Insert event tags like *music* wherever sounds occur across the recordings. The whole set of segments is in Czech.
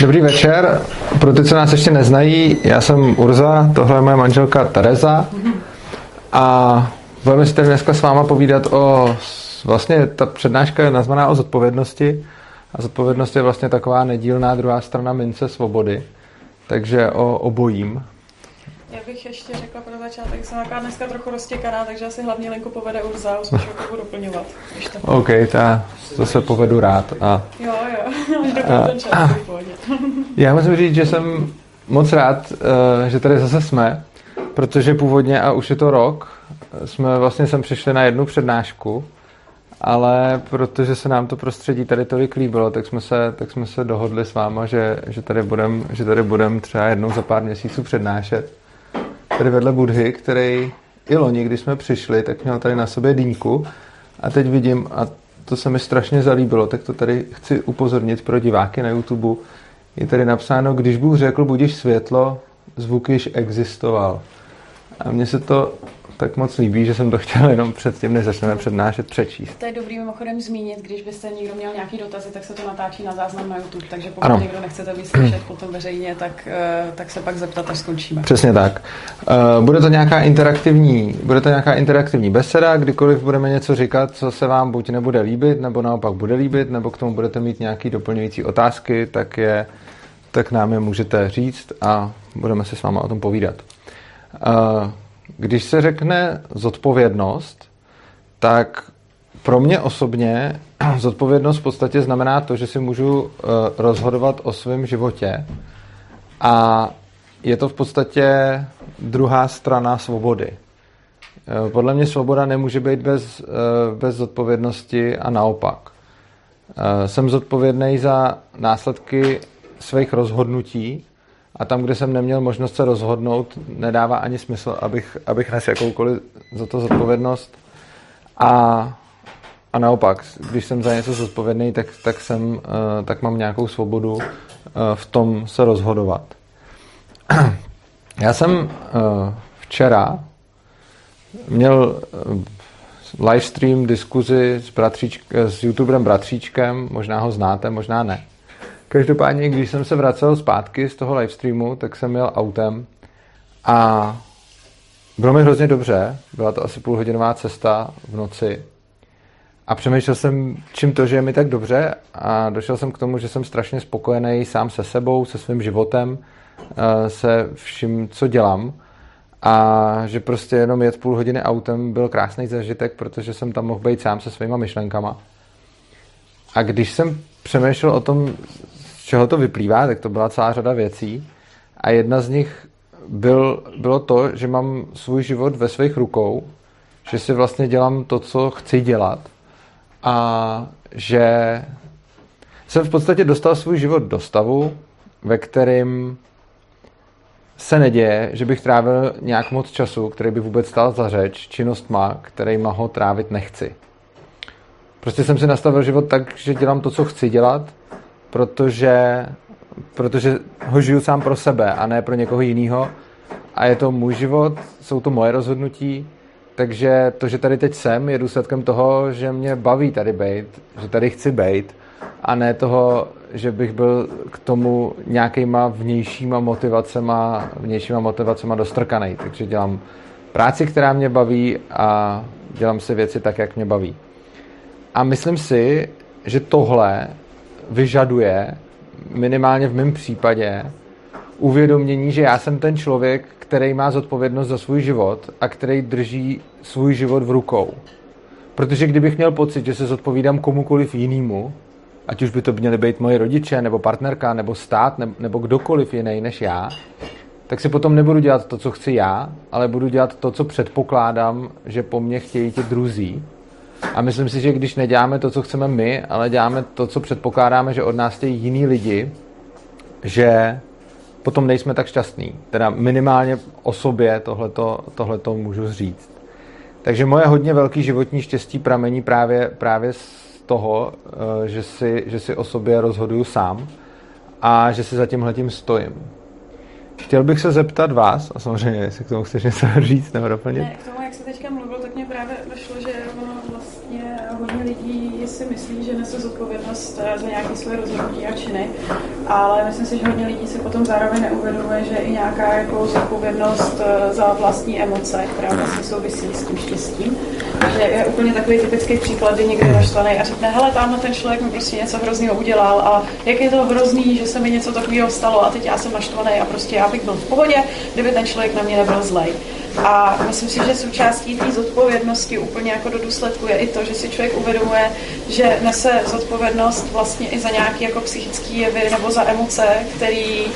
Dobrý večer. Pro ty, co nás ještě neznají, já jsem Urza, tohle je moje manželka Tereza a budeme si tady dneska s váma povídat o, vlastně ta přednáška je nazvaná o zodpovědnosti a zodpovědnost je vlastně taková nedílná druhá strana mince svobody, takže o obojím. Já bych ještě řekla pro začátek, jsem taková dneska trochu roztěkaná, takže asi hlavně Lenko povede Urza, už už budu doplňovat. To... OK, ta, to se povedu rád. A, jo, jo, *laughs* až do a, ten čas, Já musím říct, že jsem moc rád, eh, že tady zase jsme, protože původně, a už je to rok, jsme vlastně sem přišli na jednu přednášku, ale protože se nám to prostředí tady tolik líbilo, tak jsme se, tak jsme se dohodli s váma, že, že tady budeme že tady budem třeba jednou za pár měsíců přednášet tady vedle Budhy, který i loni, když jsme přišli, tak měl tady na sobě dýňku a teď vidím, a to se mi strašně zalíbilo, tak to tady chci upozornit pro diváky na YouTube. Je tady napsáno, když Bůh řekl, budíš světlo, zvuk již existoval. A mně se to tak moc líbí, že jsem to chtěl jenom předtím, než začneme přednášet, přečíst. To je dobrý mimochodem zmínit, když byste někdo měl nějaký dotazy, tak se to natáčí na záznam na YouTube, takže pokud ano. někdo nechcete vyslyšet potom veřejně, tak, eh, tak se pak zeptat, až skončíme. Přesně tak. Eh, bude to nějaká interaktivní, bude to nějaká interaktivní beseda, kdykoliv budeme něco říkat, co se vám buď nebude líbit, nebo naopak bude líbit, nebo k tomu budete mít nějaké doplňující otázky, tak je tak nám je můžete říct a budeme se s váma o tom povídat. Když se řekne zodpovědnost, tak pro mě osobně *clears throat* zodpovědnost v podstatě znamená to, že si můžu uh, rozhodovat o svém životě a je to v podstatě druhá strana svobody. Uh, podle mě svoboda nemůže být bez, uh, bez zodpovědnosti a naopak. Jsem zodpovědný za následky svých rozhodnutí a tam, kde jsem neměl možnost se rozhodnout, nedává ani smysl, abych, abych nesl jakoukoliv za to zodpovědnost. A, a naopak, když jsem za něco zodpovědný, tak, tak, jsem, uh, tak mám nějakou svobodu uh, v tom se rozhodovat. *clears throat* Já jsem uh, včera měl livestream diskuzi s, bratříčk, s youtuberem Bratříčkem, možná ho znáte, možná ne. Každopádně, když jsem se vracel zpátky z toho livestreamu, tak jsem jel autem a bylo mi hrozně dobře. Byla to asi půlhodinová cesta v noci. A přemýšlel jsem, čím to, že je mi tak dobře a došel jsem k tomu, že jsem strašně spokojený sám se sebou, se svým životem, eh, se vším, co dělám a že prostě jenom jet půl hodiny autem byl krásný zažitek, protože jsem tam mohl být sám se svýma myšlenkama. A když jsem přemýšlel o tom, čeho to vyplývá, tak to byla celá řada věcí. A jedna z nich byl, bylo to, že mám svůj život ve svých rukou, že si vlastně dělám to, co chci dělat a že jsem v podstatě dostal svůj život do stavu, ve kterém se neděje, že bych trávil nějak moc času, který by vůbec stál za řeč, činnostma, kterýma ho trávit nechci. Prostě jsem si nastavil život tak, že dělám to, co chci dělat protože, protože ho žiju sám pro sebe a ne pro někoho jiného. A je to můj život, jsou to moje rozhodnutí, takže to, že tady teď jsem, je důsledkem toho, že mě baví tady být, že tady chci být a ne toho, že bych byl k tomu nějakýma vnějšíma motivacema, vnějšíma motivacema dostrkaný. Takže dělám práci, která mě baví a dělám si věci tak, jak mě baví. A myslím si, že tohle vyžaduje, minimálně v mém případě, uvědomění, že já jsem ten člověk, který má zodpovědnost za svůj život a který drží svůj život v rukou. Protože kdybych měl pocit, že se zodpovídám komukoliv jinému, ať už by to měly být moje rodiče, nebo partnerka, nebo stát, nebo kdokoliv jiný než já, tak si potom nebudu dělat to, co chci já, ale budu dělat to, co předpokládám, že po mně chtějí ti druzí a myslím si, že když neděláme to, co chceme my, ale děláme to, co předpokládáme, že od nás chtějí jiní lidi, že potom nejsme tak šťastní. Teda minimálně o sobě tohleto, tohleto můžu říct. Takže moje hodně velký životní štěstí pramení právě, právě z toho, eh, že si, že si o sobě rozhoduju sám a že si za tímhletím stojím. Chtěl bych se zeptat vás, a samozřejmě, jestli k tomu chceš něco říct nebo doplnit. Ne, k tomu, jak jsi teďka mluvil, tak mě právě si myslí, že nese zodpovědnost eh, za nějaké své rozhodnutí a činy, ale myslím si, že hodně lidí si potom zároveň neuvědomuje, že i nějaká jako zodpovědnost eh, za vlastní emoce, která vlastně souvisí s tím štěstím. Že je úplně takový typický příklad, kdy někdo naštvaný a řekne, hele, tamhle ten člověk mi prostě něco hrozného udělal a jak je to hrozný, že se mi něco takového stalo a teď já jsem naštvaný a prostě já bych byl v pohodě, kdyby ten člověk na mě nebyl zlej. A myslím si, že součástí té zodpovědnosti úplně jako do důsledku je i to, že si člověk uvědomuje, že nese zodpovědnost vlastně i za nějaké jako psychické jevy nebo za emoce, který,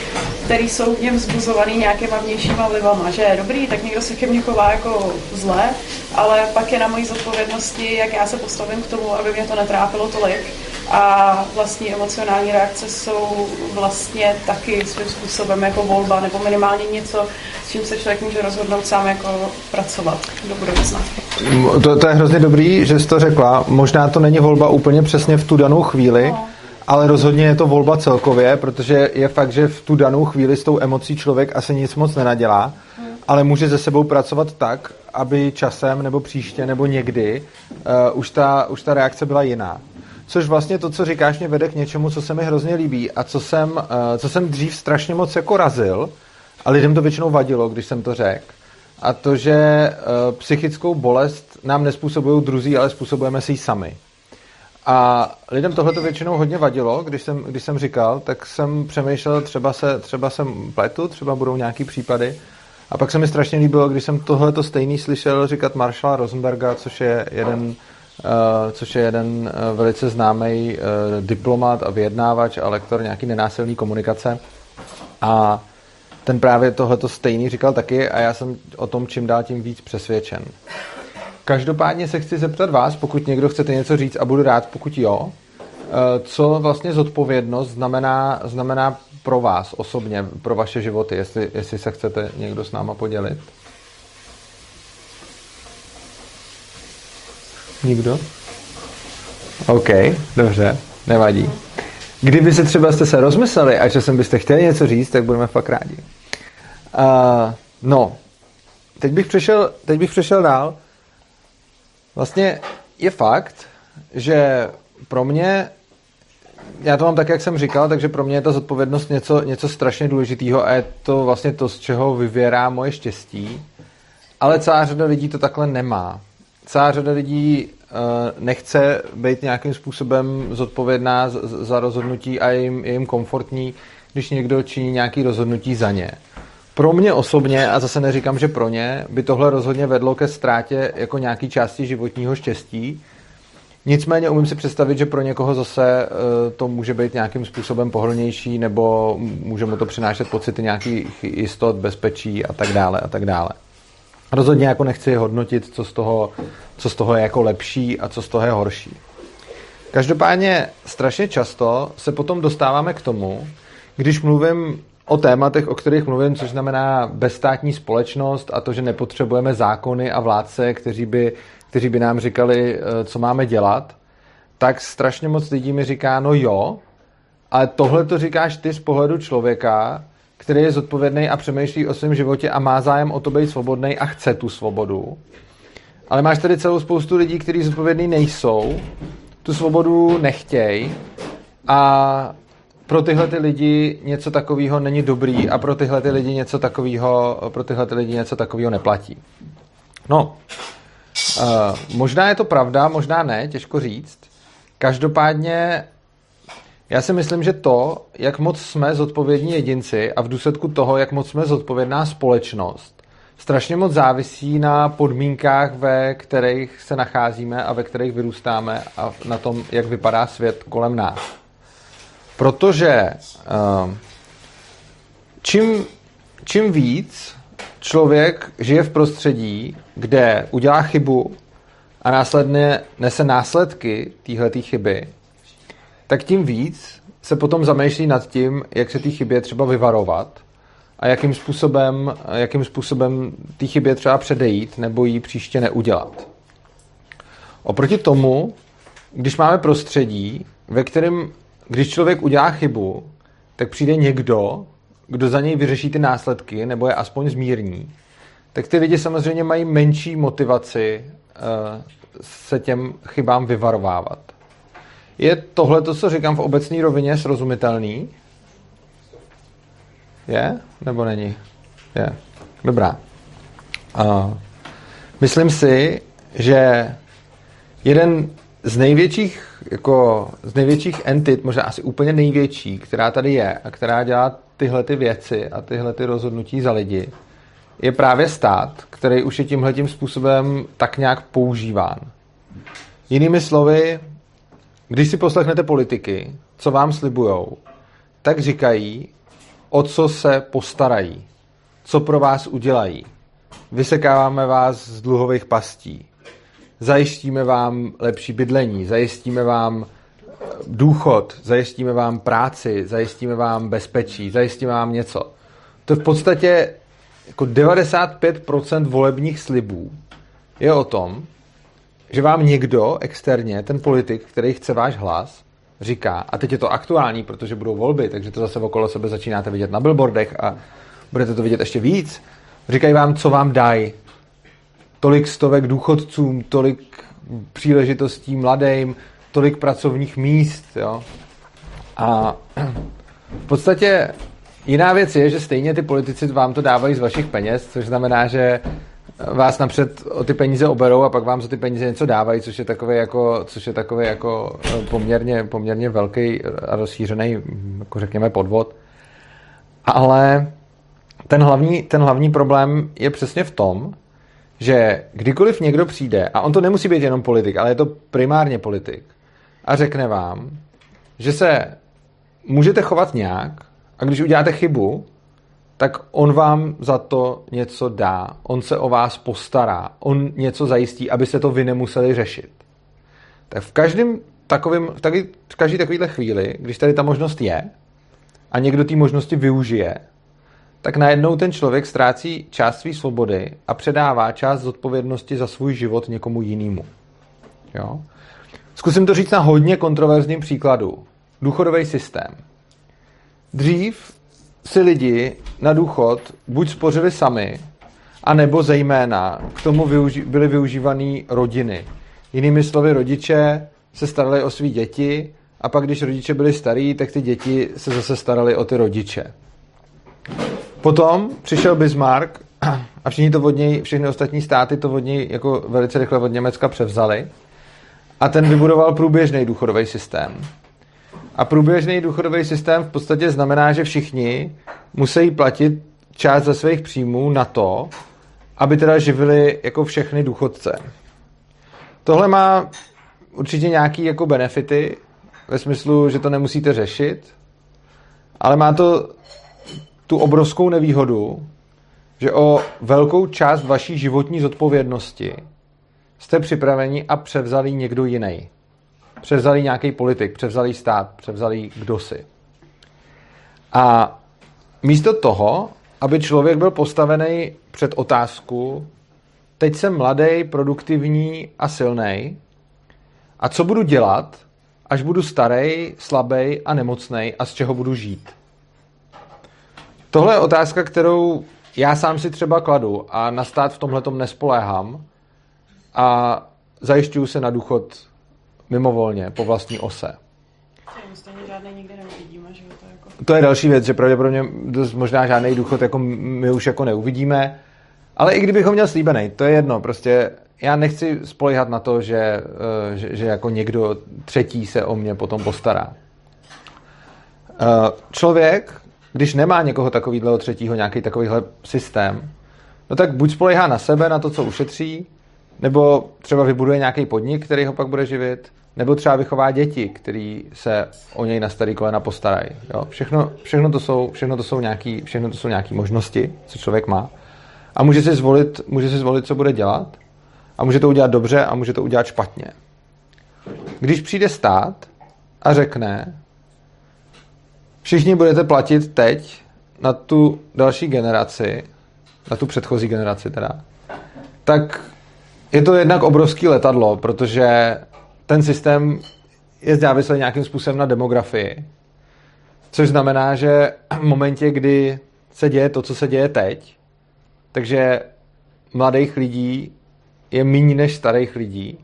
který jsou v něm vzbuzovaný nějakýma vnějšíma vlivama. Že je dobrý, tak někdo se ke mně chová jako zle, ale pak je na mojí zodpovědnosti, jak já se postavím k tomu, aby mě to netrápilo tolik a vlastní emocionální reakce jsou vlastně taky svým způsobem jako volba nebo minimálně něco, s čím se člověk může rozhodnout sám jako pracovat do budoucna. To, to je hrozně dobrý, že jsi to řekla. Možná to není volba úplně přesně v tu danou chvíli, no. ale rozhodně je to volba celkově, protože je fakt, že v tu danou chvíli s tou emocí člověk asi nic moc nenadělá, hmm. ale může se sebou pracovat tak, aby časem nebo příště nebo někdy uh, už, ta, už ta reakce byla jiná. Což vlastně to, co říkáš, mě vede k něčemu, co se mi hrozně líbí a co jsem, uh, co jsem dřív strašně moc jako razil a lidem to většinou vadilo, když jsem to řekl. A to, že uh, psychickou bolest nám nespůsobují druzí, ale způsobujeme si ji sami. A lidem tohle to většinou hodně vadilo, když jsem, když jsem říkal, tak jsem přemýšlel, třeba se, třeba jsem pletu, třeba budou nějaký případy. A pak se mi strašně líbilo, když jsem tohle stejný slyšel říkat Marshalla Rosenberga, což je jeden což je jeden uh, velice známý uh, diplomat a vyjednávač a lektor nějaký nenásilný komunikace. A ten právě tohleto stejný říkal taky a já jsem o tom čím dál tím víc přesvědčen. Každopádně se chci zeptat vás, pokud někdo chcete něco říct a budu rád, pokud jo, co vlastně zodpovědnost znamená, znamená pro vás osobně, pro vaše životy, jestli, jestli se chcete někdo s náma podělit. Nikdo? OK, dobře, nevadí. Kdyby se třeba jste se rozmysleli a časem byste chtěli něco říct, tak budeme fakt rádi. Uh, no, teď bych, přešel, teď bych přešel dál. Vlastně je fakt, že pro mě, já to mám tak, jak jsem říkal, takže pro mě je ta zodpovědnost něco, něco strašně důležitého a je to vlastně to, z čeho vyvěrá moje štěstí. Ale celá řada lidí to takhle nemá celá řada lidí uh, nechce být nějakým způsobem zodpovědná za rozhodnutí a je jim, je jim komfortní, když někdo činí nějaký rozhodnutí za ně. Pro mě osobně, a zase neříkám, že pro ně, by tohle rozhodně vedlo ke ztrátě jako nějaký části životního štěstí. Nicméně umím si představit, že pro někoho zase uh, to může být nějakým způsobem pohodlnější nebo může mu to přinášet pocity nějakých jistot, bezpečí a tak dále a tak dále. Rozhodně jako nechci hodnotit, co z, toho, co z toho je jako lepší a co z toho je horší. Každopádně strašně často se potom dostáváme k tomu, když mluvím o tématech, o kterých mluvím, což znamená bezstátní společnost a to, že nepotřebujeme zákony a vládce, kteří by, kteří by nám říkali, eh, co máme dělat, tak strašně moc lidí mi říká, no jo, ale tohle to říkáš ty z pohledu člověka, který je zodpovědný a přemýšlí o svém životě a má zájem o to být svobodný a chce tu svobodu. Ale máš tady celou spoustu lidí, kteří zodpovědní nejsou, tu svobodu nechtějí a pro tyhle ty lidi něco takového není dobrý a pro tyhle ty lidi něco takového, pro tyhle ty lidi něco takového neplatí. No, uh, možná je to pravda, možná ne, těžko říct. Každopádně já si myslím, že to, jak moc jsme zodpovědní jedinci a v důsledku toho, jak moc jsme zodpovědná společnost, strašně moc závisí na podmínkách, ve kterých se nacházíme a ve kterých vyrůstáme a na tom, jak vypadá svět kolem nás. Protože ehm, čím, čím víc člověk žije v prostředí, kde udělá chybu a následně nese následky téhleté chyby, tak tím víc se potom zamýšlí nad tím, jak se té chybě třeba vyvarovat a jakým způsobem, jakým způsobem té chybě třeba předejít nebo ji příště neudělat. Oproti tomu, když máme prostředí, ve kterém, když člověk udělá chybu, tak přijde někdo, kdo za něj vyřeší ty následky nebo je aspoň zmírní, tak ty lidi samozřejmě mají menší motivaci uh, se těm chybám vyvarovávat. Je tohle to, co říkám v obecné rovině, srozumitelný? Je? Nebo není? Je. Dobrá. Uh, myslím si, že jeden z největších, jako z největších entit, možná asi úplně největší, která tady je a která dělá tyhle ty věci a tyhle ty rozhodnutí za lidi, je právě stát, který už je tímhle tím způsobem tak nějak používán. Jinými slovy, když si poslechnete politiky, co vám slibujou, tak říkají, o co se postarají, co pro vás udělají. Vysekáváme vás z dluhových pastí, zajistíme vám lepší bydlení, zajistíme vám eh, důchod, zajistíme vám práci, zajistíme vám bezpečí, zajistíme vám něco. To v podstatě jako 95% volebních slibů je o tom, že vám někdo externě, ten politik, který chce váš hlas, říká, a teď je to aktuální, protože budou volby, takže to zase okolo sebe začínáte vidět na billboardech a budete to vidět ještě víc, říkají vám, co vám dají. Tolik stovek důchodcům, tolik příležitostí mladým, tolik pracovních míst, jo. A v podstatě jiná věc je, že stejně ty politici vám to dávají z vašich peněz, což znamená, že vás napřed o ty peníze oberou a pak vám za ty peníze něco dávají, což je takový jako, což je takový jako eh, poměrně, poměrně velký a rozšířený, jako řekněme, podvod. Ale ten hlavní, ten hlavní problém je přesně v tom, že kdykoliv někdo přijde, a on to nemusí být jenom politik, ale je to primárně politik, a řekne vám, že se můžete chovat nějak a když uděláte chybu, tak on vám za to něco dá, on se o vás postará, on něco zajistí, aby se to vy nemuseli řešit. Tak v každém takovým, v, takový, v každé takovéhle chvíli, když tady ta možnost je a někdo té možnosti využije, tak najednou ten člověk ztrácí část své svobody a předává část zodpovědnosti za svůj život někomu jinému. Jo? Zkusím to říct na hodně kontroverzním příkladu. Důchodový systém. Dřív si lidi na důchod buď spořili sami, anebo zejména k tomu využi- byly využívané rodiny. Jinými slovy, rodiče se starali o své děti a pak, když rodiče byli starí, tak ty děti se zase starali o ty rodiče. Potom přišel Bismarck a všichni to od něj, všechny ostatní státy to od něj jako velice rychle od Německa převzali a ten vybudoval průběžný důchodový systém. A průběžný důchodový systém v podstatě znamená, že všichni musí platit část ze svých příjmů na to, aby teda živili jako všechny důchodce. Tohle má určitě nějaký jako benefity, ve smyslu, že to nemusíte řešit, ale má to tu obrovskou nevýhodu, že o velkou část vaší životní zodpovědnosti jste připraveni a převzali někdo jiný převzali nějaký politik, převzali stát, převzali kdo si. A místo toho, aby člověk byl postavený před otázku, teď jsem mladý, produktivní a silný, a co budu dělat, až budu starý, slabý a nemocný a z čeho budu žít? Tohle je otázka, kterou já sám si třeba kladu a na stát v tomhle nespoléhám a zajišťuju se na důchod mimovolně, po vlastní ose. To je další věc, že pravděpodobně možná žádný důchod jako my už jako neuvidíme, ale i kdybych ho měl slíbený, to je jedno, prostě já nechci spolehat na to, že, eh, že, že jako někdo třetí se o mě potom postará. Eh, člověk, když nemá někoho takového třetího, nějaký takovýhle systém, no tak buď spolehá na sebe, na to, co ušetří, nebo třeba vybuduje nějaký podnik, který ho pak bude živit, nebo třeba vychová děti, který se o něj na starý kolena postarají. Jo? Všechno, všechno, to jsou, všechno, to jsou nějaký, všechno to jsou nějaký možnosti, co člověk má. A může si, zvolit, může si zvolit, co bude dělat. A může to udělat dobře a může to udělat špatně. Když přijde stát a řekne, všichni budete platit teď na tu další generaci, na tu předchozí generaci teda, tak je to jednak obrovský letadlo, protože ten systém je závislý nějakým způsobem na demografii. Což znamená, že v momentě, kdy se děje to, co se děje teď, takže mladých lidí je méně než starých lidí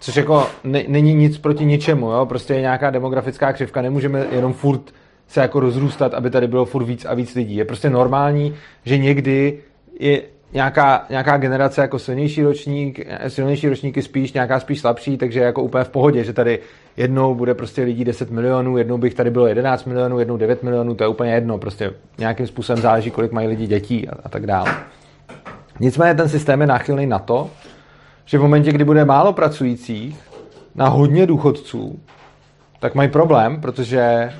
Což jako ne, není nic proti ničemu, jo? prostě je nějaká demografická křivka, nemůžeme jenom furt se jako rozrůstat, aby tady bylo furt víc a víc lidí. Je prostě normální, že někdy je nějaká, nějaká generace jako silnější ročník, silnější ročníky spíš, nějaká spíš slabší, takže jako úplně v pohodě, že tady jednou bude prostě lidí 10 milionů, jednou bych tady bylo 11 milionů, jednou 9 milionů, to je úplně jedno, prostě nějakým způsobem záleží, kolik mají lidi dětí a, a tak dále. Nicméně ten systém je náchylný na to, že v momentě, kdy bude málo pracujících na hodně důchodců, tak mají problém, protože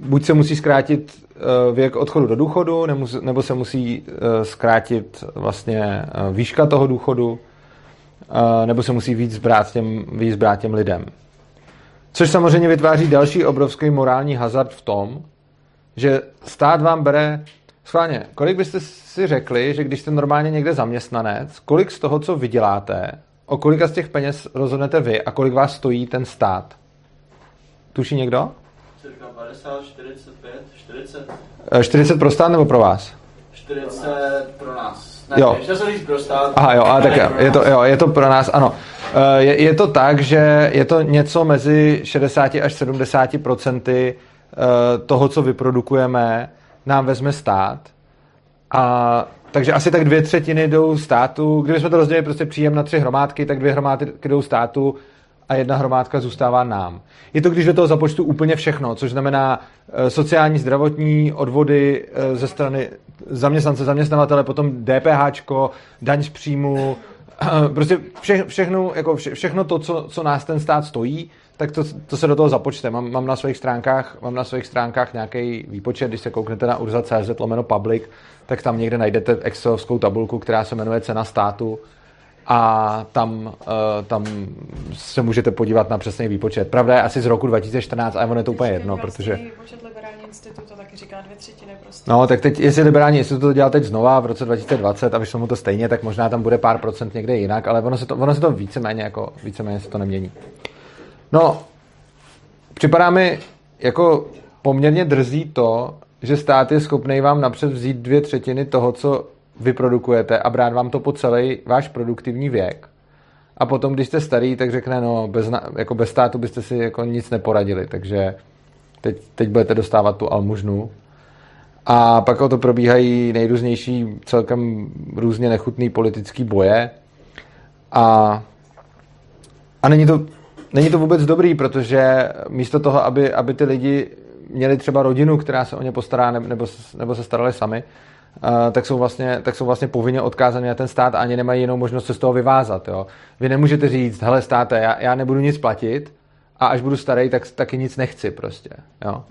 buď se musí zkrátit eh, věk odchodu do důchodu, nebo se musí eh, zkrátit vlastně eh, výška toho důchodu, nebo se musí víc zbrát těm, víc zbrát těm lidem. Což samozřejmě vytváří další obrovský morální hazard v tom, že stát vám bere schválně, kolik byste si řekli, že když jste normálně někde zaměstnanec, kolik z toho, co vyděláte, o kolika z těch peněz rozhodnete vy a kolik vás stojí ten stát? Tuší někdo? Cirka 50, 45, 40. 40 pro stát nebo pro vás? 40 pro nás. Ne, jo. Chtěl jsem říct pro stát. Aha, jo, a tak je to, jo, je to pro nás, ano. Eh, je, je to tak, že je to něco mezi 60 až 70 procenty eh, toho, co vyprodukujeme, nám vezme stát. A takže asi tak dvě třetiny jdou státu. Kdybychom to rozdělili prostě příjem na tři hromádky, tak dvě hromádky jdou státu a jedna hromádka zůstává nám. Je to, když do toho započtu úplně všechno, což znamená eh, sociální, zdravotní odvody eh, ze strany zaměstnance, zaměstnavatele, potom DPH, daň z příjmu, prostě vše, všechno, jako vše, všechno to, co, co nás ten stát stojí, tak to, to se do toho započte. Mám, mám, na svých stránkách, mám na svých stránkách nějaký výpočet, když se kouknete na urza.cz lomeno public, tak tam někde najdete excelovskou tabulku, která se jmenuje cena státu a tam, uh, tam se můžete podívat na přesný výpočet. Pravda je asi z roku 2014, ale ono je to úplně jedno, protože... Výpočet liberální institut to taky říká dvě třetiny prostě. No, tak teď, jestli liberální institut to dělá teď znova v roce 2020 a vyšlo mu to stejně, tak možná tam bude pár procent někde jinak, ale ono se to, ono se to víceméně, jako, víceméně se to nemění. No, připadá mi jako poměrně drzí to, že stát je schopný vám napřed vzít dvě třetiny toho, co vyprodukujete a brát vám to po celý váš produktivní věk. A potom, když jste starý, tak řekne, no, bez, jako bez státu byste si jako nic neporadili, takže teď, teď budete dostávat tu almužnu. A pak o to probíhají nejrůznější celkem různě nechutný politický boje. A, a není, to, není to vůbec dobrý, protože místo toho, aby, aby ty lidi měli třeba rodinu, která se o ně postará, nebo, nebo se starali sami, tak jsou, vlastně, tak jsou vlastně povinně odkázaní na ten stát a ani nemají jinou možnost se z toho vyvázat. Jo. Vy nemůžete říct, hele státe, já, já nebudu nic platit a až budu starý, tak taky nic nechci prostě. Jo.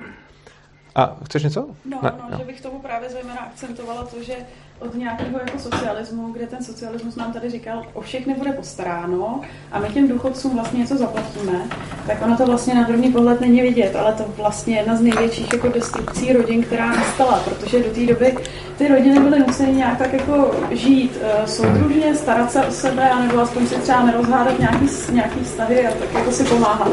A chceš něco? No, ne, no, no, že bych tomu právě zejména akcentovala to, že od nějakého jako socialismu, kde ten socialismus nám tady říkal, o všechny bude postaráno a my těm důchodcům vlastně něco zaplatíme, tak ono to vlastně na první pohled není vidět, ale to vlastně jedna z největších jako destrukcí rodin, která nastala, protože do té doby ty rodiny byly nuceny nějak tak jako žít uh, soudružně, starat se o sebe, anebo aspoň si třeba nerozhádat nějaký, nějaký vztahy a tak jako si pomáhat.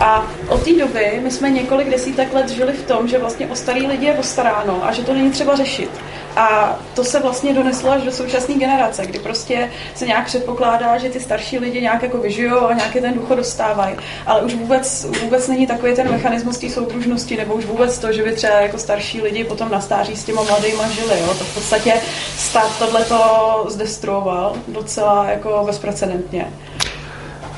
A od té doby my jsme několik desítek let žili v tom, že vlastně o starý lidi je postaráno a že to není třeba řešit. A to se vlastně doneslo až do současné generace, kdy prostě se nějak předpokládá, že ty starší lidi nějak jako vyžijou a nějaký ten důchod dostávají. Ale už vůbec, vůbec není takový ten mechanismus té soudružnosti, nebo už vůbec to, že by třeba jako starší lidi potom na stáří s těma mladýma žili. Jo? To v podstatě stát tohleto zdestruoval docela jako bezprecedentně.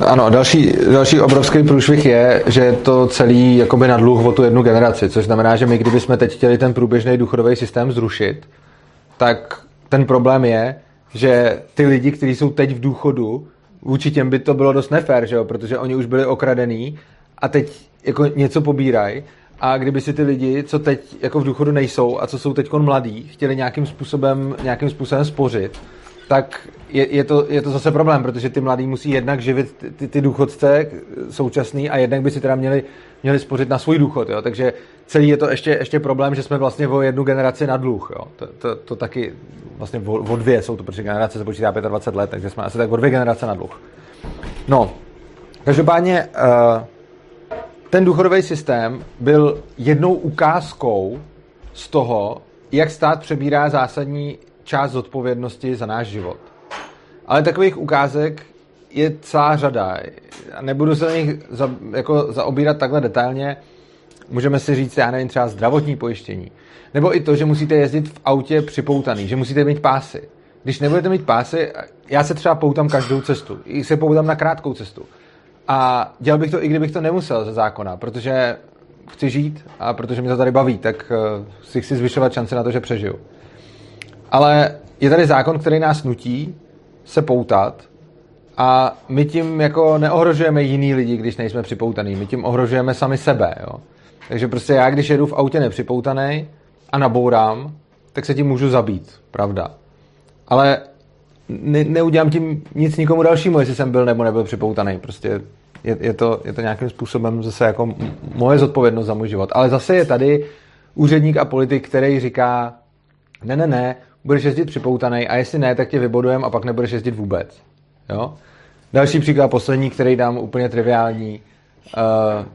Ano, další, další obrovský průšvih je, že je to celý jakoby na dluh o tu jednu generaci, což znamená, že my kdybychom teď chtěli ten průběžný důchodový systém zrušit, tak ten problém je, že ty lidi, kteří jsou teď v důchodu, vůči těm by to bylo dost nefér, že jo? protože oni už byli okradený a teď jako něco pobírají a kdyby si ty lidi, co teď jako v důchodu nejsou a co jsou teď mladí, chtěli nějakým způsobem, nějakým způsobem spořit, tak je, je, to, je to zase problém, protože ty mladí musí jednak živit ty, ty, důchodce současný a jednak by si teda měli, měli spořit na svůj důchod. Jo? Takže celý je to ještě, ještě problém, že jsme vlastně o jednu generaci na dluh. Jo? To, to, to taky vlastně o, o dvě jsou to, protože generace se počítá 25 let, takže jsme asi tak o dvě generace na dluh. No, každopádně uh, ten důchodový systém byl jednou ukázkou z toho, jak stát přebírá zásadní část zodpovědnosti za náš život. Ale takových ukázek je celá řada. Nebudu se na nich za, jako zaobírat takhle detailně. Můžeme si říct, já nevím, třeba zdravotní pojištění. Nebo i to, že musíte jezdit v autě připoutaný, že musíte mít pásy. Když nebudete mít pásy, já se třeba poutám každou cestu. I se poutám na krátkou cestu. A dělal bych to, i kdybych to nemusel ze zákona, protože chci žít a protože mě to tady baví, tak uh, si chci zvyšovat šance na to, že přežiju. Ale je tady zákon, který nás nutí se poutat a my tím jako neohrožujeme jiný lidi, když nejsme připoutaný. My tím ohrožujeme sami sebe. Jo? Takže prostě já, když jedu v autě nepřipoutaný a nabourám, tak se tím můžu zabít, pravda. Ale ne, neudělám tím nic nikomu dalšímu, jestli jsem byl nebo nebyl připoutaný. Prostě je, je, to, je to nějakým způsobem zase jako moje zodpovědnost za můj život. Ale zase je tady úředník a politik, který říká, ne, ne, ne, budeš jezdit připoutaný a jestli ne, tak tě vybodujem a pak nebudeš jezdit vůbec. Jo? Další příklad, poslední, který dám úplně triviální. Uh,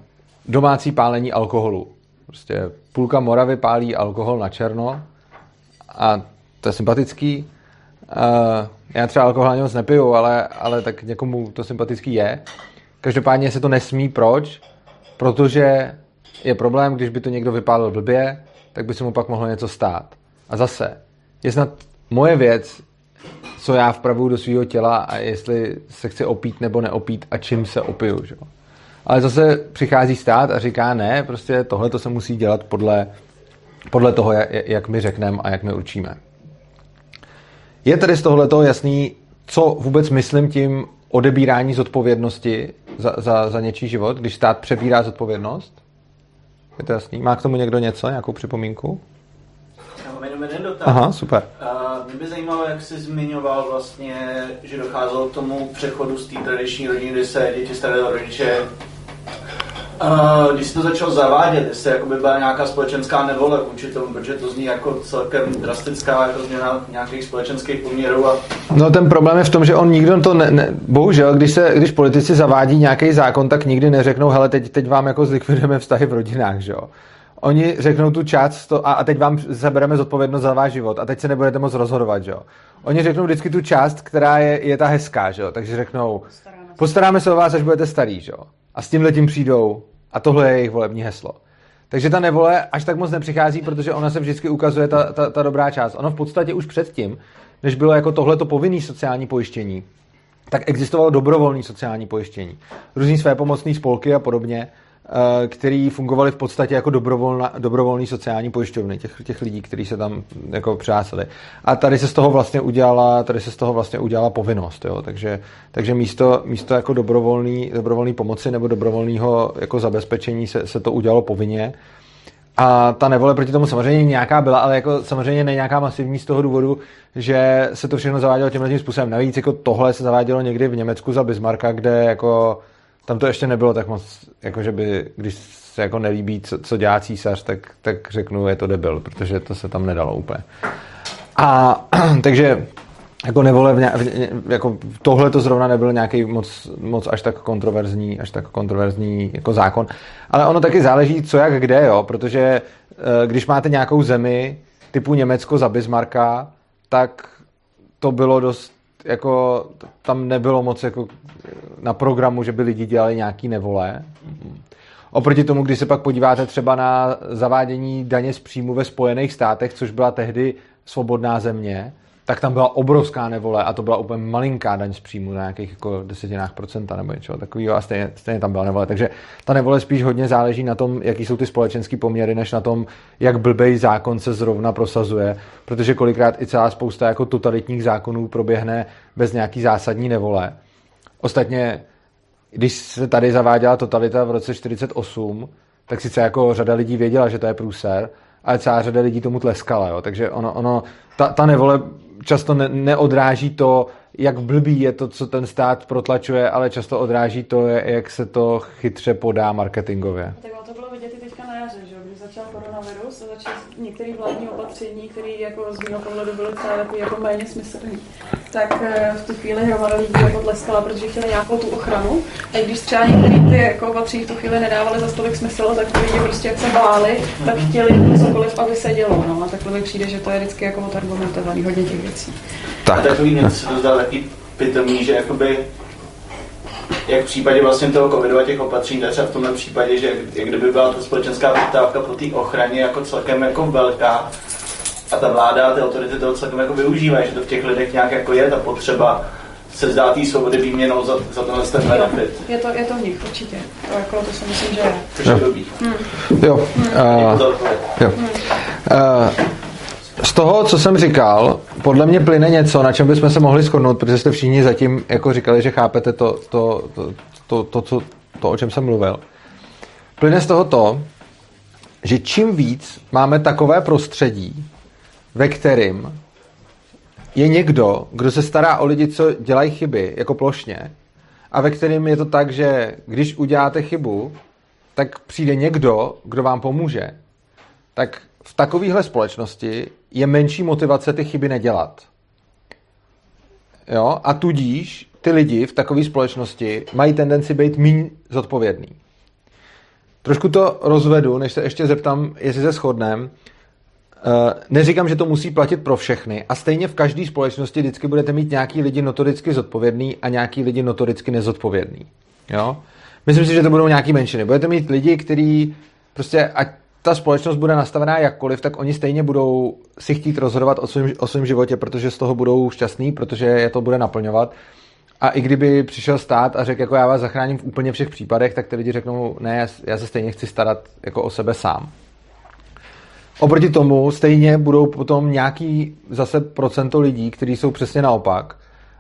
domácí pálení alkoholu. Prostě půlka Moravy pálí alkohol na černo a to je sympatický. Uh, já třeba alkohol ani moc nepiju, ale, ale tak někomu to sympatický je. Každopádně se to nesmí. Proč? Protože je problém, když by to někdo vypálil blbě, tak by se mu pak mohlo něco stát. A zase, je snad moje věc, co já vpravuju do svého těla a jestli se chci opít nebo neopít a čím se opiju. Že? Ale zase přichází stát a říká ne, prostě tohle to se musí dělat podle, podle toho, jak my řekneme a jak my určíme. Je tedy z tohoto jasný, co vůbec myslím tím odebírání zodpovědnosti za, za, za něčí život, když stát přebírá zodpovědnost? Je to jasný? Má k tomu někdo něco, nějakou připomínku? Jenom jeden dotaz. Aha, super. Uh, mě by zajímalo, jak jsi zmiňoval vlastně, že docházelo k tomu přechodu z té tradiční rodiny, kdy se děti staré rodiče Uh, když jsi to začal zavádět, jestli by byla nějaká společenská nevole vůči tomu, protože to zní jako celkem drastická jako změna nějakých společenských poměrů. A... No ten problém je v tom, že on nikdo to ne, ne bohužel, když, se, když politici zavádí nějaký zákon, tak nikdy neřeknou, hele, teď, teď vám jako zlikvidujeme vztahy v rodinách, že jo. Oni řeknou tu část to, a, a teď vám zabereme zodpovědnost za váš život a teď se nebudete moc rozhodovat, jo. Oni řeknou vždycky tu část, která je, je ta hezká, jo. Takže řeknou, postaráme se o vás, až budete starý, jo. A s tím letím přijdou a tohle je jejich volební heslo. Takže ta nevole až tak moc nepřichází, protože ona se vždycky ukazuje ta, ta, ta dobrá část. Ono v podstatě už předtím, než bylo jako tohleto povinné sociální pojištění, tak existovalo dobrovolné sociální pojištění. Různý své pomocné spolky a podobně, který fungovali v podstatě jako dobrovolná, dobrovolný sociální pojišťovny těch, těch lidí, kteří se tam jako přihlásili. A tady se z toho vlastně udělala, tady se z toho vlastně udělala povinnost, jo? Takže, takže místo, místo jako dobrovolný, dobrovolný pomoci nebo dobrovolného jako zabezpečení se, se to udělalo povinně. A ta nevole proti tomu samozřejmě nějaká byla, ale jako samozřejmě ne nějaká masivní z toho důvodu, že se to všechno zavádělo tímhle tím způsobem. Navíc jako tohle se zavádělo někdy v Německu za Bismarcka, kde jako tam to ještě nebylo tak moc, jako že by, když se jako nelíbí, co, co dělá císař, tak, tak řeknu, je to debil, protože to se tam nedalo úplně. A *clears throat* takže jako nevole, v ně, jako tohle to zrovna nebyl nějaký moc, moc až tak kontroverzní, až tak kontroverzní jako zákon. Ale ono taky záleží, co jak kde, jo, protože eh, když máte nějakou zemi typu Německo za Bismarcka, tak to bylo dost jako tam nebylo moc jako na programu, že by lidi dělali nějaký nevolé. Oproti tomu, když se pak podíváte třeba na zavádění daně z příjmu ve Spojených státech, což byla tehdy svobodná země, tak tam byla obrovská nevole a to byla úplně malinká daň z příjmu na nějakých jako desetinách procenta nebo něčeho takového a stejně, stejně tam byla nevole. Takže ta nevole spíš hodně záleží na tom, jaký jsou ty společenské poměry, než na tom, jak blbej zákon se zrovna prosazuje, protože kolikrát i celá spousta jako totalitních zákonů proběhne bez nějaký zásadní nevole. Ostatně, když se tady zaváděla totalita v roce 48, tak sice jako řada lidí věděla, že to je průser, ale celá řada lidí tomu tleskala, jo. takže ono, ono ta, ta nevole často ne, neodráží to, jak blbý je to, co ten stát protlačuje, ale často odráží to, jak se to chytře podá marketingově. Tak to bylo vidět i teďka na jaře, že? Začal koronavirus a začal některé vládní opatření, které jako z mého pohledu byly třeba takový jako méně smyslný, tak eh, v tu chvíli hromada lidí jako tleskala, protože chtěli nějakou tu ochranu. A i když třeba některé ty jako opatření v tu chvíli nedávaly za stolik smysl, tak ty lidi prostě jak se báli, tak chtěli cokoliv, aby se dělo. No. A takhle mi přijde, že to je vždycky jako odargumentovaný hodně těch věcí. Tak. A takový něco se to zdá taky pitomý, že jakoby jak v případě vlastně toho covidu a těch opatření, tak třeba v tomhle případě, že jak kdyby byla ta společenská poptávka po té ochraně jako celkem jako velká, a ta vláda a ty autority toho celkem jako využívají, že to v těch lidech nějak jako je ta potřeba se zdá té svobody výměnou za, za tenhle ten benefit. Je to, je to v nich určitě. To, jako, to si myslím, že je. Což je dobrý. Hmm. Jo. Jo. Uh, z toho, co jsem říkal, podle mě plyne něco, na čem bychom se mohli shodnout, protože jste všichni zatím jako říkali, že chápete to, to, to, to, to, to, to o čem jsem mluvil. Plyne z toho to, že čím víc máme takové prostředí, ve kterým je někdo, kdo se stará o lidi, co dělají chyby, jako plošně, a ve kterým je to tak, že když uděláte chybu, tak přijde někdo, kdo vám pomůže, tak v takovéhle společnosti je menší motivace ty chyby nedělat. Jo? A tudíž ty lidi v takové společnosti mají tendenci být méně zodpovědný. Trošku to rozvedu, než se ještě zeptám, jestli se shodneme. Uh, neříkám, že to musí platit pro všechny a stejně v každé společnosti vždycky budete mít nějaký lidi notoricky zodpovědný a nějaký lidi notoricky nezodpovědný. Jo? Myslím si, že to budou nějaký menšiny. Budete mít lidi, kteří prostě, ať ta společnost bude nastavená jakkoliv, tak oni stejně budou si chtít rozhodovat o svém, o svém životě, protože z toho budou šťastní, protože je to bude naplňovat. A i kdyby přišel stát a řekl, jako já vás zachráním v úplně všech případech, tak ty lidi řeknou, ne, já se stejně chci starat jako o sebe sám. Oproti tomu stejně budou potom nějaký zase procento lidí, kteří jsou přesně naopak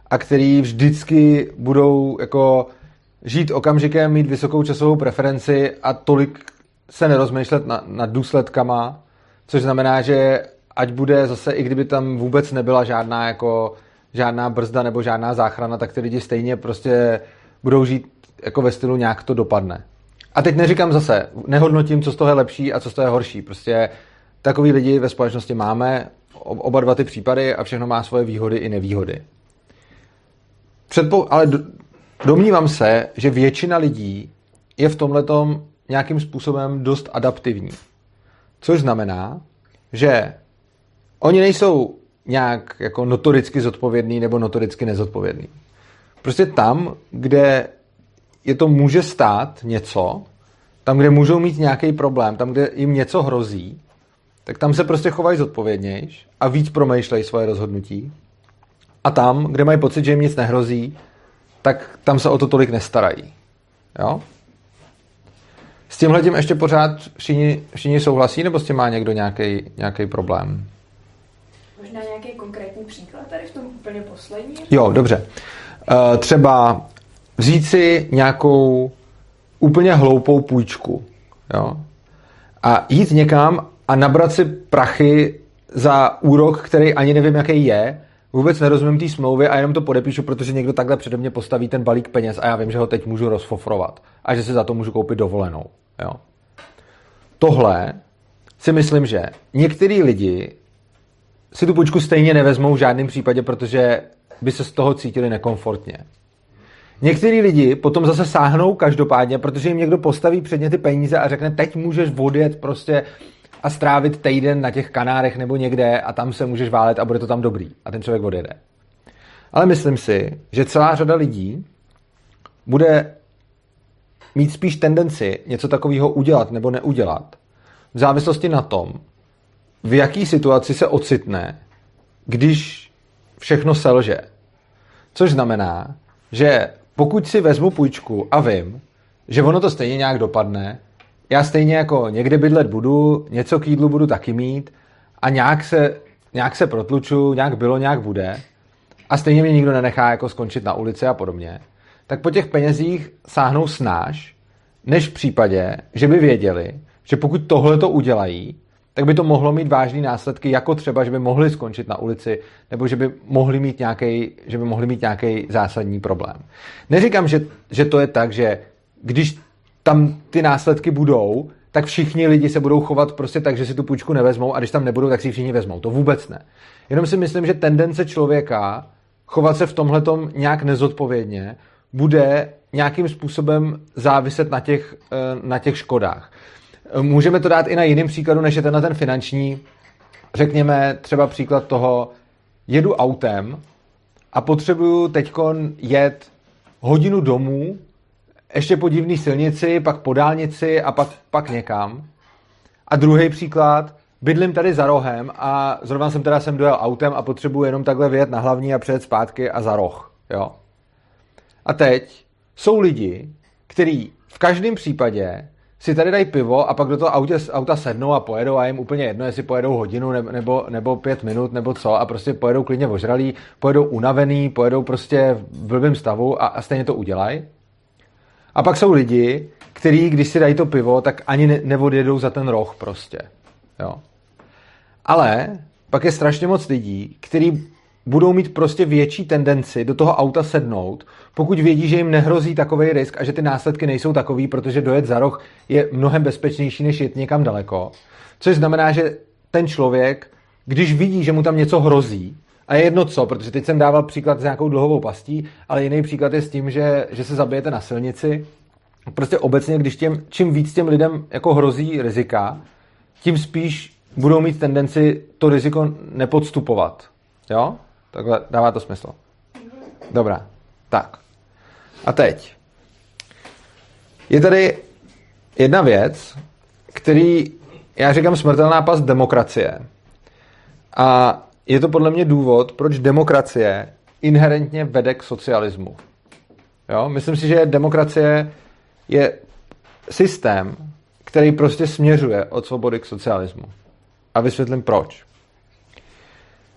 a který vždycky budou jako žít okamžikem, mít vysokou časovou preferenci a tolik se nerozmýšlet na, nad důsledkama, což znamená, že ať bude zase, i kdyby tam vůbec nebyla žádná jako žádná brzda nebo žádná záchrana, tak ty lidi stejně prostě budou žít jako ve stylu nějak to dopadne. A teď neříkám zase, nehodnotím, co z toho je lepší a co z toho je horší. Prostě Takový lidi ve společnosti máme, oba dva ty případy a všechno má svoje výhody i nevýhody. Předpo- ale domnívám se, že většina lidí je v tomhletom nějakým způsobem dost adaptivní. Což znamená, že oni nejsou nějak jako notoricky zodpovědný nebo notoricky nezodpovědný. Prostě tam, kde je to může stát něco, tam, kde můžou mít nějaký problém, tam, kde jim něco hrozí, tak tam se prostě chovají zodpovědnějš a víc promýšlejí svoje rozhodnutí. A tam, kde mají pocit, že jim nic nehrozí, tak tam se o to tolik nestarají. Jo? S tímhle tím ještě pořád všichni, všichni souhlasí, nebo s tím má někdo nějaký problém? Možná nějaký konkrétní příklad tady v tom úplně poslední? Jo, dobře. Uh, třeba vzít si nějakou úplně hloupou půjčku. Jo? A jít někam a nabrat si prachy za úrok, který ani nevím, jaký je, vůbec nerozumím té smlouvy a jenom to podepíšu, protože někdo takhle přede mě postaví ten balík peněz a já vím, že ho teď můžu rozfofrovat a že si za to můžu koupit dovolenou. Jo. Tohle si myslím, že některý lidi si tu půjčku stejně nevezmou v žádném případě, protože by se z toho cítili nekomfortně. Některý lidi potom zase sáhnou každopádně, protože jim někdo postaví před ně ty peníze a řekne, teď můžeš odjet prostě a strávit týden na těch Kanárech nebo někde a tam se můžeš válet a bude to tam dobrý. A ten člověk odjede. Ale myslím si, že celá řada lidí bude mít spíš tendenci něco takového udělat nebo neudělat v závislosti na tom, v jaký situaci se ocitne, když všechno selže. Což znamená, že pokud si vezmu půjčku a vím, že ono to stejně nějak dopadne, já stejně jako někde bydlet budu, něco k jídlu budu taky mít a nějak se, nějak se protluču, nějak bylo, nějak bude a stejně mě nikdo nenechá jako skončit na ulici a podobně, tak po těch penězích sáhnou snáš, než v případě, že by věděli, že pokud tohle to udělají, tak by to mohlo mít vážné následky, jako třeba, že by mohli skončit na ulici, nebo že by mohli mít nějaký, že by mohli mít nějaký zásadní problém. Neříkám, že, že to je tak, že když tam ty následky budou, tak všichni lidi se budou chovat prostě tak, že si tu půjčku nevezmou a když tam nebudou, tak si ji všichni vezmou. To vůbec ne. Jenom si myslím, že tendence člověka chovat se v tomhle nějak nezodpovědně bude nějakým způsobem záviset na těch, eh, na těch škodách. Můžeme to dát i na jiným příkladu, než je ten na ten finanční. Řekněme třeba příklad toho, jedu autem a potřebuju teď jet hodinu domů ještě po divné silnici, pak po dálnici a pak, pak někam. A druhý příklad, bydlím tady za rohem a zrovna jsem teda sem dojel autem a potřebuji jenom takhle vyjet na hlavní a přejet zpátky a za roh. Jo? A teď jsou lidi, kteří v každém případě si tady dají pivo a pak do toho autě, auta sednou a pojedou a jim úplně jedno, jestli pojedou hodinu nebo, nebo pět minut nebo co a prostě pojedou klidně ožralí, pojedou unavený, pojedou prostě v blbém stavu a, a stejně to udělají. A pak jsou lidi, kteří, když si dají to pivo, tak ani ne, neodjedou za ten roh prostě. Jo. Ale pak je strašně moc lidí, kteří budou mít prostě větší tendenci do toho auta sednout, pokud vědí, že jim nehrozí takový risk a že ty následky nejsou takový, protože dojet za roh je mnohem bezpečnější, než jet někam daleko. Což znamená, že ten člověk, když vidí, že mu tam něco hrozí, a je jedno co, protože teď jsem dával příklad s nějakou dlouhou pastí, ale jiný příklad je s tím, že, že se zabijete na silnici. Prostě obecně, když těm, čím víc těm lidem jako hrozí rizika, tím spíš budou mít tendenci to riziko nepodstupovat. Jo? Takhle dává to smysl. Dobrá. Tak. A teď. Je tady jedna věc, který já říkám smrtelná past demokracie. A je to podle mě důvod, proč demokracie inherentně vede k socialismu. Jo? Myslím si, že demokracie je systém, který prostě směřuje od svobody k socialismu. A vysvětlím proč.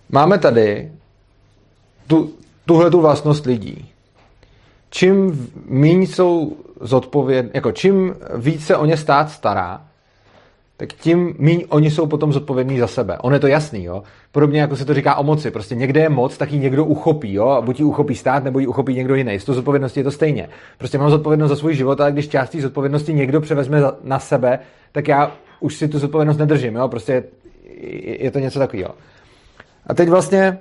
Máme tady tu, tuhle tu vlastnost lidí. Čím méně jsou zodpovědní, jako čím více o ně stát stará, tak tím míň oni jsou potom zodpovědní za sebe. On je to jasný, jo. Podobně jako se to říká o moci. Prostě někde je moc, tak ji někdo uchopí, jo. Buď ji uchopí stát, nebo ji uchopí někdo jiný. S tou zodpovědností je to stejně. Prostě mám zodpovědnost za svůj život, ale když část zodpovědnosti někdo převezme na sebe, tak já už si tu zodpovědnost nedržím, jo. Prostě je to něco takového. A teď vlastně,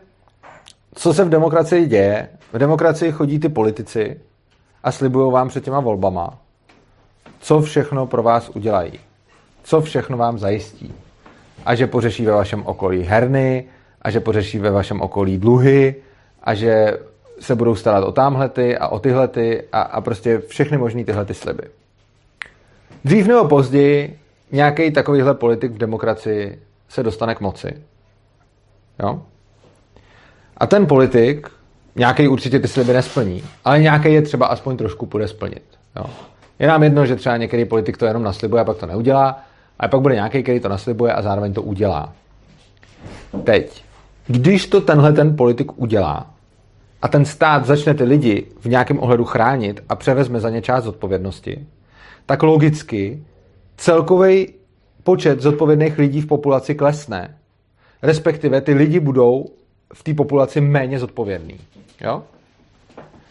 co se v demokracii děje? V demokracii chodí ty politici a slibují vám před těma volbama, co všechno pro vás udělají co všechno vám zajistí. A že pořeší ve vašem okolí herny, a že pořeší ve vašem okolí dluhy, a že se budou starat o tamhlety a o tyhlety a, a prostě všechny možný tyhle ty sliby. Dřív nebo později nějaký takovýhle politik v demokracii se dostane k moci. Jo? A ten politik nějaký určitě ty sliby nesplní, ale nějaký je třeba aspoň trošku bude splnit. Jo? Je nám jedno, že třeba některý politik to jenom naslibuje a pak to neudělá, a pak bude nějaký, který to naslibuje a zároveň to udělá. Teď, když to tenhle ten politik udělá a ten stát začne ty lidi v nějakém ohledu chránit a převezme za ně část zodpovědnosti, tak logicky celkový počet zodpovědných lidí v populaci klesne. Respektive ty lidi budou v té populaci méně zodpovědní. Jo?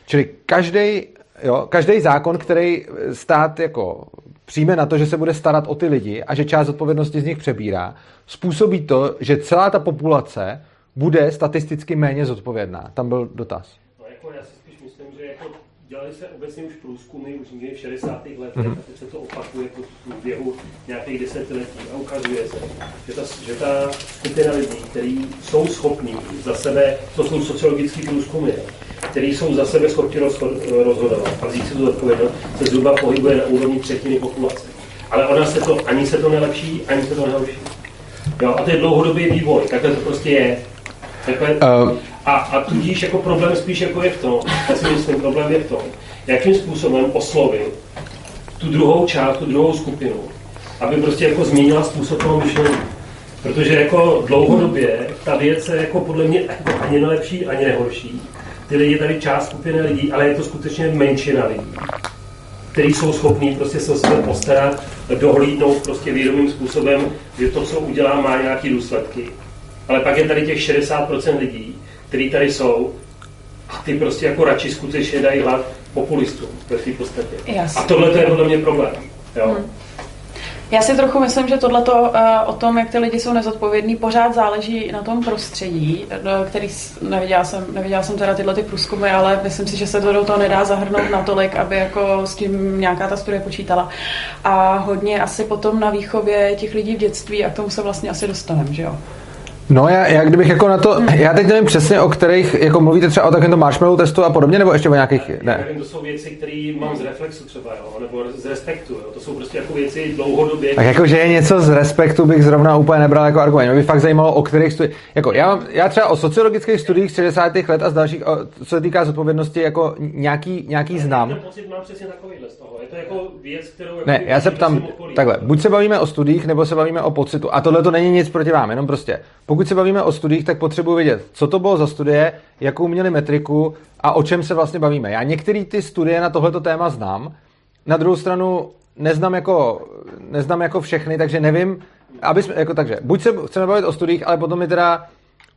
Čili každý jo, každý zákon, který stát jako přijme na to, že se bude starat o ty lidi a že část odpovědnosti z nich přebírá, způsobí to, že celá ta populace bude statisticky méně zodpovědná. Tam byl dotaz. No, jako já si spíš myslím, že jako dělali se obecně už průzkumy už někdy v 60. letech mm-hmm. a teď se to opakuje po průběhu nějakých desetiletí a ukazuje se, že ta, že ta skupina lidí, kteří jsou schopní za sebe, to jsou sociologické průzkumy, který jsou za sebe schopni rozhodovat a vzít si tu odpovědnost, se zhruba pohybuje na úrovni třetiny populace. Ale ona se to, ani se to nelepší, ani se to nelepší. Jo, a to je dlouhodobý vývoj, takhle to prostě je. Takhle, uh. A, a tudíž jako problém spíš jako je v tom, já si myslím, problém je v tom, jakým způsobem oslovit tu druhou část, tu druhou skupinu, aby prostě jako změnila způsob toho myšlení. Protože jako dlouhodobě ta věc je jako podle mě jako ani nelepší, ani nehorší ty lidi tady část skupiny lidí, ale je to skutečně menšina lidí, kteří jsou schopní prostě se o sebe postarat, dohlídnout prostě vědomým způsobem, že to, co udělá, má nějaké důsledky. Ale pak je tady těch 60% lidí, kteří tady jsou, a ty prostě jako radši skutečně dají hlad populistům ve v podstatě. A tohle to je podle mě problém. Jo? Hmm. Já si trochu myslím, že tohle uh, o tom, jak ty lidi jsou nezodpovědní, pořád záleží na tom prostředí, uh, který neviděla jsem, neviděla jsem teda tyhle ty průzkumy, ale myslím si, že se to do toho nedá zahrnout natolik, aby jako s tím nějaká ta studie počítala. A hodně asi potom na výchově těch lidí v dětství a k tomu se vlastně asi dostaneme, že jo? No já, já kdybych jako na to, já teď nevím přesně, o kterých, jako mluvíte třeba o takovém marshmallow testu a podobně, nebo ještě o nějakých, ne. ne. Nevím, to jsou věci, které mám z reflexu třeba, jo, nebo z respektu, jo. to jsou prostě jako věci dlouhodobě. Tak jako, že je něco z respektu bych zrovna úplně nebral jako argument. Mě by fakt zajímalo, o kterých studiích, jako já, mám, já třeba o sociologických studiích z 60. let a z dalších, o, co se týká zodpovědnosti, jako nějaký, nějaký znám. Ten pocit mám přesně takovýhle z toho. Je to jako věc, kterou... Jako ne, já se ptám, takhle, buď se bavíme o studiích, nebo se bavíme o pocitu. A tohle to není nic proti vám, jenom prostě. Pokud se bavíme o studiích, tak potřebuji vědět, co to bylo za studie, jakou měli metriku a o čem se vlastně bavíme. Já některé ty studie na tohleto téma znám, na druhou stranu neznám jako, neznám jako všechny, takže nevím, aby jsme, jako takže, buď se chceme bavit o studiích, ale potom je teda,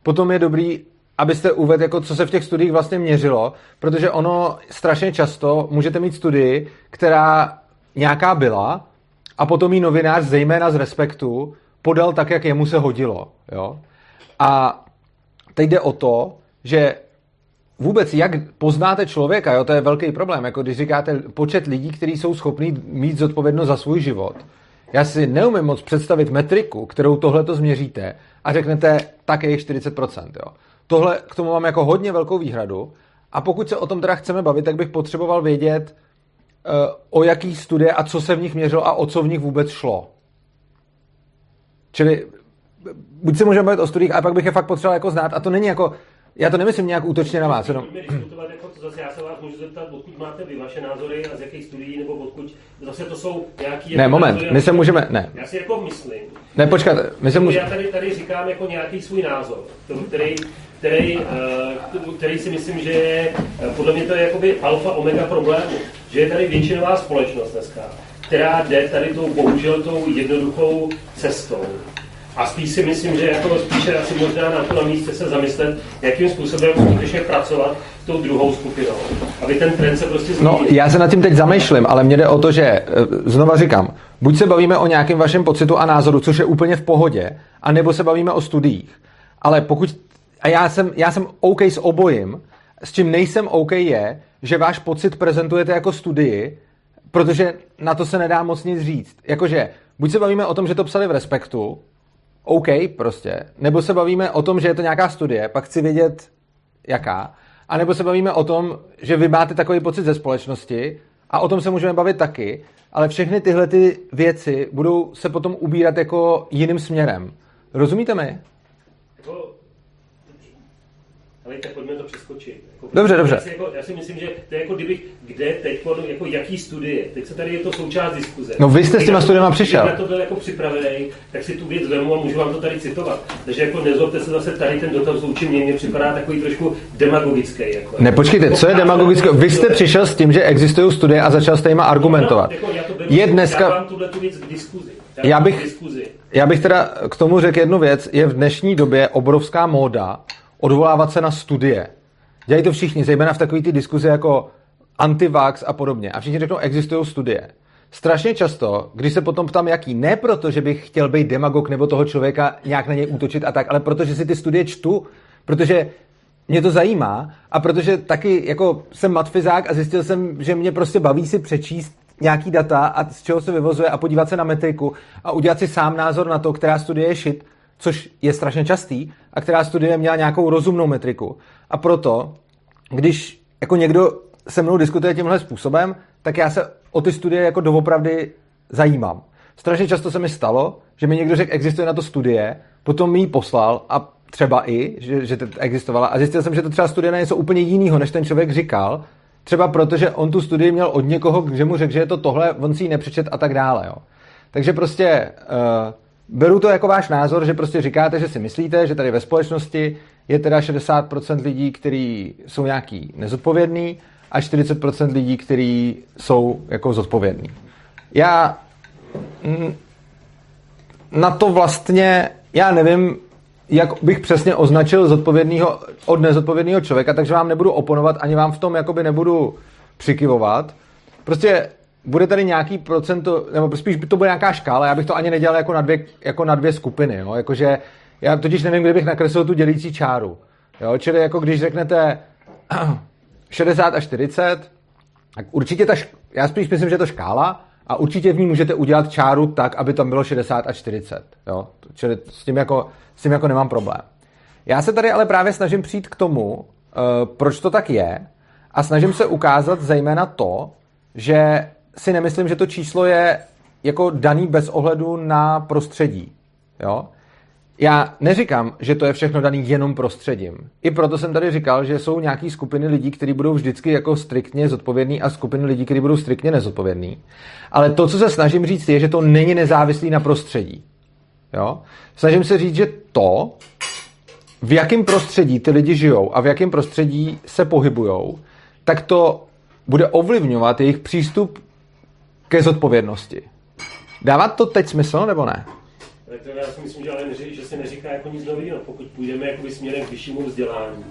potom je dobrý, abyste uvedli, jako co se v těch studiích vlastně měřilo, protože ono strašně často můžete mít studii, která nějaká byla a potom jí novinář, zejména z respektu, podal tak, jak jemu se hodilo. Jo? A teď jde o to, že vůbec jak poznáte člověka, jo, to je velký problém, jako když říkáte počet lidí, kteří jsou schopní mít zodpovědnost za svůj život. Já si neumím moc představit metriku, kterou tohle to změříte a řeknete, tak je 40%. Jo. Tohle k tomu mám jako hodně velkou výhradu a pokud se o tom teda chceme bavit, tak bych potřeboval vědět, eh, o jaký studie a co se v nich měřilo a o co v nich vůbec šlo. Čili buď se můžeme bavit o studiích, ale pak bych je fakt potřeboval jako znát a to není jako, já to nemyslím nějak útočně na vás. Jenom... jako to zase já se vás můžu zeptat, odkud máte vy vaše názory a z jakých studií, nebo odkud, zase to jsou nějaký... Ne, moment, názory, my se můžeme, ne. Já si jako myslím... Ne, počkat, my se můžeme... Já tady, tady říkám jako nějaký svůj názor, který, který, uh, který si myslím, že je, eh, podle mě to je jakoby alfa omega problému, že je tady většinová společnost dneska, která jde tady tou bohužel tou jednoduchou cestou a spíš si myslím, že jako spíše asi možná na to na místě se zamyslet, jakým způsobem skutečně pracovat s tou druhou skupinou, aby ten trend se prostě změnil. No, já se nad tím teď zamýšlím, ale mně jde o to, že, eh, znova říkám, buď se bavíme o nějakém vašem pocitu a názoru, což je úplně v pohodě, anebo se bavíme o studiích. Ale pokud, a já jsem, já jsem OK s obojím, s čím nejsem OK je, že váš pocit prezentujete jako studii, protože na to se nedá moc nic říct. Jakože, buď se bavíme o tom, že to psali v Respektu, OK prostě, nebo se bavíme o tom, že je to nějaká studie, pak chci vědět, jaká, a nebo se bavíme o tom, že vy máte takový pocit ze společnosti a o tom se můžeme bavit taky, ale všechny tyhle ty věci budou se potom ubírat jako jiným směrem. Rozumíte mi? Ale tak pojďme to přeskočit. Jako, Dobře, dobře. Já si, jako, já si myslím, že to je jako kdybych, kde teď, jako jaký studie, teď se tady je to součást diskuze. No vy jste s těma studiema přišel. Kdybych na to byl jako připravený, tak si tu věc vemu a můžu vám to tady citovat. Takže jako nezlobte se zase tady ten dotaz vůči mě, mě připadá takový trošku demagogický. Jako, Ne, počkejte, co je demagogické? Vy jste přišel s tím, že existují studie a začal jste jima argumentovat. Jako, já to beru, Je dneska- věc k diskuzi. Já bych-. Já bych teda k tomu řekl jednu věc. Je v dnešní době obrovská móda odvolávat se na studie. Dělají to všichni, zejména v takové ty diskuzi jako antivax a podobně. A všichni řeknou, existují studie. Strašně často, když se potom ptám, jaký, ne proto, že bych chtěl být demagog nebo toho člověka nějak na něj útočit a tak, ale protože si ty studie čtu, protože mě to zajímá a protože taky jako jsem matfizák a zjistil jsem, že mě prostě baví si přečíst nějaký data a z čeho se vyvozuje a podívat se na metriku a udělat si sám názor na to, která studie je shit, což je strašně častý, a která studie měla nějakou rozumnou metriku. A proto, když jako někdo se mnou diskutuje tímhle způsobem, tak já se o ty studie jako doopravdy zajímám. Strašně často se mi stalo, že mi někdo řekl, existuje na to studie, potom mi ji poslal a třeba i, že, že to existovala a zjistil jsem, že to třeba studie na něco úplně jiného, než ten člověk říkal, třeba protože on tu studii měl od někoho, že mu řekl, že je to tohle, on si ji nepřečet a tak dále. Jo. Takže prostě uh, beru to jako váš názor, že prostě říkáte, že si myslíte, že tady ve společnosti je teda 60% lidí, kteří jsou nějaký nezodpovědní a 40% lidí, kteří jsou jako zodpovědní. Já mm, na to vlastně, já nevím, jak bych přesně označil zodpovědného od nezodpovědného člověka, takže vám nebudu oponovat, ani vám v tom jakoby nebudu přikivovat. Prostě bude tady nějaký procento, nebo spíš by to bude nějaká škála, já bych to ani nedělal jako na dvě, jako na dvě skupiny, jo? Jakože já totiž nevím, kde bych nakreslil tu dělící čáru. Jo? Čili jako když řeknete 60 a 40, tak určitě ta, šk- já spíš myslím, že je to škála A určitě v ní můžete udělat čáru tak, aby tam bylo 60 a 40. Jo? Čili s tím, jako, s tím jako nemám problém. Já se tady ale právě snažím přijít k tomu, uh, proč to tak je a snažím se ukázat zejména to, že si nemyslím, že to číslo je jako daný bez ohledu na prostředí. Jo? Já neříkám, že to je všechno daný jenom prostředím. I proto jsem tady říkal, že jsou nějaké skupiny lidí, kteří budou vždycky jako striktně zodpovědní a skupiny lidí, kteří budou striktně nezodpovědní. Ale to, co se snažím říct, je, že to není nezávislý na prostředí. Jo? Snažím se říct, že to, v jakém prostředí ty lidi žijou a v jakém prostředí se pohybujou, tak to bude ovlivňovat jejich přístup ke zodpovědnosti. Dává to teď smysl, nebo ne? Tak to já si myslím, že, ale neří, že se neříká jako nic nového. Pokud půjdeme jakoby směrem k vyššímu vzdělání,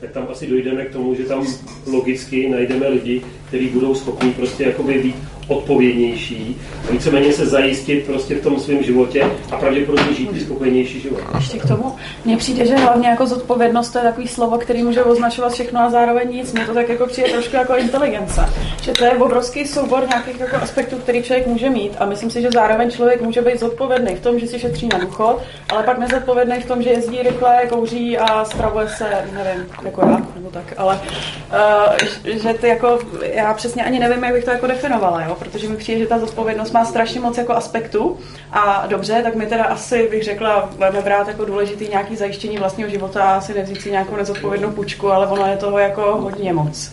tak tam asi dojdeme k tomu, že tam logicky najdeme lidi, kteří budou schopni prostě jakoby být odpovědnější a víceméně se zajistit prostě v tom svém životě a pravděpodobně žít spokojenější život. Ještě k tomu, mně přijde, že hlavně jako zodpovědnost to je takový slovo, který může označovat všechno a zároveň nic. Mně to tak jako přijde trošku jako inteligence. Že to je obrovský soubor nějakých jako aspektů, který člověk může mít a myslím si, že zároveň člověk může být zodpovědný v tom, že si šetří na důchod, ale pak nezodpovědný v tom, že jezdí rychle, kouří a stravuje se, nevím, jako já, nebo tak, ale uh, že ty jako, já přesně ani nevím, jak bych to jako definovala, jo? Protože mi přijde, že ta zodpovědnost má strašně moc jako aspektů a dobře, tak mi teda asi bych řekla, budeme brát jako důležitý nějaký zajištění vlastního života a asi nevzít si nějakou nezodpovědnou půjčku, ale ono je toho jako hodně moc.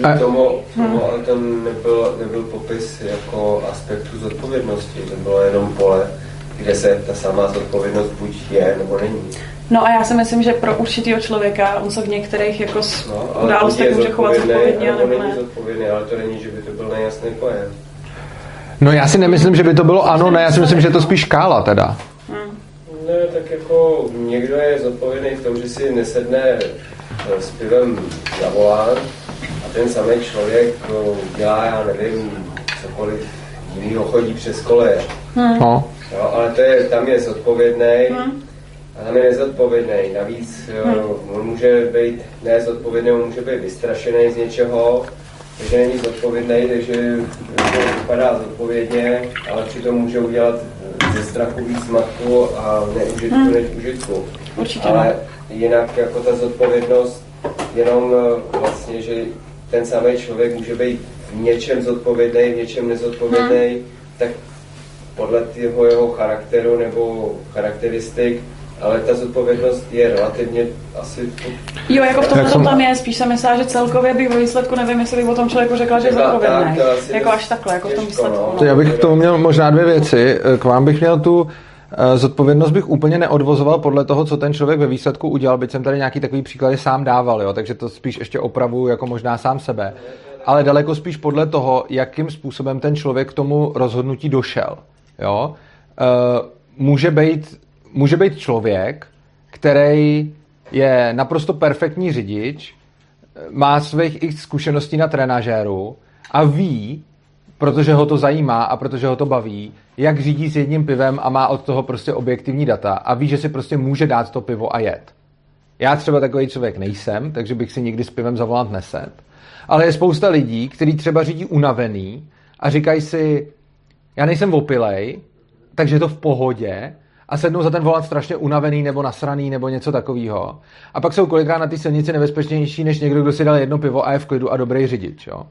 K tomu, tomu ale ten nebyl, nebyl popis jako aspektu zodpovědnosti, to bylo jenom pole, kde se ta samá zodpovědnost buď je, nebo není. No a já si myslím, že pro určitého člověka on se v některých jako no, událostech může chovat zodpovědně, nebo není zodpovědný, ale to není, že by to byl nejasný pojem. No já si nemyslím, že by to bylo ano, ne, já si myslím, že je to spíš škála teda. Hmm. Ne, tak jako někdo je zodpovědný v tom, že si nesedne eh, s pivem za volán a ten samý člověk dělá, já nevím, cokoliv jinýho chodí přes koleje. Hmm. No. Jo, ale to je, tam je zodpovědný, hmm a tam je nezodpovědný. Navíc hmm. on může být nezodpovědný, on může být vystrašený z něčeho, takže není zodpovědný, takže vypadá zodpovědně, ale přitom může udělat ze strachu víc matku a neužitku hmm. než užitku. Určitě ale jinak jako ta zodpovědnost, jenom eh, vlastně, že ten samý člověk může být v něčem zodpovědný, v něčem nezodpovědný, hmm. tak podle jeho, jeho charakteru nebo charakteristik ale ta zodpovědnost je relativně asi... Jo, jako v tomhle to tam je, spíš jsem myslela, že celkově bych ve výsledku, nevím, jestli bych o tom člověku řekla, že je zodpovědný. Jako až takhle, jako v tom výsledku. No. To já bych k tomu měl možná dvě věci. K vám bych měl tu eh, Zodpovědnost bych úplně neodvozoval podle toho, co ten člověk ve výsledku udělal, byť jsem tady nějaký takový příklady sám dával, jo, takže to spíš ještě opravu jako možná sám sebe. Ale daleko spíš podle toho, jakým způsobem ten člověk k tomu rozhodnutí došel. Jo? Uh, může být může být člověk, který je naprosto perfektní řidič, má svých x zkušeností na trenažéru a ví, protože ho to zajímá a protože ho to baví, jak řídí s jedním pivem a má od toho prostě objektivní data a ví, že si prostě může dát to pivo a jet. Já třeba takový člověk nejsem, takže bych si nikdy s pivem za volant neset. Ale je spousta lidí, kteří třeba řídí unavený a říkají si, já nejsem opilej, takže je to v pohodě a sednou za ten volant strašně unavený nebo nasraný nebo něco takového. A pak jsou kolikrát na té silnici nebezpečnější než někdo, kdo si dal jedno pivo a je v klidu a dobrý řidič. Jo?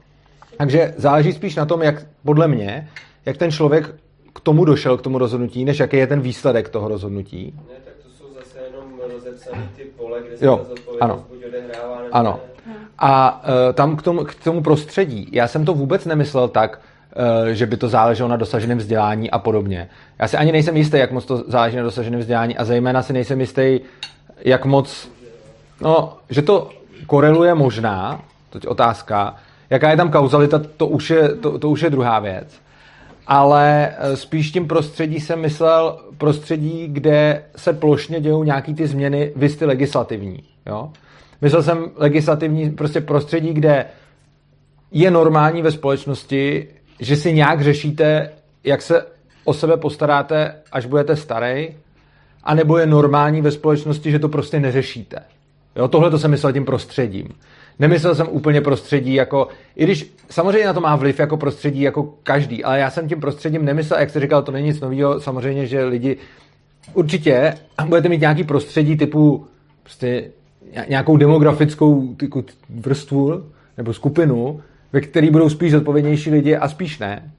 Takže záleží spíš na tom, jak podle mě, jak ten člověk k tomu došel, k tomu rozhodnutí, než jaký je ten výsledek toho rozhodnutí. Ne, tak to jsou zase jenom rozepsané ty pole, kde se jo, ta zodpovědnost ano. buď odehrává, nebo ano. Ne. A uh, tam k tomu, k tomu prostředí, já jsem to vůbec nemyslel tak, že by to záleželo na dosaženém vzdělání a podobně. Já si ani nejsem jistý, jak moc to záleží na dosaženém vzdělání a zejména si nejsem jistý, jak moc, no, že to koreluje možná, je otázka, jaká je tam kauzalita, to už je, to, to už je druhá věc. Ale eh, spíš tím prostředí jsem myslel prostředí, kde se plošně dějou nějaký ty změny, vy ty legislativní. Jo? Myslel jsem legislativní prostě prostředí, kde je normální ve společnosti, že si nějak řešíte, jak se o sebe postaráte, až budete starý, anebo je normální ve společnosti, že to prostě neřešíte. Jo, tohle to jsem myslel tím prostředím. Nemyslel jsem úplně prostředí jako, i když samozřejmě na to má vliv jako prostředí jako každý, ale já jsem tím prostředím nemyslel, jak jste říkal, to není nic nového, samozřejmě, že lidi určitě budete mít nějaký prostředí typu prostě nějakou demografickou tyku, vrstvu nebo skupinu, ve který budou spíš zodpovědnější lidi a spíš ne.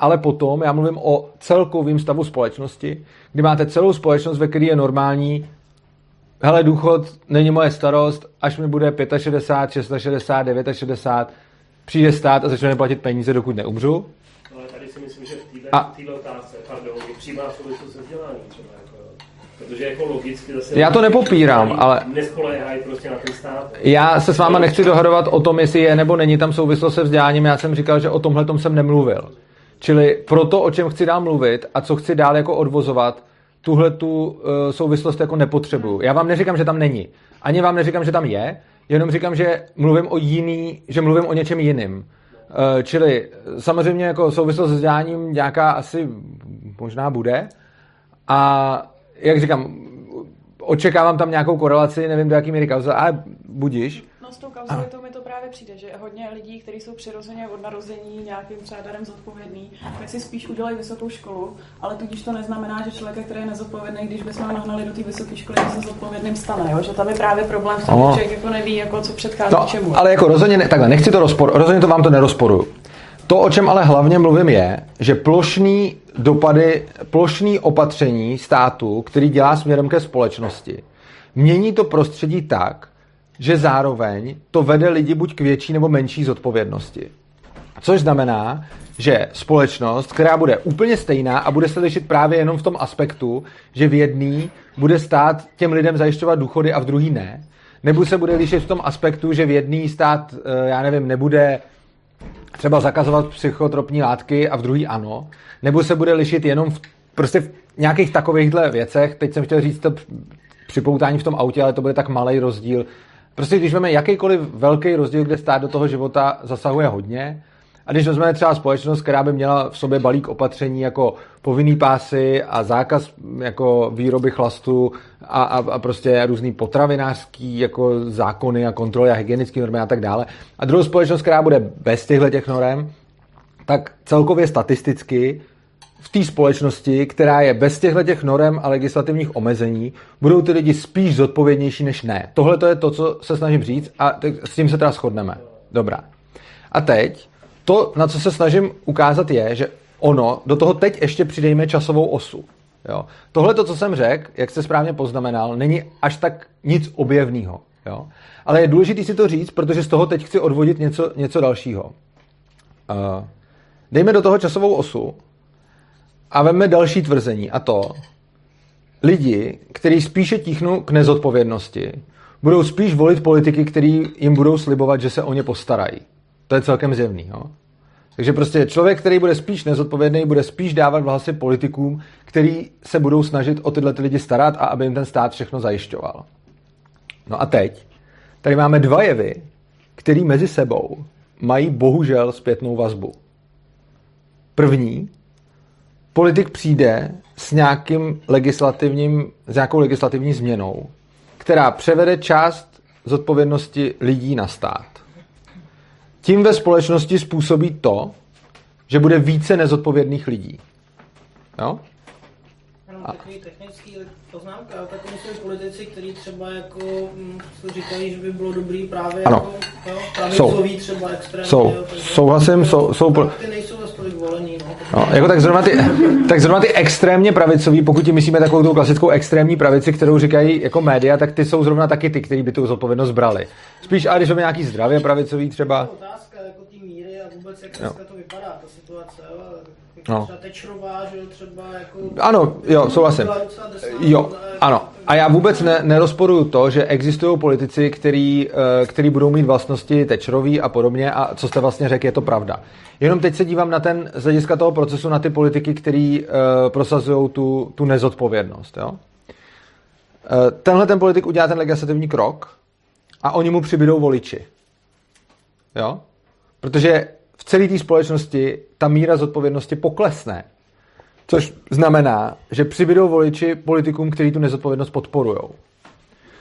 Ale potom já mluvím o celkovém stavu společnosti, kdy máte celou společnost, ve které je normální, hele, důchod není moje starost, až mi bude 65, 66, 69, přijde stát a začne platit peníze, dokud neumřu. Ale tady si myslím, že v této otázce, pardon, je přímá souvislost se vzděláním třeba. Protože jako logicky zase... Já to nepopírám, ale... Nespoléhají prostě na ten stát. Já se s váma nechci dohadovat o tom, jestli je nebo není tam souvislost se vzděláním. Já jsem říkal, že o tomhle jsem nemluvil. Čili pro to, o čem chci dál mluvit a co chci dál jako odvozovat, tuhle tu uh, souvislost jako nepotřebuju. Já vám neříkám, že tam není. Ani vám neříkám, že tam je, jenom říkám, že mluvím o jiný, že mluvím o něčem jiným. Uh, čili samozřejmě jako souvislost s vzděláním nějaká asi možná bude. A jak říkám, očekávám tam nějakou korelaci, nevím do jaký míry kauza, ale budíš. No s tou kauzalitou mi to právě přijde, že hodně lidí, kteří jsou přirozeně od narození nějakým třeba darem zodpovědný, tak si spíš udělají vysokou školu, ale tudíž to neznamená, že člověk, který je nezodpovědný, když bychom ho nahnali do té vysoké školy, se zodpovědným stane, jo? že tam je právě problém v tom, že člověk jako neví, jako co předchází no, čemu. Ale jako rozhodně, ne, takhle, nechci to rozpor, rozhodně to vám to nerozporuju. To, o čem ale hlavně mluvím, je, že plošný dopady, plošný opatření státu, který dělá směrem ke společnosti, mění to prostředí tak, že zároveň to vede lidi buď k větší nebo menší zodpovědnosti. Což znamená, že společnost, která bude úplně stejná a bude se lišit právě jenom v tom aspektu, že v jedný bude stát těm lidem zajišťovat důchody a v druhý ne, nebo se bude lišit v tom aspektu, že v jedný stát, eh, já nevím, nebude třeba zakazovat psychotropní látky a v druhý ano, nebo se bude lišit jenom v, prostě v nějakých takovýchhle věcech. Teď jsem chtěl říct to připoutání v tom autě, ale to bude tak malý rozdíl. Prostě když vezmeme jakýkoliv velký rozdíl, kde stát do toho života zasahuje hodně, a když vezmeme třeba společnost, která by měla v sobě balík opatření jako povinný pásy a zákaz jako výroby chlastu a, a, a prostě různý potravinářský jako zákony a kontroly a hygienické normy a tak dále. A druhou společnost, která bude bez těchto těch norm, tak celkově statisticky v té společnosti, která je bez těchto těch norem a legislativních omezení, budou ty lidi spíš zodpovědnější než ne. Tohle to je to, co se snažím říct a s tím se teda shodneme. Dobrá. A teď, to, na co se snažím ukázat, je, že ono, do toho teď ještě přidejme časovou osu. Jo. Tohle, to, co jsem řekl, jak jste správně poznamenal, není až tak nic objevného. Ale je důležité si to říct, protože z toho teď chci odvodit něco, něco dalšího. Uh, dejme do toho časovou osu a veme další tvrzení a to, lidi, kteří spíše tichnou k nezodpovědnosti, budou spíš volit politiky, který jim budou slibovat, že se o ně postarají. To je celkem zjevný. Jo? Takže prostě člověk, který bude spíš nezodpovědný, bude spíš dávat hlasy politikům, který se budou snažit o tyhle ty lidi starat a aby jim ten stát všechno zajišťoval. No a teď, tady máme dva jevy, který mezi sebou mají bohužel zpětnou vazbu. První, politik přijde s nějakým legislativním, s nějakou legislativní změnou, která převede část zodpovědnosti lidí na stát. Tím ve společnosti způsobí to, že bude více nezodpovědných lidí. Jo? Takový technický poznámka, tak jsou politici, kteří třeba jako hm, říkají, že by bylo dobrý právě ano. jako jo, pravicový třeba extrémně. Jsou, jo, souhlasím, jsou, jsou, ty nejsou zase tolik volení. No. No, jako tak, zrovna ty, tak zrovna ty extrémně pravicový, pokud ti myslíme takovou tu klasickou extrémní pravici, kterou říkají jako média, tak ty jsou zrovna taky ty, kteří by tu zodpovědnost brali. Spíš, ale když máme nějaký zdravě pravicový třeba. Otázka jako ty míry a vůbec jak dneska to vypadá, ta situace, jo? No. Tečrová, že třeba jako... Ano, jo, souhlasím. Jo, ano. A já vůbec ne, nerozporuju to, že existují politici, který, eh, který budou mít vlastnosti tečrový a podobně a co jste vlastně řekl, je to pravda. Jenom teď se dívám na ten, z hlediska toho procesu, na ty politiky, který uh, prosazují tu, tu nezodpovědnost. Jo? Uh, tenhle ten politik udělá ten legislativní krok a oni mu přibydou voliči. Jo? Protože v celé té společnosti ta míra zodpovědnosti poklesne. Což znamená, že přibydou voliči politikům, kteří tu nezodpovědnost podporují.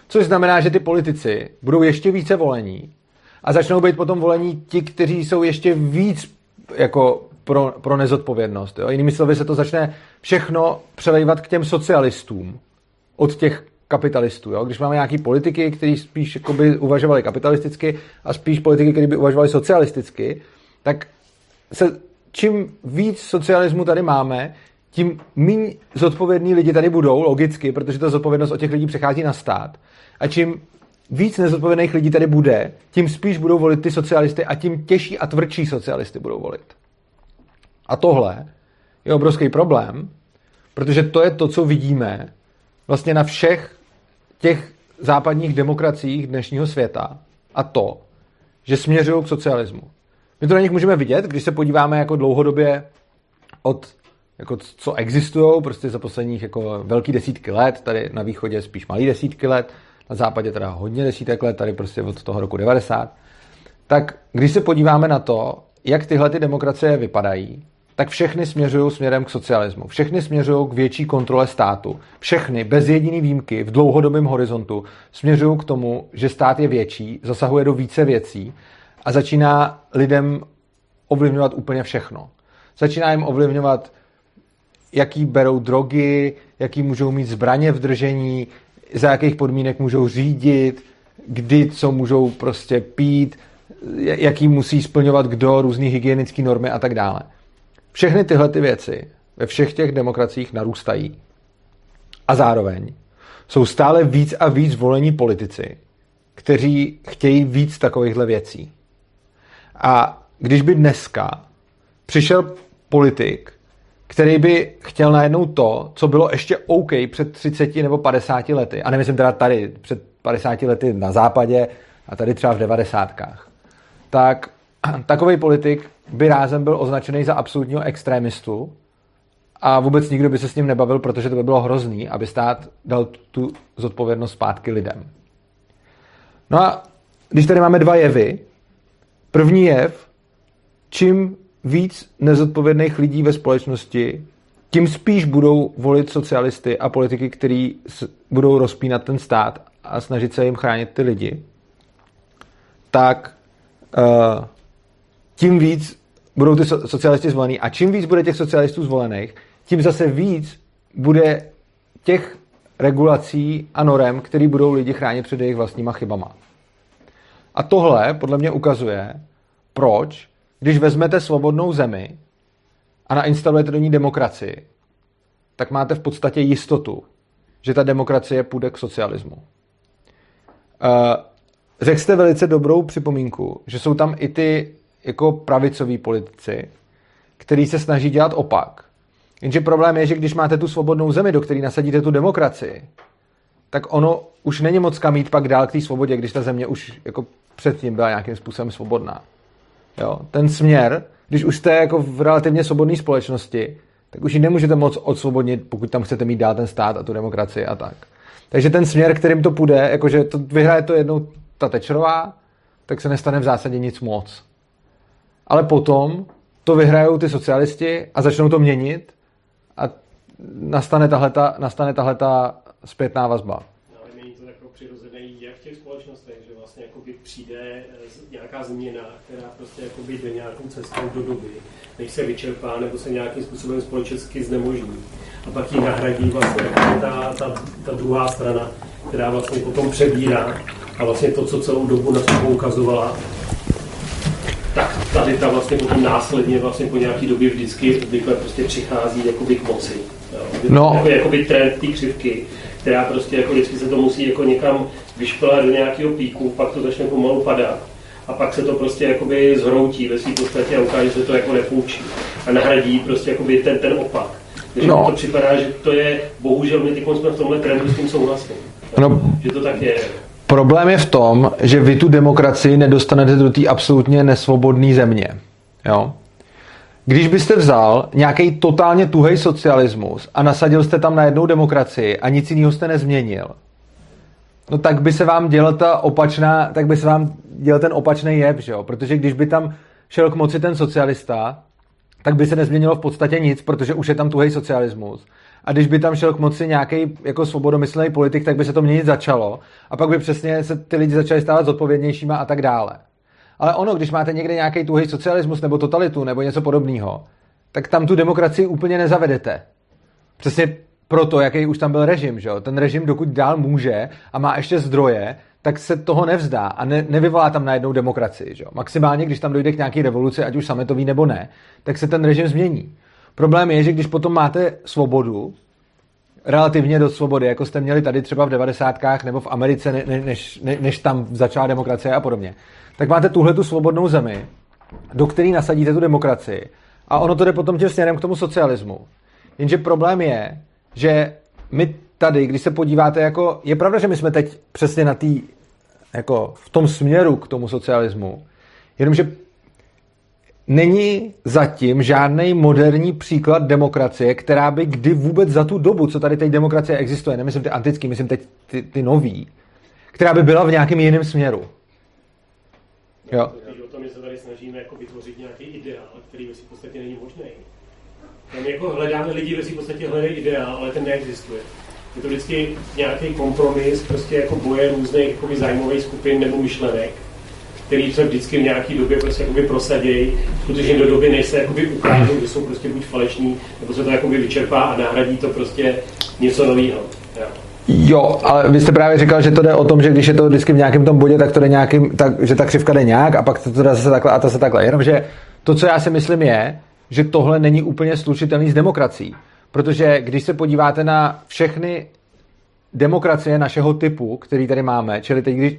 Což znamená, že ty politici budou ještě více volení a začnou být potom volení ti, kteří jsou ještě víc jako pro, pro nezodpovědnost. Jo? Jinými slovy se to začne všechno přelejvat k těm socialistům od těch kapitalistů. Jo? Když máme nějaký politiky, kteří spíš jakoby, uvažovali kapitalisticky a spíš politiky, kteří by uvažovali socialisticky, tak se, čím víc socialismu tady máme, tím méně zodpovědní lidi tady budou, logicky, protože ta zodpovědnost od těch lidí přechází na stát. A čím víc nezodpovědných lidí tady bude, tím spíš budou volit ty socialisty a tím těžší a tvrdší socialisty budou volit. A tohle je obrovský problém, protože to je to, co vidíme vlastně na všech těch západních demokraciích dnešního světa a to, že směřují k socialismu. My to na nich můžeme vidět, když se podíváme jako dlouhodobě od jako co existují prostě za posledních jako velký desítky let, tady na východě spíš malý desítky let, na západě teda hodně desítek let, tady prostě od toho roku 90, tak když se podíváme na to, jak tyhle ty demokracie vypadají, tak všechny směřují směrem k socialismu. Všechny směřují k větší kontrole státu. Všechny, bez jediný výjimky, v dlouhodobém horizontu, směřují k tomu, že stát je větší, zasahuje do více věcí a začíná lidem ovlivňovat úplně všechno. Začíná jim ovlivňovat, jaký berou drogy, jaký můžou mít zbraně v držení, za jakých podmínek můžou řídit, kdy co můžou prostě pít, jaký musí splňovat kdo, různé hygienické normy a tak dále. Všechny tyhle ty věci ve všech těch demokraciích narůstají. A zároveň jsou stále víc a víc volení politici, kteří chtějí víc takovýchhle věcí. A když by dneska přišel politik, který by chtěl najednou to, co bylo ještě OK před 30 nebo 50 lety, a nemyslím teda tady, před 50 lety na západě a tady třeba v devadesátkách, tak *clears throat* takový politik by rázem byl označený za absolutního extrémistu a vůbec nikdo by se s ním nebavil, protože to by bylo hrozný, aby stát dal tu zodpovědnost zpátky lidem. No a když tady máme dva jevy, první jev, čím víc nezodpovědných lidí ve společnosti, tím spíš budou volit socialisty a politiky, kteří budou rozpínat ten stát a snažit se jim chránit ty lidi, tak uh, tím víc budou ty socialisti zvolení a čím víc bude těch socialistů zvolených, tím zase víc bude těch regulací a norem, které budou lidi chránit před jejich vlastníma chybama. A tohle podle mě ukazuje, proč, když vezmete svobodnou zemi a nainstalujete do ní demokracii, tak máte v podstatě jistotu, že ta demokracie půjde k socialismu. Uh, řekl jste velice dobrou připomínku, že jsou tam i ty jako pravicoví politici, který se snaží dělat opak. Jenže problém je, že když máte tu svobodnou zemi, do které nasadíte tu demokracii, tak ono už není moc kam jít pak dál k té svobodě, když ta země už jako předtím byla nějakým způsobem svobodná. Jo? Ten směr, když už jste jako v relativně svobodné společnosti, tak už ji nemůžete moc odsvobodnit, pokud tam chcete mít dál ten stát a tu demokracii a tak. Takže ten směr, kterým to půjde, jakože to vyhraje to jednou ta Tečerová, tak se nestane v zásadě nic moc. Ale potom to vyhrajou ty socialisti a začnou to měnit a nastane tahleta, nastane zpětná vazba. No, ale není to jako přirozené jak v těch společnostech, že vlastně jakoby přijde eh, nějaká změna, která prostě jakoby jde nějakou cestou do doby, než se vyčerpá nebo se nějakým způsobem společensky znemožní. A pak ji nahradí vlastně ta, ta, ta druhá strana, která vlastně potom přebírá a vlastně to, co celou dobu na to ukazovala, tak tady ta vlastně potom následně vlastně po nějaký době vždycky obvykle prostě přichází jakoby k moci. Jo. No. Jako, jakoby trend té křivky, která prostě jako vždycky se to musí jako někam vyšpelat do nějakého píku, pak to začne pomalu padat a pak se to prostě jakoby zhroutí ve své podstatě a ukáže, že se to jako nepůjčí a nahradí prostě jakoby ten, ten opak. Takže no. to připadá, že to je, bohužel my jsme v tomhle trendu s tím souhlasím. No. Že to tak je. Problém je v tom, že vy tu demokracii nedostanete do té absolutně nesvobodné země. Jo? Když byste vzal nějaký totálně tuhej socialismus a nasadil jste tam na jednou demokracii a nic jiného jste nezměnil, no tak by se vám dělal ta opačná, tak by se vám dělal ten opačný jev, že jo? Protože když by tam šel k moci ten socialista, tak by se nezměnilo v podstatě nic, protože už je tam tuhej socialismus a když by tam šel k moci nějaký jako svobodomyslný politik, tak by se to měnit začalo a pak by přesně se ty lidi začali stávat zodpovědnějšíma a tak dále. Ale ono, když máte někde nějaký tuhý socialismus nebo totalitu nebo něco podobného, tak tam tu demokracii úplně nezavedete. Přesně proto, jaký už tam byl režim. Že? Ten režim, dokud dál může a má ještě zdroje, tak se toho nevzdá a ne, nevyvolá tam najednou demokracii. Že? Maximálně, když tam dojde k nějaké revoluci, ať už sametový nebo ne, tak se ten režim změní. Problém je, že když potom máte svobodu, relativně do svobody, jako jste měli tady třeba v devadesátkách nebo v Americe, ne, než, ne, než tam začala demokracie a podobně, tak máte tuhle tu svobodnou zemi, do které nasadíte tu demokracii a ono to jde potom tím směrem k tomu socialismu. Jenže problém je, že my tady, když se podíváte, jako, je pravda, že my jsme teď přesně na tý, jako v tom směru k tomu socialismu, jenomže není zatím žádný moderní příklad demokracie, která by kdy vůbec za tu dobu, co tady teď demokracie existuje, nemyslím ty antický, myslím teď ty, ty nový, která by byla v nějakém jiném směru. Jo. O tom, že se tady snažíme jako vytvořit nějaký ideál, který v podstatě není možný. Tam jako hledáme lidi, kteří v podstatě hledají ideál, ale ten neexistuje. Je to vždycky nějaký kompromis, prostě jako boje různých jakoby, zájmových skupin nebo myšlenek, který se vždycky v nějaké době prostě jakoby prosadějí, protože do doby, než se jakoby ukážou, že jsou prostě buď falešní, nebo se to jakoby vyčerpá a nahradí to prostě něco nového. Jo, ale vy jste právě říkal, že to jde o tom, že když je to vždycky v nějakém tom bodě, tak to jde nějakým, tak, že ta křivka jde nějak a pak to, jde zase takhle a to se takhle. Jenomže to, co já si myslím, je, že tohle není úplně slučitelný s demokracií. Protože když se podíváte na všechny demokracie našeho typu, který tady máme, čili teď, když,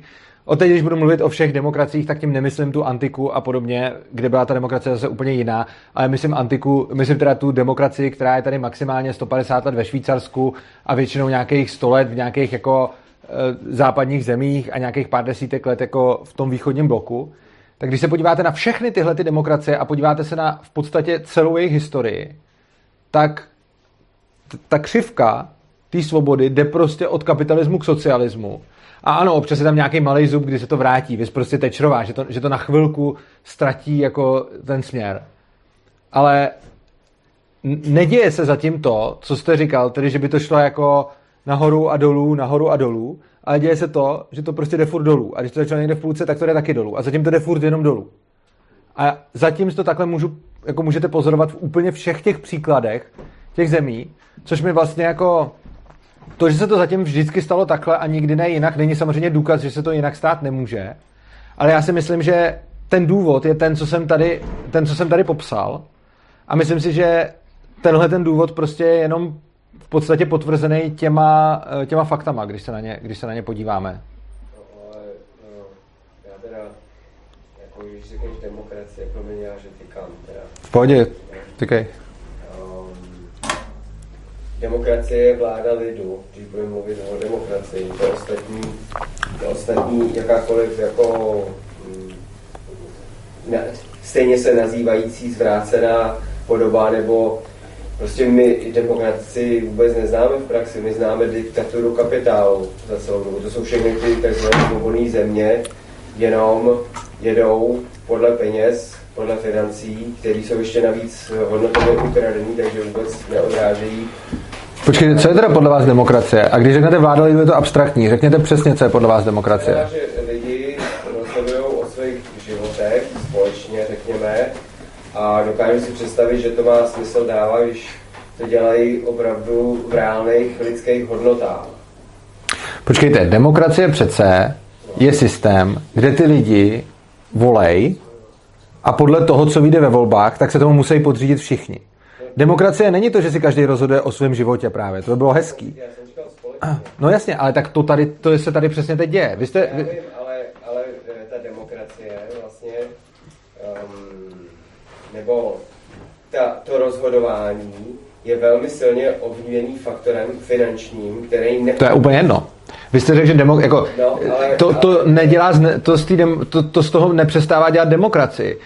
o teď, když budu mluvit o všech demokraciích, tak tím nemyslím tu antiku a podobně, kde byla ta demokracie zase úplně jiná, ale myslím antiku, myslím teda tu demokracii, která je tady maximálně 150 let ve Švýcarsku a většinou nějakých 100 let v nějakých jako e, západních zemích a nějakých pár desítek let jako v tom východním bloku, tak když se podíváte na všechny tyhle ty demokracie a podíváte se na v podstatě celou jejich historii, tak ta křivka té svobody jde prostě od kapitalismu k socialismu. A ano, občas je tam nějaký malý zub, kdy se to vrátí, vys prostě tečrová, že to, že to na chvilku ztratí jako ten směr. Ale neděje se zatím to, co jste říkal, tedy že by to šlo jako nahoru a dolů, nahoru a dolů, ale děje se to, že to prostě jde furt dolů. A když to začne někde v půlce, tak to jde taky dolů. A zatím to jde furt jenom dolů. A zatím to takhle můžu, jako můžete pozorovat v úplně všech těch příkladech těch zemí, což mi vlastně jako to, že se to zatím vždycky stalo takhle a nikdy ne jinak, není samozřejmě důkaz, že se to jinak stát nemůže. Ale já si myslím, že ten důvod je ten, co jsem tady, ten, co jsem tady popsal. A myslím si, že tenhle ten důvod prostě je jenom v podstatě potvrzený těma, eh, těma faktama, když se na ně, když se na ně podíváme. No, ale no, já teda, jako když řekneš demokracie, promiň, já že tykám teda. V pohodě, tykej. Demokracie je vláda lidu, když budeme mluvit o demokracii. To ostatní, to ostatní jakákoliv jako mm, ne, stejně se nazývající zvrácená podoba nebo Prostě my demokracii vůbec neznáme v praxi, my známe diktaturu kapitálu za celou dobu. To jsou všechny ty tzv. svobodné země, jenom jedou podle peněz, podle financí, které jsou ještě navíc hodnotově ukradený, takže vůbec neodrážejí Počkejte, co je teda podle vás demokracie? A když řeknete vláda lidu, je to abstraktní. Řekněte přesně, co je podle vás demokracie. Znamená, že lidi rozhodují o svých životech společně, řekněme, a dokážu si představit, že to má smysl dávat, když to dělají opravdu v reálných lidských hodnotách. Počkejte, demokracie přece je systém, kde ty lidi volej a podle toho, co vyjde ve volbách, tak se tomu musí podřídit všichni. Demokracie není to, že si každý rozhoduje o svém životě právě. To by bylo hezký. No jasně, ale tak to tady, to se tady přesně teď děje. Vy jste... Vím, ale, ale eh, ta demokracie vlastně um, nebo ta, to rozhodování je velmi silně ovlivněný faktorem finančním, který... Ne... To je úplně jedno. Vy jste řekl, že demo, jako, no, ale, to, to, nedělá, to, z dem, to, to z toho nepřestává dělat demokracii.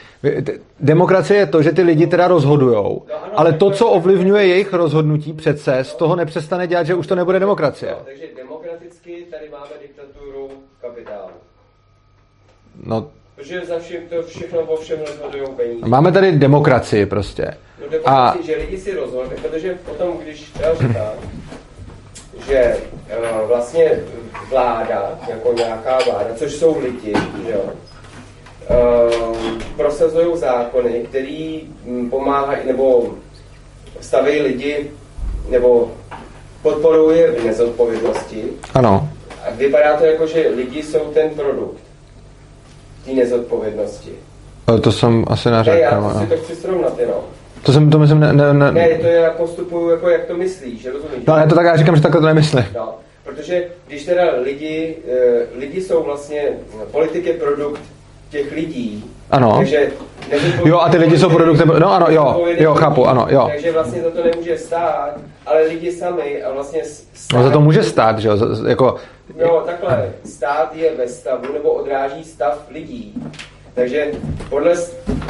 Demokracie je to, že ty lidi teda rozhodujou, no, ano, ale to, co ovlivňuje jejich rozhodnutí přece, z toho nepřestane dělat, že už to nebude demokracie. No, takže demokraticky tady máme diktaturu kapitálu. No, Protože za všem to všechno o všem rozhodují peníze. Máme tady demokracii prostě. No demokracii, a... že lidi si rozhodují, protože potom, když třeba říká, že uh, vlastně vláda, jako nějaká vláda, což jsou lidi, že jo, uh, prosazují zákony, který um, pomáhají nebo staví lidi nebo podporuje v nezodpovědnosti. Ano. A vypadá to jako, že lidi jsou ten produkt té nezodpovědnosti. To jsem asi neřekl. Ne, já no, si to chci srovnat jenom. To jsem, to myslím, ne, ne, ne. Ne, to já postupuju jako, jak to myslíš, rozumíš? No, já to tak já říkám, že takhle to nemyslím. No, protože když teda lidi, uh, lidi jsou vlastně, politik je produkt těch lidí, ano. Takže jo, a ty lidi jsou produktem, no ano, jo, jo, chápu, ano, jo. Takže vlastně za to nemůže stát, ale lidi sami a vlastně stát, No za to může stát, že jo, jako... Jo, takhle, stát je ve stavu, nebo odráží stav lidí. Takže podle,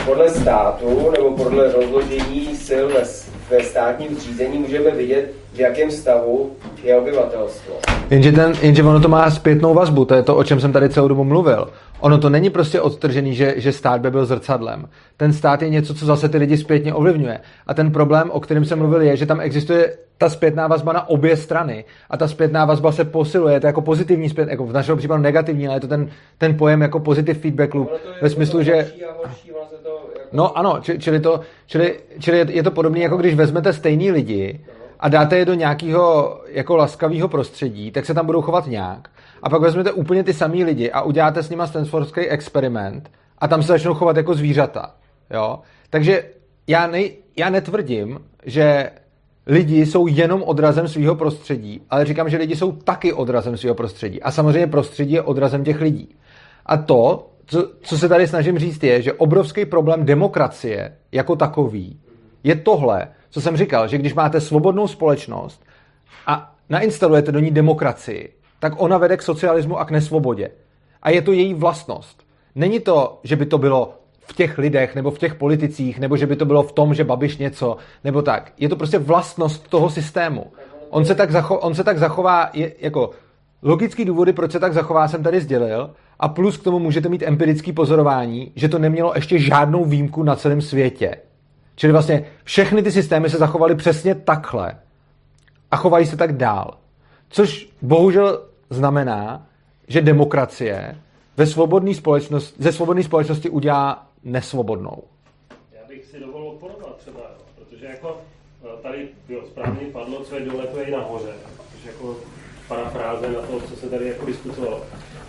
podle státu, nebo podle rozložení sil ve, ve státním zřízení můžeme vidět, v jakém stavu je obyvatelstvo. Jenže, ten, jenže ono to má zpětnou vazbu, to je to, o čem jsem tady celou dobu mluvil. Ono to není prostě odtržený, že, že stát by byl zrcadlem. Ten stát je něco, co zase ty lidi zpětně ovlivňuje. A ten problém, o kterém jsem mluvil, je, že tam existuje ta zpětná vazba na obě strany. A ta zpětná vazba se posiluje. Je to jako pozitivní zpět, jako v našem případu negativní, ale je to ten, ten pojem jako positive feedback loop. Ve smyslu, že... No ano, čili, to, čili, čili je to podobné, jako když vezmete stejný lidi a dáte je do nějakého jako laskavého prostředí, tak se tam budou chovat nějak a pak vezmete úplně ty samý lidi a uděláte s nima Stanfordský experiment a tam se začnou chovat jako zvířata. Jo? Takže já, ne, já netvrdím, že lidi jsou jenom odrazem svého prostředí, ale říkám, že lidi jsou taky odrazem svého prostředí. A samozřejmě prostředí je odrazem těch lidí. A to, co, co se tady snažím říct, je, že obrovský problém demokracie jako takový je tohle, co jsem říkal, že když máte svobodnou společnost a nainstalujete do ní demokracii, tak ona vede k socialismu a k nesvobodě. A je to její vlastnost. Není to, že by to bylo v těch lidech, nebo v těch politicích, nebo že by to bylo v tom, že Babiš něco, nebo tak. Je to prostě vlastnost toho systému. On se tak, zacho- on se tak zachová, je, jako logický důvody, proč se tak zachová, jsem tady sdělil, a plus k tomu můžete mít empirický pozorování, že to nemělo ještě žádnou výjimku na celém světě. Čili vlastně všechny ty systémy se zachovaly přesně takhle a chovají se tak dál. Což bohužel znamená, že demokracie ve svobodné společnosti, ze svobodné společnosti udělá nesvobodnou. Já bych si dovolil porovnat třeba, protože jako eh, tady jo, správně padlo, co je dole, to je i nahoře. Takže jako parafráze na to, co se tady jako diskutovalo.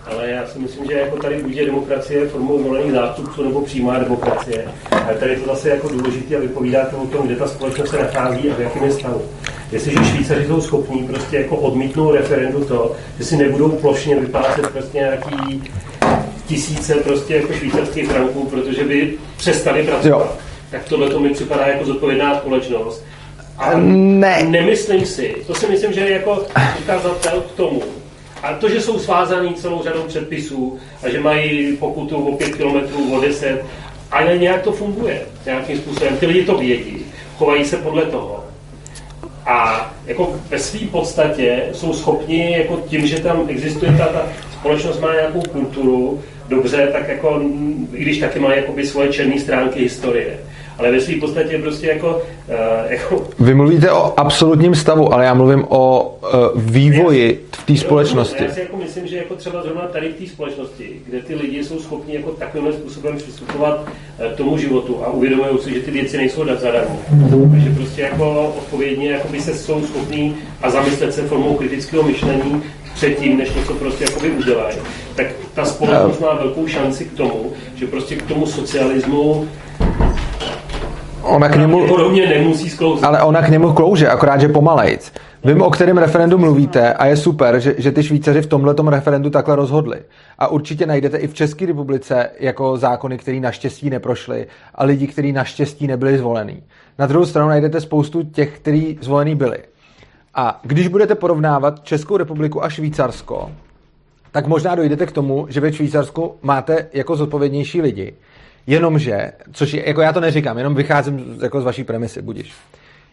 Ale já si myslím, že jako tady buď je demokracie formou volených zástupců nebo přímá demokracie. Ale tady je to zase jako důležité a vypovídá to o tom, kde ta společnost se nachází a v jakém je stavu. Jestliže Švýcaři jsou schopní prostě jako odmítnout referendu to, že si nebudou plošně vyplácet prostě nějaký tisíce prostě jako švýcarských franků, protože by přestali pracovat, jo. tak tohle to mi připadá jako zodpovědná společnost. A ne. nemyslím si, to si myslím, že je jako ukazatel k tomu, a to, že jsou svázaný celou řadou předpisů a že mají pokutu o 5 km, o 10, ale nějak to funguje nějakým způsobem. Ty lidi to vědí, chovají se podle toho. A jako ve své podstatě jsou schopni, jako tím, že tam existuje ta, ta společnost má nějakou kulturu, dobře, tak jako, i když taky má jakoby svoje černé stránky historie ale ve své podstatě prostě jako, uh, jako... Vy mluvíte o absolutním stavu, ale já mluvím o uh, vývoji v té společnosti. Já si jako myslím, že jako třeba zrovna tady v té společnosti, kde ty lidi jsou schopni jako takovým způsobem přistupovat uh, k tomu životu a uvědomují si, že ty věci nejsou zadarmo. Mm-hmm. Že prostě jako odpovědně jako by se jsou schopní a zamyslet se formou kritického myšlení předtím, než něco prostě jakoby udělají, tak ta společnost má velkou šanci k tomu, že prostě k tomu socialismu ona k němu, nemusí sklouzit. Ale ona k němu klouže, akorát, že pomalejc. Vím, o kterém referendu mluvíte a je super, že, že ty Švýcaři v tomhle referendu takhle rozhodli. A určitě najdete i v České republice jako zákony, které naštěstí neprošly a lidi, kteří naštěstí nebyli zvolení. Na druhou stranu najdete spoustu těch, kteří zvolení byli. A když budete porovnávat Českou republiku a Švýcarsko, tak možná dojdete k tomu, že ve Švýcarsku máte jako zodpovědnější lidi. Jenomže, což je, jako já to neříkám, jenom vycházím jako z vaší premisy, budíš.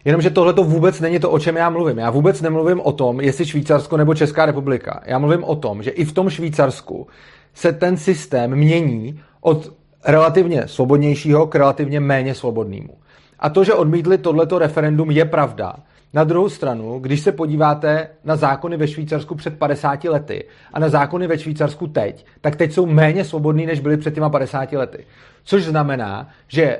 Jenomže tohle to vůbec není to, o čem já mluvím. Já vůbec nemluvím o tom, jestli Švýcarsko nebo Česká republika. Já mluvím o tom, že i v tom Švýcarsku se ten systém mění od relativně svobodnějšího k relativně méně svobodnému. A to, že odmítli tohleto referendum, je pravda. Na druhou stranu, když se podíváte na zákony ve Švýcarsku před 50 lety a na zákony ve Švýcarsku teď, tak teď jsou méně svobodný, než byly před těma 50 lety. Což znamená, že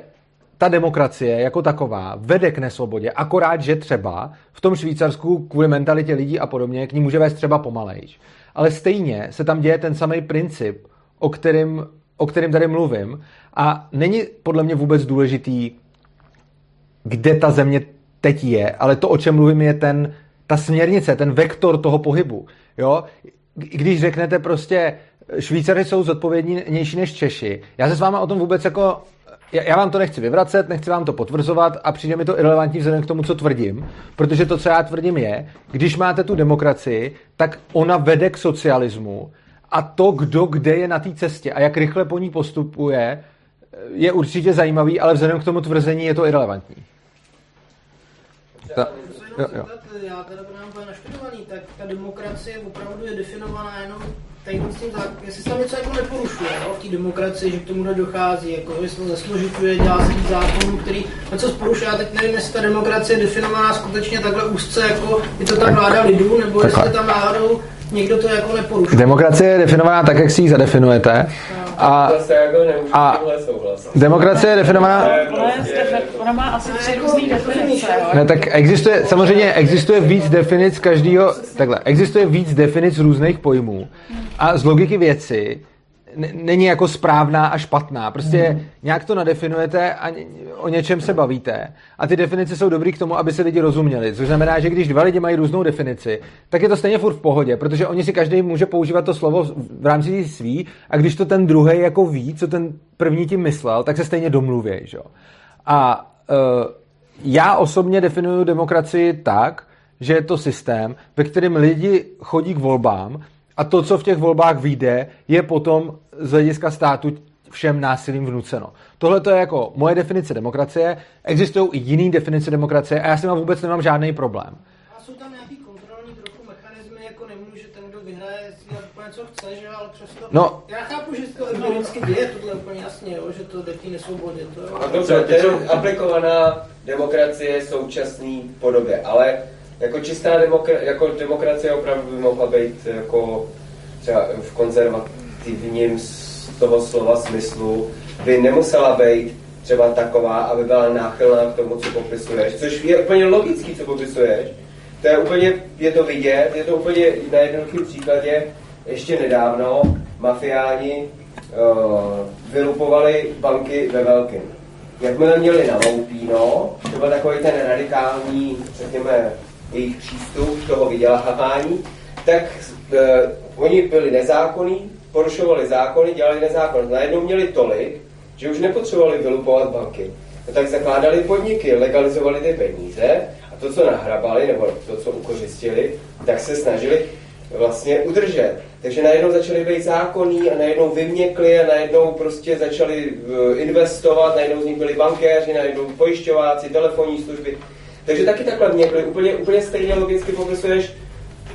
ta demokracie jako taková vede k nesvobodě, akorát, že třeba v tom Švýcarsku kvůli mentalitě lidí a podobně k ní může vést třeba pomalejš. Ale stejně se tam děje ten samý princip, o kterým, o kterým tady mluvím a není podle mě vůbec důležitý, kde ta země teď je, ale to, o čem mluvím, je ten, ta směrnice, ten vektor toho pohybu. Jo? Když řeknete prostě, Švýcaři jsou zodpovědnější než Češi, já se s váma o tom vůbec jako já vám to nechci vyvracet, nechci vám to potvrzovat a přijde mi to irrelevantní vzhledem k tomu, co tvrdím, protože to, co já tvrdím, je, když máte tu demokracii, tak ona vede k socialismu a to, kdo kde je na té cestě a jak rychle po ní postupuje, je určitě zajímavý, ale vzhledem k tomu tvrzení je to irrelevantní. Ta, jo, jo. Já teda mám naštudovaný, tak ta demokracie opravdu je definovaná jenom tady s tím jestli se tam něco jako neporušuje no, v té demokracii, že k tomu nedochází, jako, že se to zasložituje, dělá se zákonů, který něco porušuje. Já teď nevím, jestli ta demokracie je definovaná skutečně takhle úzce, jako je to ta vláda lidu, nebo jestli tam náhodou někdo to jako neporušuje. Demokracie je definovaná tak, jak si ji zadefinujete. A, a demokracie je definovaná... Ona má asi tři různé definice. Ne, tak existuje, samozřejmě existuje víc definic každého, takhle, existuje víc definic různých pojmů. A z logiky věci není jako správná a špatná. Prostě hmm. nějak to nadefinujete a o něčem se bavíte. A ty definice jsou dobrý k tomu, aby se lidi rozuměli. Což znamená, že když dva lidi mají různou definici, tak je to stejně furt v pohodě, protože oni si každý může používat to slovo v rámci svý a když to ten druhý jako ví, co ten první tím myslel, tak se stejně domluví. Že? A uh, já osobně definuju demokracii tak, že je to systém, ve kterém lidi chodí k volbám a to, co v těch volbách vyjde, je potom z hlediska státu všem násilím vnuceno. Tohle to je jako moje definice demokracie. Existují i jiné definice demokracie a já s tím vůbec nemám žádný problém. A jsou tam nějaký kontrolní trochu mechanizmy, jako nemůže ten, kdo vyhraje, si úplně co chce, že ale přesto... No, já chápu, že to empiricky děje, tohle úplně jasně, jo, že to jde k nesvobodě. To, jo. A dobře, to je aplikovaná demokracie v současné podobě, ale jako čistá demokra- jako demokracie opravdu by mohla být jako třeba v konzervativním z toho slova smyslu, by nemusela být třeba taková, aby byla náchylná k tomu, co popisuješ, což je úplně logický, co popisuješ. To je úplně, je to vidět, je to úplně na jednoduchém příkladě, ještě nedávno mafiáni uh, vylupovali banky ve velkém. Jakmile měli na Loupíno, to byl takový ten radikální, řekněme, jejich přístup toho vydělávání, tak uh, oni byli nezákonní, porušovali zákony, dělali nezákonnost. Najednou měli tolik, že už nepotřebovali vylupovat banky. No tak zakládali podniky, legalizovali ty peníze a to, co nahrabali, nebo to, co ukořistili, tak se snažili vlastně udržet. Takže najednou začali být zákonní a najednou vyměkli a najednou prostě začali eh, investovat, najednou z nich byli bankéři, najednou pojišťováci, telefonní služby. Takže taky takhle měkli, úplně, úplně stejně logicky popisuješ.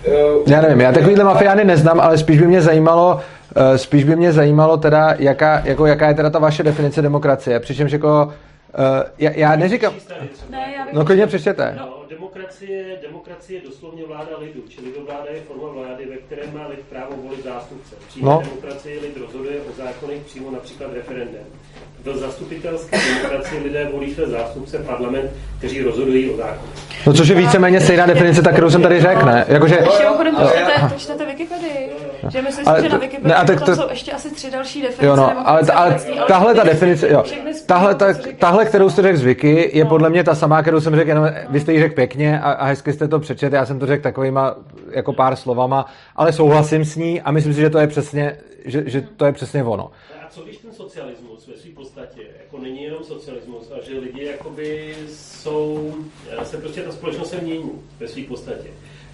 Uh, já nevím, já takovýhle mafiány neznám, ale spíš by mě zajímalo, uh, spíš by mě zajímalo teda, jaká, jako, jaká je teda ta vaše definice demokracie, přičemž jako Uh, já, já neříkám... Ne, já no klidně přečtěte. No, demokracie, demokracie je doslovně vláda lidu, čili vláda je forma vlády, ve které má lid právo volit zástupce. Přímá no. demokracie lid rozhoduje o zákonech přímo například referendem. Do zastupitelské demokracie lidé volí své zástupce parlament, kteří rozhodují o zákonech. No což je víceméně stejná definice, tak kterou jsem tady řekl, ne? Jakože... Ještě to čtete Wikipedii. Že myslím ale, že na Wikipedii ne, a tak to, jsou ještě asi tři další definice. Jo, no, ale, ale, tahle ta definice, jo, tahle, ta, tahle, kterou jste řekl z Wiki, je no. podle mě ta samá, kterou jsem řekl, jenom vy jste ji řekl pěkně a, a hezky jste to přečet, já jsem to řekl takovýma jako pár slovama, ale souhlasím s ní a myslím si, že to je přesně, že, že to je přesně ono. A co když ten socialismus ve své podstatě jako není jenom socialismus a že lidi jakoby jsou, se prostě ta společnost se mění ve své podstatě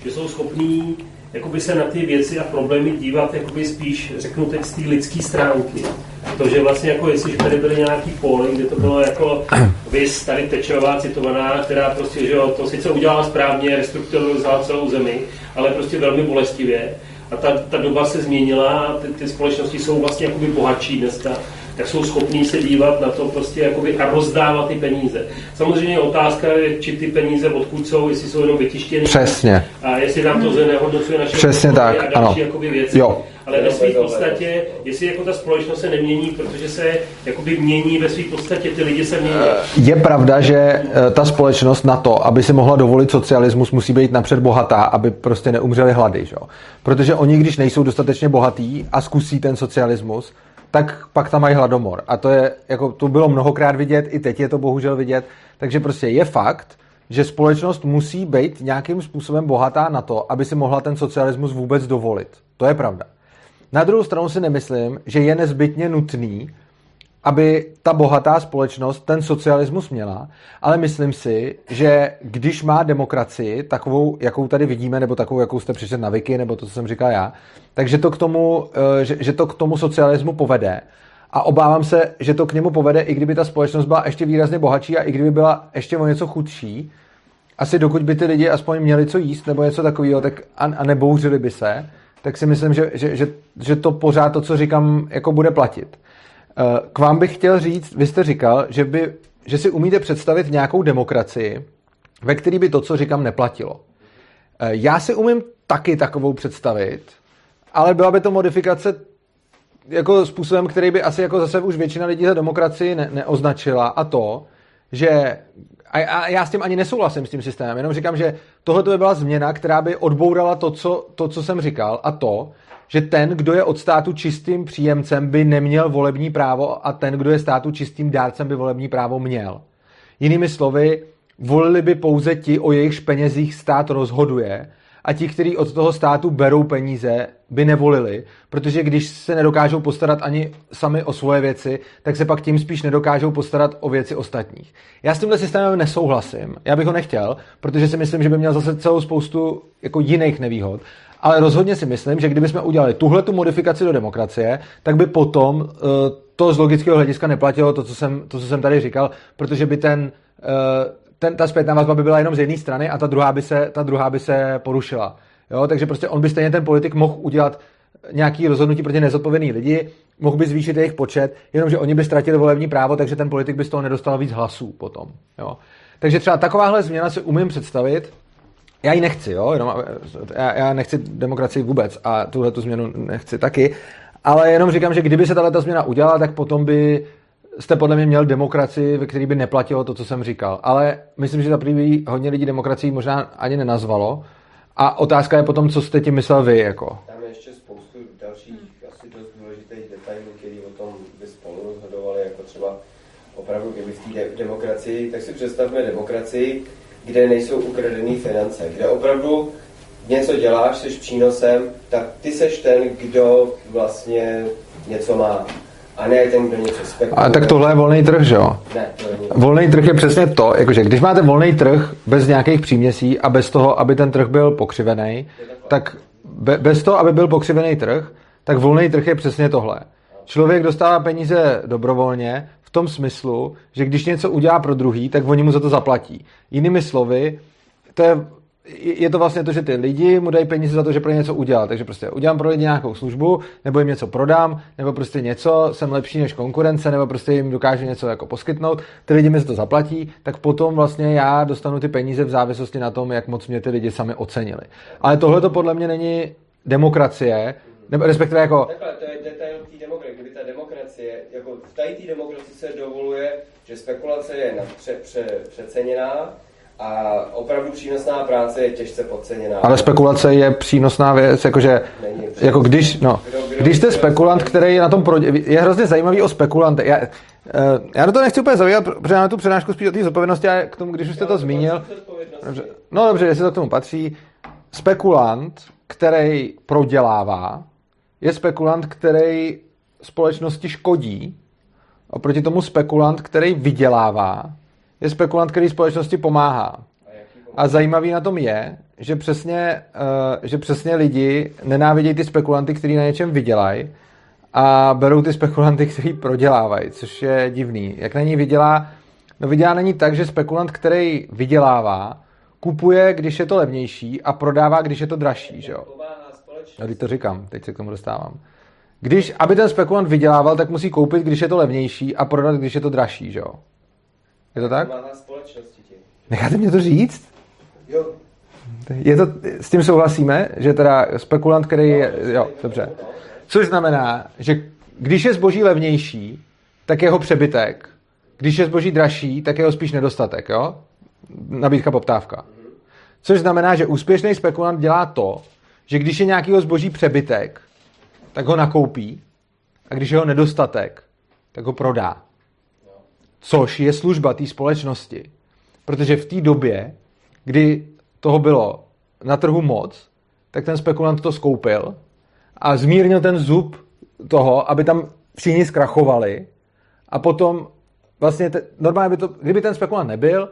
že jsou schopní jakoby se na ty věci a problémy dívat jakoby spíš, řeknu teď z té lidské stránky. To, že vlastně jako jestli tady byly nějaký póly, kde to bylo jako *clears throat* vys, tady Tečerová citovaná, která prostě, že jo, to sice udělala správně, restrukturalizovala celou zemi, ale prostě velmi bolestivě. A ta, ta doba se změnila, ty, ty společnosti jsou vlastně jakoby bohatší dneska. Tak jsou schopní se dívat na to prostě jakoby a rozdávat ty peníze. Samozřejmě otázka je, či ty peníze odkud jsou, jestli jsou jenom vytištěny. Přesně. A jestli nám to nehodnocuje naše Přesně tak, a další ano. jakoby věci. Jo. Ale ve své podstatě, jestli jako ta společnost se nemění, protože se jakoby mění ve své podstatě, ty lidi se mění. Je pravda, že eh, ta společnost na to, aby si mohla dovolit socialismus, musí být napřed bohatá, aby prostě neumřeli hlady. Že? Protože oni, když nejsou dostatečně bohatí a zkusí ten socialismus, tak pak tam mají hladomor. A to je, jako to bylo mnohokrát vidět, i teď je to bohužel vidět. Takže prostě je fakt, že společnost musí být nějakým způsobem bohatá na to, aby si mohla ten socialismus vůbec dovolit. To je pravda. Na druhou stranu si nemyslím, že je nezbytně nutný, aby ta bohatá společnost ten socialismus měla, ale myslím si, že když má demokracii, takovou, jakou tady vidíme, nebo takovou, jakou jste přišli na Wiki, nebo to, co jsem říkal já, takže to k tomu, eh, že, že to k tomu socialismu povede. A obávám se, že to k němu povede, i kdyby ta společnost byla ještě výrazně bohatší a i kdyby byla ještě o něco chudší. Asi dokud by ty lidi aspoň měli co jíst nebo něco takového, tak a, a nebouřili by se, tak si myslím, že, že, že, že to pořád to, co říkám, jako bude platit. Eh, K vám bych chtěl říct, vy jste říkal, že, by, že si umíte představit nějakou demokracii, ve který by to, co říkám, neplatilo. Eh, Já si umím taky takovou představit, ale byla by to modifikace jako způsobem, který by asi jako zase už většina lidí za demokracii ne, neoznačila a to, že a, a já s tím ani nesouhlasím s tím systémem, jenom říkám, že tohle by byla změna, která by odbourala to co, to, co jsem říkal a to, že ten, kdo je od státu čistým příjemcem, by neměl volební právo a ten, kdo je státu čistým dárcem, by volební právo měl. Jinými slovy, volili by pouze ti, o jejichž penězích stát rozhoduje a ti, kteří od toho státu berou peníze, by nevolili, protože když se nedokážou postarat ani sami o svoje věci, tak se pak tím spíš nedokážou postarat o věci ostatních. Já s tímhle systémem nesouhlasím, já bych ho nechtěl, protože si myslím, že by měl zase celou spoustu jako jiných nevýhod, ale rozhodně si myslím, že kdybychom udělali tuhle tu modifikaci do demokracie, tak by potom uh, to z logického hlediska neplatilo to, co jsem, to, co jsem tady říkal, protože by ten, uh, ten, ta zpětná vazba by byla jenom z jedné strany a ta druhá by se, ta druhá by se porušila. Jo? Takže prostě on by stejně ten politik mohl udělat nějaký rozhodnutí proti nezodpovědný lidi, mohl by zvýšit jejich počet, jenomže oni by ztratili volební právo, takže ten politik by z toho nedostal víc hlasů potom. Jo? Takže třeba takováhle změna si umím představit, já ji nechci, jo? Jenom, já, já nechci demokracii vůbec a tuhle tu změnu nechci taky, ale jenom říkám, že kdyby se tato změna udělala, tak potom by jste podle mě měl demokracii, ve který by neplatilo to, co jsem říkal. Ale myslím, že za první hodně lidí demokracii možná ani nenazvalo. A otázka je potom, co jste tím myslel vy, jako. Tam je ještě spoustu dalších asi dost důležitých detailů, které o tom by spolu rozhodovali, jako třeba opravdu, kdyby v té de- demokracii, tak si představme demokracii, kde nejsou ukradené finance, kde opravdu něco děláš, jsi přínosem, tak ty seš ten, kdo vlastně něco má. A ne ten, kdo něco spekuluje. A tak tohle je volný trh, že jo? Ne, to není. Volný trh je přesně to, jakože když máte volný trh bez nějakých příměsí a bez toho, aby ten trh byl pokřivený, tak be, bez toho, aby byl pokřivený trh, tak volný trh je přesně tohle. Člověk dostává peníze dobrovolně v tom smyslu, že když něco udělá pro druhý, tak oni mu za to zaplatí. Jinými slovy, to je, je to vlastně to, že ty lidi mu dají peníze za to, že pro ně něco udělal. Takže prostě udělám pro lidi nějakou službu, nebo jim něco prodám, nebo prostě něco, jsem lepší než konkurence, nebo prostě jim dokážu něco jako poskytnout, ty lidi mi za to zaplatí, tak potom vlastně já dostanu ty peníze v závislosti na tom, jak moc mě ty lidi sami ocenili. Ale tohle to podle mě není demokracie, nebo respektive jako Takhle, to je detail té demokracie. Kdyby ta demokracie, jako v té demokracii se dovoluje, že spekulace je pře, pře, přeceněná a opravdu přínosná práce je těžce podceněná. Ale spekulace je přínosná věc, jakože, jako když, no, Kdo- kdo- když jste spekulant, který je na tom pro, je hrozně zajímavý o spekulante. Já, eh, já do toho nechci úplně zavírat, protože máme tu přednášku spíš o té zodpovědnosti a k tomu, když už jste to zmínil, dobře, no dobře, jestli to k tomu patří, spekulant, který prodělává, je spekulant, který společnosti škodí, oproti tomu spekulant, který vydělává, je spekulant, který společnosti pomáhá. A zajímavý na tom je, že přesně, uh, že přesně lidi nenávidějí ty spekulanty, kteří na něčem vydělají a berou ty spekulanty, *laughs* kteří prodělávají, což je divný. Jak na ní vydělá? No vydělá není tak, že spekulant, který vydělává, kupuje, když je to levnější a prodává, když je to dražší, že jo? No, teď to říkám, teď se k tomu dostávám. když, aby ten spekulant vydělával, tak musí koupit, když je to levnější a prodat, když je to dražší, že jo? Je to tak? Necháte mě to říct? Jo, Je to, s tím souhlasíme, že teda spekulant, který je, jo, dobře. Což znamená, že když je zboží levnější, tak jeho přebytek. Když je zboží dražší, tak jeho spíš nedostatek, jo? Nabídka, poptávka. Což znamená, že úspěšný spekulant dělá to, že když je nějakýho zboží přebytek, tak ho nakoupí a když je ho nedostatek, tak ho prodá. Což je služba té společnosti. Protože v té době, kdy toho bylo na trhu moc, tak ten spekulant to skoupil a zmírnil ten zub toho, aby tam všichni zkrachovali a potom vlastně te, normálně by to, kdyby ten spekulant nebyl,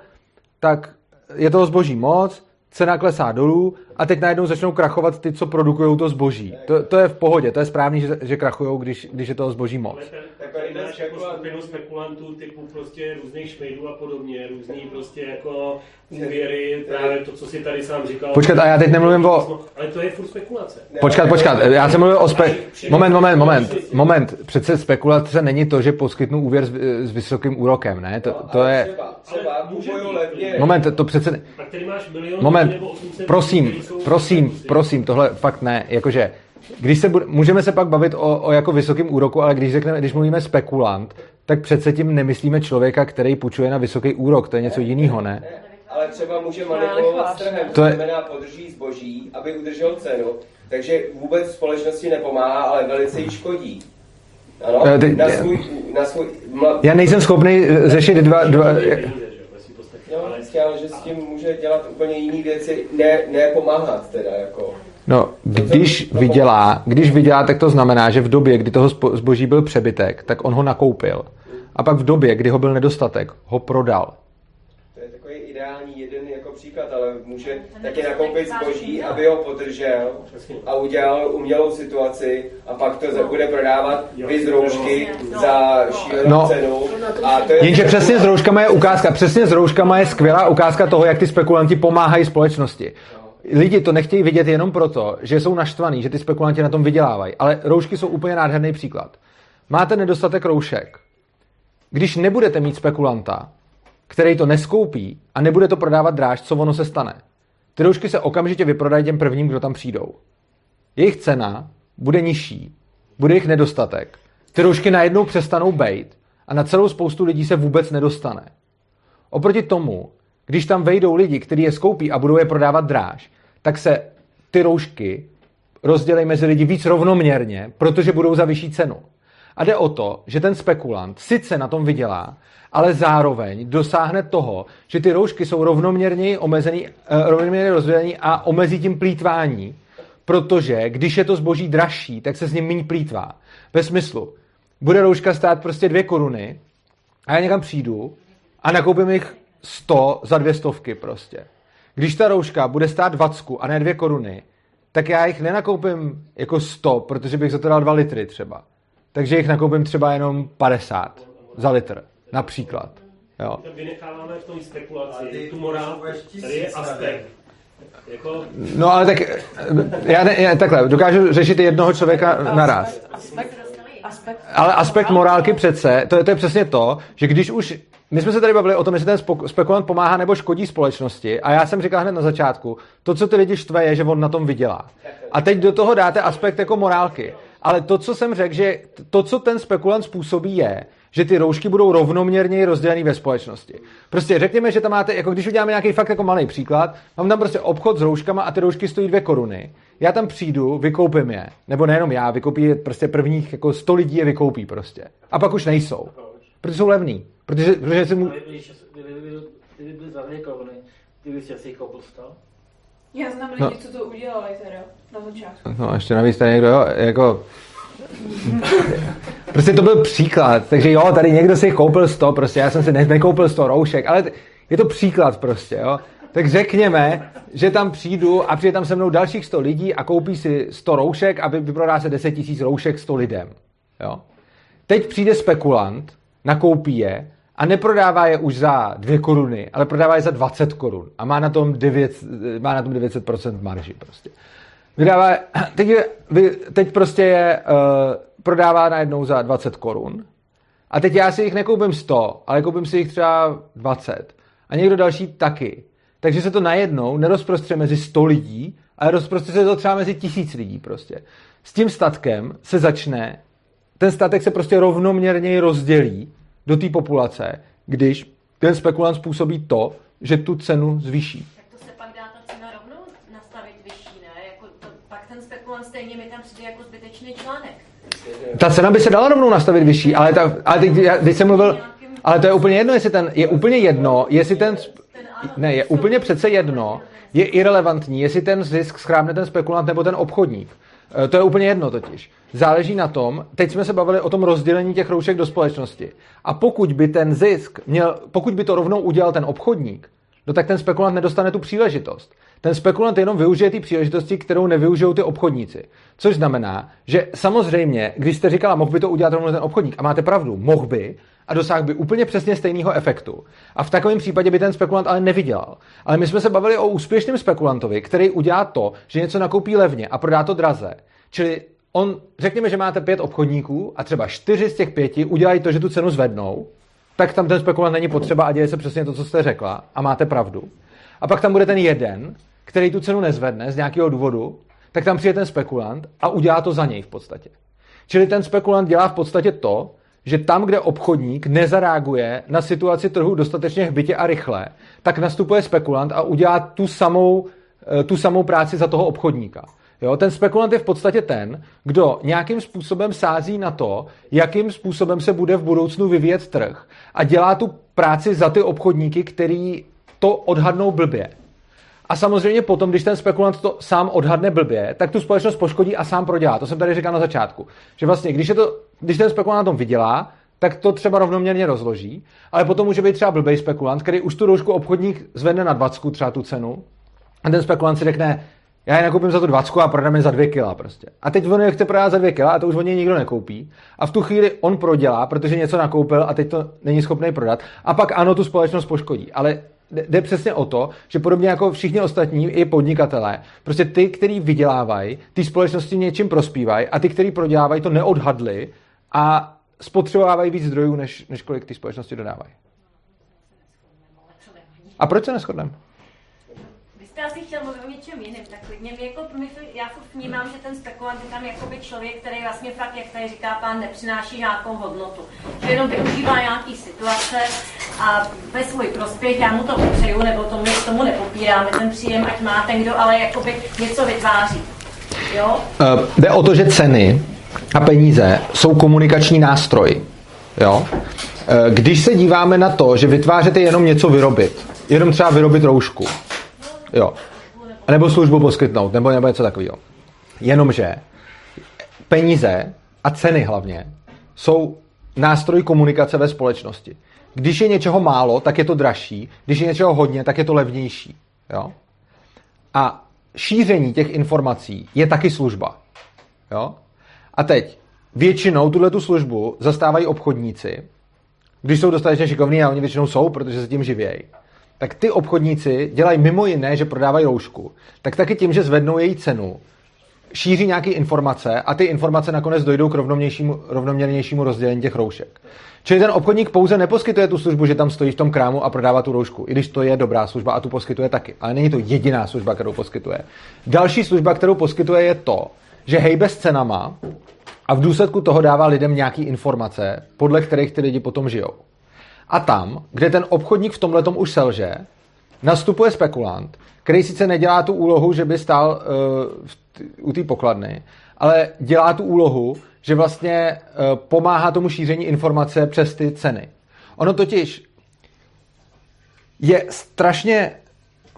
tak je toho zboží moc, cena klesá dolů a teď najednou začnou krachovat ty, co produkují to zboží. To, to je v pohodě, to je správný, že, že krachují, když, když je toho zboží moc. Tak tady máš jako skupinu spekulantů typu prostě různých šmejdů a podobně, různý prostě jako úvěry, právě to, co si tady sám říkal. Počkat, a já teď nemluvím o- Ale to je furt spekulace. Počkat, počkat, já jsem mluvil o spe... Moment, moment, moment, moment. Přece spekulace není to, že poskytnu úvěr s, s vysokým úrokem, ne? To, to je... Moment, to přece... Pak tady máš milion Moment, lidí nebo 800 prosím, prosím, prosím, tohle fakt ne, jakože, když se bude, můžeme se pak bavit o, o jako vysokým úroku, ale když řekneme, když mluvíme spekulant, tak přece tím nemyslíme člověka, který půjčuje na vysoký úrok, to je něco jiného, ne? Ale třeba může manipulovat s trhem, to To je- znamená podrží zboží, aby udržel cenu, takže vůbec společnosti nepomáhá, ale velice jí škodí. Ano, Eh, na svůj, na svůj mla... Já nejsem schopný eh, řešit dva, dva, jo, ale že s tím může dělat úplně jiné věci, ne, ne pomáhat teda, jako. No, když vydělá, když vydělá, tak to znamená, že v době, kdy toho zbo- zboží byl přebytek, tak on ho nakoupil. A pak v době, kdy ho byl nedostatek, ho prodal. To je takový ideální jeden jako příklad, ale může taky nakoupit zboží, aby ho podržel a udělal umělou situaci a pak to za- bude prodávat vy z roušky za šílenou No. cenu. A to je Jenže přesně s rouškama je ukázka, přesně s rouškama je skvělá ukázka toho, jak ty spekulanti pomáhají společnosti. Lidi to nechtějí vidět jenom proto, že jsou naštvaní, že ty spekulanti na tom vydělávají. Ale roušky jsou úplně nádherný příklad. Máte nedostatek roušek. Když nebudete mít spekulanta, který to neskoupí a nebude to prodávat dráž, co ono se stane? Ty roušky se okamžitě vyprodají těm prvním, kdo tam přijdou. Jejich cena bude nižší, bude jich nedostatek. Ty roušky najednou přestanou bejt a na celou spoustu lidí se vůbec nedostane. Oproti tomu, když tam vejdou lidi, kteří je skoupí a budou je prodávat dráž, tak se ty roušky rozdělí mezi lidi víc rovnoměrně, protože budou za vyšší cenu. A jde o to, že ten spekulant sice na tom vydělá, ale zároveň dosáhne toho, že ty roušky jsou rovnoměrně omezený, eh, rovnoměrně rozdělený a omezí tím plítvání, protože když je to zboží dražší, tak se s ním méně plítvá. Ve smyslu, bude rouška stát prostě dvě koruny a já někam přijdu a nakoupím jich 100 za dvě stovky prostě. Když ta rouška bude stát 20 a ne dvě koruny, tak já jich nenakoupím jako 100, protože bych za to dal 2 litry třeba. Takže jich nakoupím třeba jenom 50 za litr, například. Jo. Vynecháváme v tom spekulaci, tu morálku. Tady je aspekt. Jako, No ale tak já, ne, já takhle, dokážu řešit jednoho člověka naraz. Aspekt, aspekt Ale aspekt morálky přece, to je, to je přesně to, že když už, my jsme se tady bavili o tom, jestli ten spekulant pomáhá nebo škodí společnosti a já jsem říkal hned na začátku, to, co ty lidi štve, je, že on na tom vydělá. A teď do toho dáte aspekt jako morálky. Ale to, co jsem řekl, že to, co ten spekulant způsobí, je, že ty roušky budou rovnoměrně rozdělené ve společnosti. Prostě řekněme, že tam máte, jako když uděláme nějaký fakt jako malý příklad, mám tam prostě obchod s rouškama a ty roušky stojí dvě koruny. Já tam přijdu, vykoupím je, nebo nejenom já, vykoupí je prostě prvních jako 100 lidí je vykoupí prostě. A pak už nejsou. Protože jsou levný. Protože, protože si mu... Ale když kdyby byl- kdyby byly za dvě koruny, kdyby si asi koupil 100. Já znám lidi, No. co to udělali teda na začátku. No, ještě navíc tady někdo, jo, jako... *laughs* Prostě to byl příklad, takže jo, tady někdo si koupil 100, prostě já jsem si ne, nekoupil 100 roušek, ale je to příklad prostě, jo. Tak řekněme, že tam přijdu a přijde tam se mnou dalších 100 lidí a koupí si 100 roušek a vy- vyprodá se 10 000 roušek 100 lidem, jo. Teď přijde spekulant, nakoupí je a neprodává je už za 2 koruny, ale prodává je za 20 korun a má na tom, 9, má na tom 900% marži prostě. Vydává, *clears throat* teď, je, teď prostě je, uh, prodává najednou za 20 korun a teď já si jich nekoupím 100, ale koupím si jich třeba 20 a někdo další taky. Takže se to najednou nerozprostře mezi 100 lidí, ale rozprostře se to třeba mezi tisíc lidí prostě. S tím statkem se začne, ten statek se prostě rovnoměrně rozdělí do té populace, když ten spekulant způsobí to, že tu cenu zvýší. Tak to se pak dá ta cena rovnou nastavit vyšší, ne? Jako to, pak ten spekulant stejně mi tam přijde jako zbytečný článek. Ta cena by se dala rovnou nastavit vyšší, ale, ta, ale teď, já- teď jsem mluvil, ale to je úplně jedno, jestli ten, je úplně jedno, jestli ten, ne, je úplně přece jedno, je irrelevantní, jestli ten zisk schrábne ten spekulant nebo ten obchodník. E, To je úplně jedno totiž. Záleží na tom, teď jsme se bavili o tom rozdělení těch roušek do společnosti. A pokud by ten zisk měl, pokud by to rovnou udělal ten obchodník, no tak ten spekulant nedostane tu příležitost. Ten spekulant jenom využije ty příležitosti, kterou nevyužijou ty obchodníci. Což znamená, že samozřejmě, když jste říkala, mohl by to udělat rovnou ten obchodník, a máte pravdu, mohl by, a dosáhl by úplně přesně stejného efektu. A v takovém případě by ten spekulant ale nevydělal. Ale my jsme se bavili o úspěšném spekulantovi, který udělá to, že něco nakoupí levně a prodá to draze. Čili on, řekněme, že máte pět obchodníků a třeba čtyři z těch pěti udělají to, že tu cenu zvednou, tak tam ten spekulant není potřeba a děje se přesně to, co jste řekla a máte pravdu. A pak tam bude ten jeden, který tu cenu nezvedne z nějakého důvodu, tak tam přijde ten spekulant a udělá to za něj v podstatě. Čili ten spekulant dělá v podstatě to, že tam, kde obchodník nezareaguje na situaci trhu dostatečně hbitě a rychle, tak nastupuje spekulant a udělá tu samou, eh, tu samou práci za toho obchodníka. Jo, ten spekulant je v podstatě ten, kdo nějakým způsobem sází na to, jakým způsobem se bude v budoucnu vyvíjet trh a dělá tu práci za ty obchodníky, který to odhadnou blbě. A samozřejmě potom, když ten spekulant to sám odhadne blbě, tak tu společnost poškodí a sám prodělá. To jsem tady říkal na začátku. Že vlastně, když, je to, když ten spekulant na tom vydělá, tak to třeba rovnoměrně rozloží, ale potom může být třeba blbej spekulant, který už tu roušku obchodník zvedne na 20 třeba tu cenu a ten spekulant si řekne, já je nakoupím za tu 20 a prodám je za 2 kila prostě. A teď on je chce prodat za 2 kila a to už od něj nikdo nekoupí. A v tu chvíli on prodělá, protože něco nakoupil a teď to není schopný prodat. A pak ano, tu společnost poškodí. Ale jde- přesně o to, že podobně jako všichni ostatní i podnikatelé, prostě ty, kteří vydělávají, ty společnosti něčím prospívají a ty, kteří prodělávají, to neodhadli a spotřebovávají víc zdrojů, než, než kolik ty společnosti dodávají. A proč se neschodneme? Vy jste asi chtěl mluvit o něčem jiném, tak mi jako, já furt vnímám, že ten spekulant je tam jakoby člověk, který vlastně fakt, jak tady říká pán, nepřináší nějakou hodnotu. Že jenom využívá nějaký situace a ve svůj prospěch, já mu to přeju, nebo tomu, tomu nepopíráme ten příjem, ať má ten, kdo ale jakoby něco vytváří. Jo? Uh, jde o to, že ceny a peníze jsou komunikační nástroj. Jo? Eh, Když se díváme na to, že vytvářete jenom něco vyrobit, jenom třeba vyrobit roušku, jo, nebo službu poskytnout, nebo, nebo něco takového. Jenomže peníze a ceny hlavně jsou nástroj komunikace ve společnosti. Když je něčeho málo, tak je to dražší, když je něčeho hodně, tak je to levnější. Jo? A šíření těch informací je taky služba. Jo? A teď většinou tuhle tu službu zastávají obchodníci, když jsou dostatečně šikovní a oni většinou jsou, protože se tím živějí, tak ty obchodníci dělají mimo jiné, že prodávají roušku, tak taky tím, že zvednou její cenu, šíří nějaké informace a ty informace nakonec dojdou k rovnoměrnějšímu, rovnoměrnějšímu rozdělení těch roušek. Čili ten obchodník pouze neposkytuje tu službu, že tam stojí v tom krámu a prodává tu roušku, i když to je dobrá služba a tu poskytuje taky. Ale není to jediná služba, kterou poskytuje. Další služba, kterou poskytuje, je to, že hejbe s cenama a v důsledku toho dává lidem nějaké informace, podle kterých ty lidi potom žijou. A tam, kde ten obchodník v tomhle už selže, nastupuje spekulant, který sice nedělá tu úlohu, že by stál uh, t- u té pokladny, ale dělá tu úlohu, že vlastně uh, pomáhá tomu šíření informace přes ty ceny. Ono totiž je strašně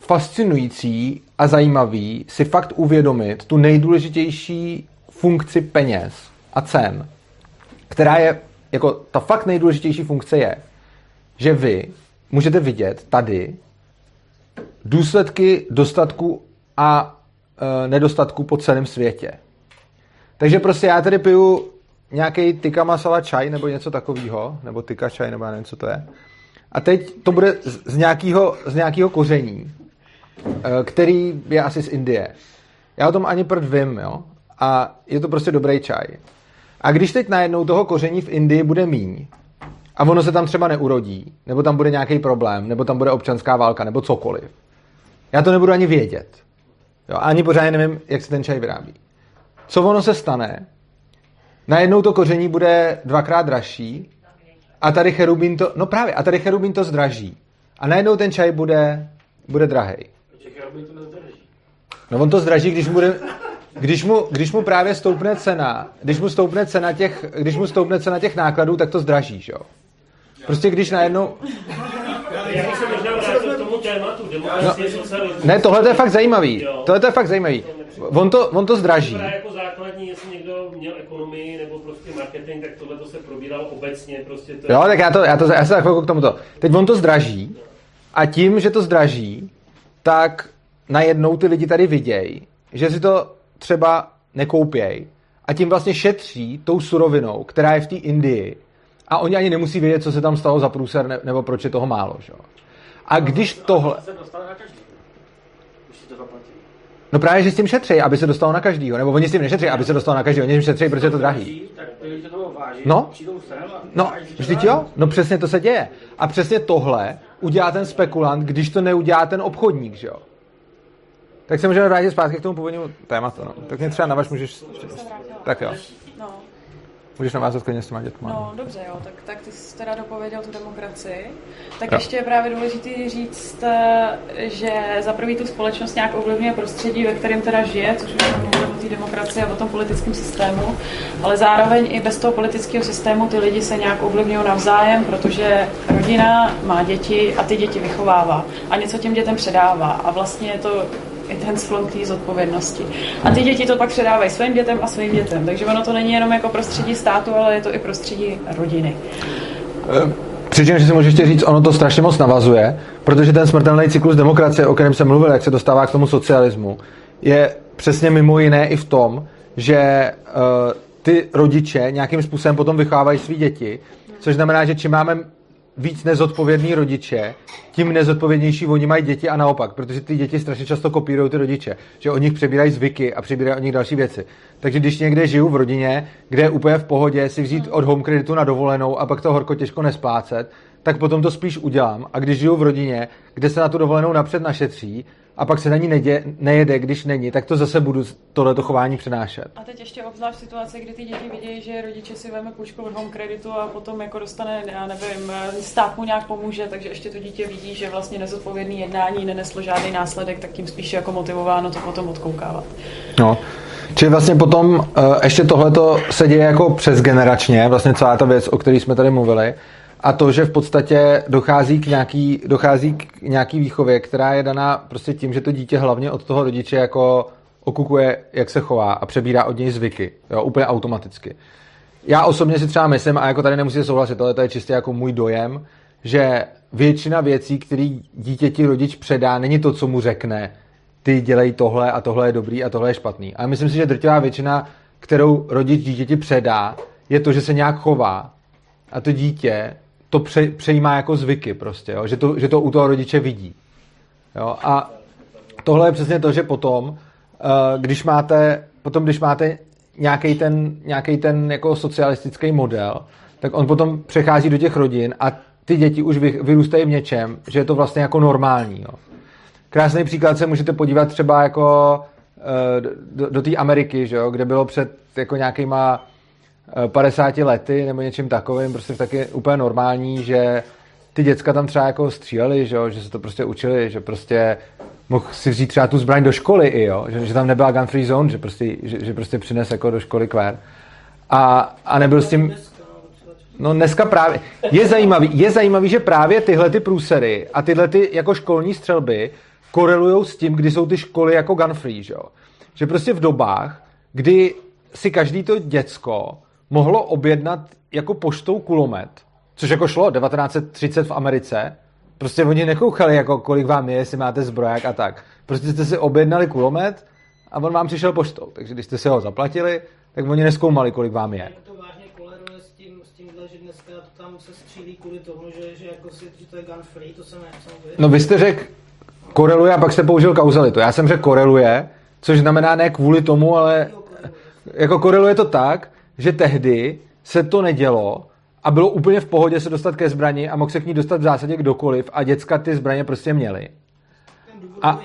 fascinující a zajímavý si fakt uvědomit tu nejdůležitější funkci peněz a cen, která je, jako ta fakt nejdůležitější funkce je, že vy můžete vidět tady důsledky dostatku a e, nedostatku po celém světě. Takže prostě já tady piju nějaký tikka masala čaj nebo něco takového, nebo tikka čaj, nebo já nevím, co to je. A teď to bude z, z, nějakého, z nějakého koření, e, který je asi z Indie. Já o tom ani prd vím, jo. A je to prostě dobrý čaj. A když teď najednou toho koření v Indii bude míň, a ono se tam třeba neurodí, nebo tam bude nějaký problém, nebo tam bude občanská válka, nebo cokoliv. Já to nebudu ani vědět. Jo, ani pořádně nevím, jak se ten čaj vyrábí. Co ono se stane? Najednou to koření bude dvakrát dražší a tady cherubín to, no právě, a tady cherubín to zdraží. A najednou ten čaj bude, bude drahej. No on to zdraží, když mu bude, když mu, když mu právě stoupne cena, když mu stoupne cena těch, když mu stoupne cena těch nákladů, tak to zdraží, že jo? Prostě když najednou... Socialismus. Ne, tohle to je fakt zajímavý. Tohle to je fakt zajímavý. On to, on to zdraží. Jako základní, jestli někdo měl ekonomii nebo prostě marketing, tak tohle to se probíralo obecně. Prostě to Jo, tak já, to, já, to, já se za chvilku k tomuto. Teď on to zdraží a tím, že to zdraží, tak najednou ty lidi tady vidějí, že si to třeba nekoupěj a tím vlastně šetří tou surovinou, která je v té Indii a oni ani nemusí vědět, co se tam stalo za průser ne, nebo proč je toho málo. Že? jo. A když tohle... se dostane na každý. Když si to zaplatí. No právě, že s tím šetří, aby se dostalo na každýho. Nebo oni s tím nešetří, aby se dostalo na každýho. Oni s tím šetří, protože je to drahý. No. No, vždyť jo, no přesně to se děje. A přesně tohle udělá ten spekulant, když to neudělá ten obchodník, že jo. Tak se můžeme vrátit zpátky k tomu původnímu tématu. No. Tak mě třeba můžeš... ještě- se vrátila. Tak jo, můžeš navázat klidně s těma dětma. no, dobře, jo, tak, tak ty jsi teda dopověděl tu demokracii. Tak Jo. ještě je právě důležité říct, eh, že za prvý tu společnost nějak ovlivňuje prostředí, ve kterém teda žije, což už mluvili o té demokracii a o tom politickém systému, ale zároveň i bez toho politického systému ty lidi se nějak ovlivňují navzájem, protože rodina má děti a ty děti vychovává a něco těm dětem předává a vlastně je to i ten sklon k té zodpovědnosti. A ty děti to pak předávají svým dětem a svým dětem. Takže ono to není jenom jako prostředí státu, ale je to i prostředí rodiny. Přičemž si můžeš ještě říct, ono to strašně moc navazuje, protože ten smrtelný cyklus demokracie, o kterém jsem mluvil, jak se dostává k tomu socialismu, je přesně mimo jiné i v tom, že uh, ty rodiče nějakým způsobem potom vychovávají své děti, což znamená, že čím máme víc nezodpovědný rodiče, tím nezodpovědnější oni mají děti a naopak, protože ty děti strašně často kopírují ty rodiče, že od nich přebírají zvyky a přebírají od nich další věci. Takže když někde žiju v rodině, kde je úplně v pohodě si vzít od home kreditu na dovolenou a pak to horko těžko nesplácet, tak potom to spíš udělám. A když žiju v rodině, kde se na tu dovolenou napřed našetří a pak se na ní nedě, nejede, když není, tak to zase budu tohleto chování přenášet. A teď ještě obzvlášť situace, kdy ty děti vidějí, že rodiče si veme půjčku od home kreditu a potom jako dostane, já nevím, stát mu nějak pomůže, takže ještě to dítě vidí, že vlastně nezodpovědný jednání neneslo žádný následek, tak tím spíše jako motivováno to potom odkoukávat. No. Čili vlastně potom uh, ještě tohleto se děje jako přes generačně, vlastně celá ta věc, o které jsme tady mluvili, a to, že v podstatě dochází k nějaký, dochází k nějaký výchově, která je daná prostě tím, že to dítě hlavně od toho rodiče jako okukuje, jak se chová a přebírá od něj zvyky, jo, úplně automaticky. Já osobně si třeba myslím, a jako tady nemusíte souhlasit, ale to je čistě jako můj dojem, že většina věcí, které dítěti rodič předá, není to, co mu řekne, ty dělej tohle a tohle je dobrý a tohle je špatný. A myslím si, že drtivá většina, kterou rodič dítěti předá, je to, že se nějak chová a to dítě to pře, přejímá jako zvyky prostě, jo? Že, to, že to u toho rodiče vidí. Jo? A tohle je přesně to, že potom, eh, když máte, potom, když máte nějaký ten, nějaký ten jako socialistický model, tak on potom přechází do těch rodin a ty děti už vy, vyrůstají v něčem, že je to vlastně jako normální. Jo. Krásný příklad se můžete podívat třeba jako eh, do, do té Ameriky, že jo, kde bylo před jako nějakýma 50 lety nebo něčím takovým, prostě taky úplně normální, že ty děcka tam třeba jako stříleli, že, jo, že se to prostě učili, že prostě mohl si vzít třeba tu zbraň do školy i, jo, že, že tam nebyla gun free zone, že prostě, že, že prostě přines jako do školy kvér. A, a nebyl s tím, No dneska právě, je zajímavý, je zajímavý, že právě tyhle ty průsery a tyhle ty jako školní střelby korelují s tím, kdy jsou ty školy jako gun free, že jo. Že prostě v dobách, kdy si každý to děcko mohlo objednat jako poštou kulomet, což jako šlo 1930 v Americe, prostě oni nekoukali jako kolik vám je, jestli máte zbroják a tak. Prostě jste si objednali kulomet a on vám přišel poštou. Takže když jste si ho zaplatili, tak oni neskoumali, kolik vám je. To vážně koleruje s tím, s tímhle, že dneska to tam se střílí kvůli tomu, že, že, jako si, že to je gun free, to jsem. No vy jste řekl koreluje a pak jste použil kauzalitu. Já jsem řekl koreluje, což znamená ne kvůli tomu, ale jako koreluje to tak, že tehdy se to nedělo a bylo úplně v pohodě se dostat ke zbrani a mohl se k ní dostat v zásadě kdokoliv a děcka ty zbraně prostě měli. A,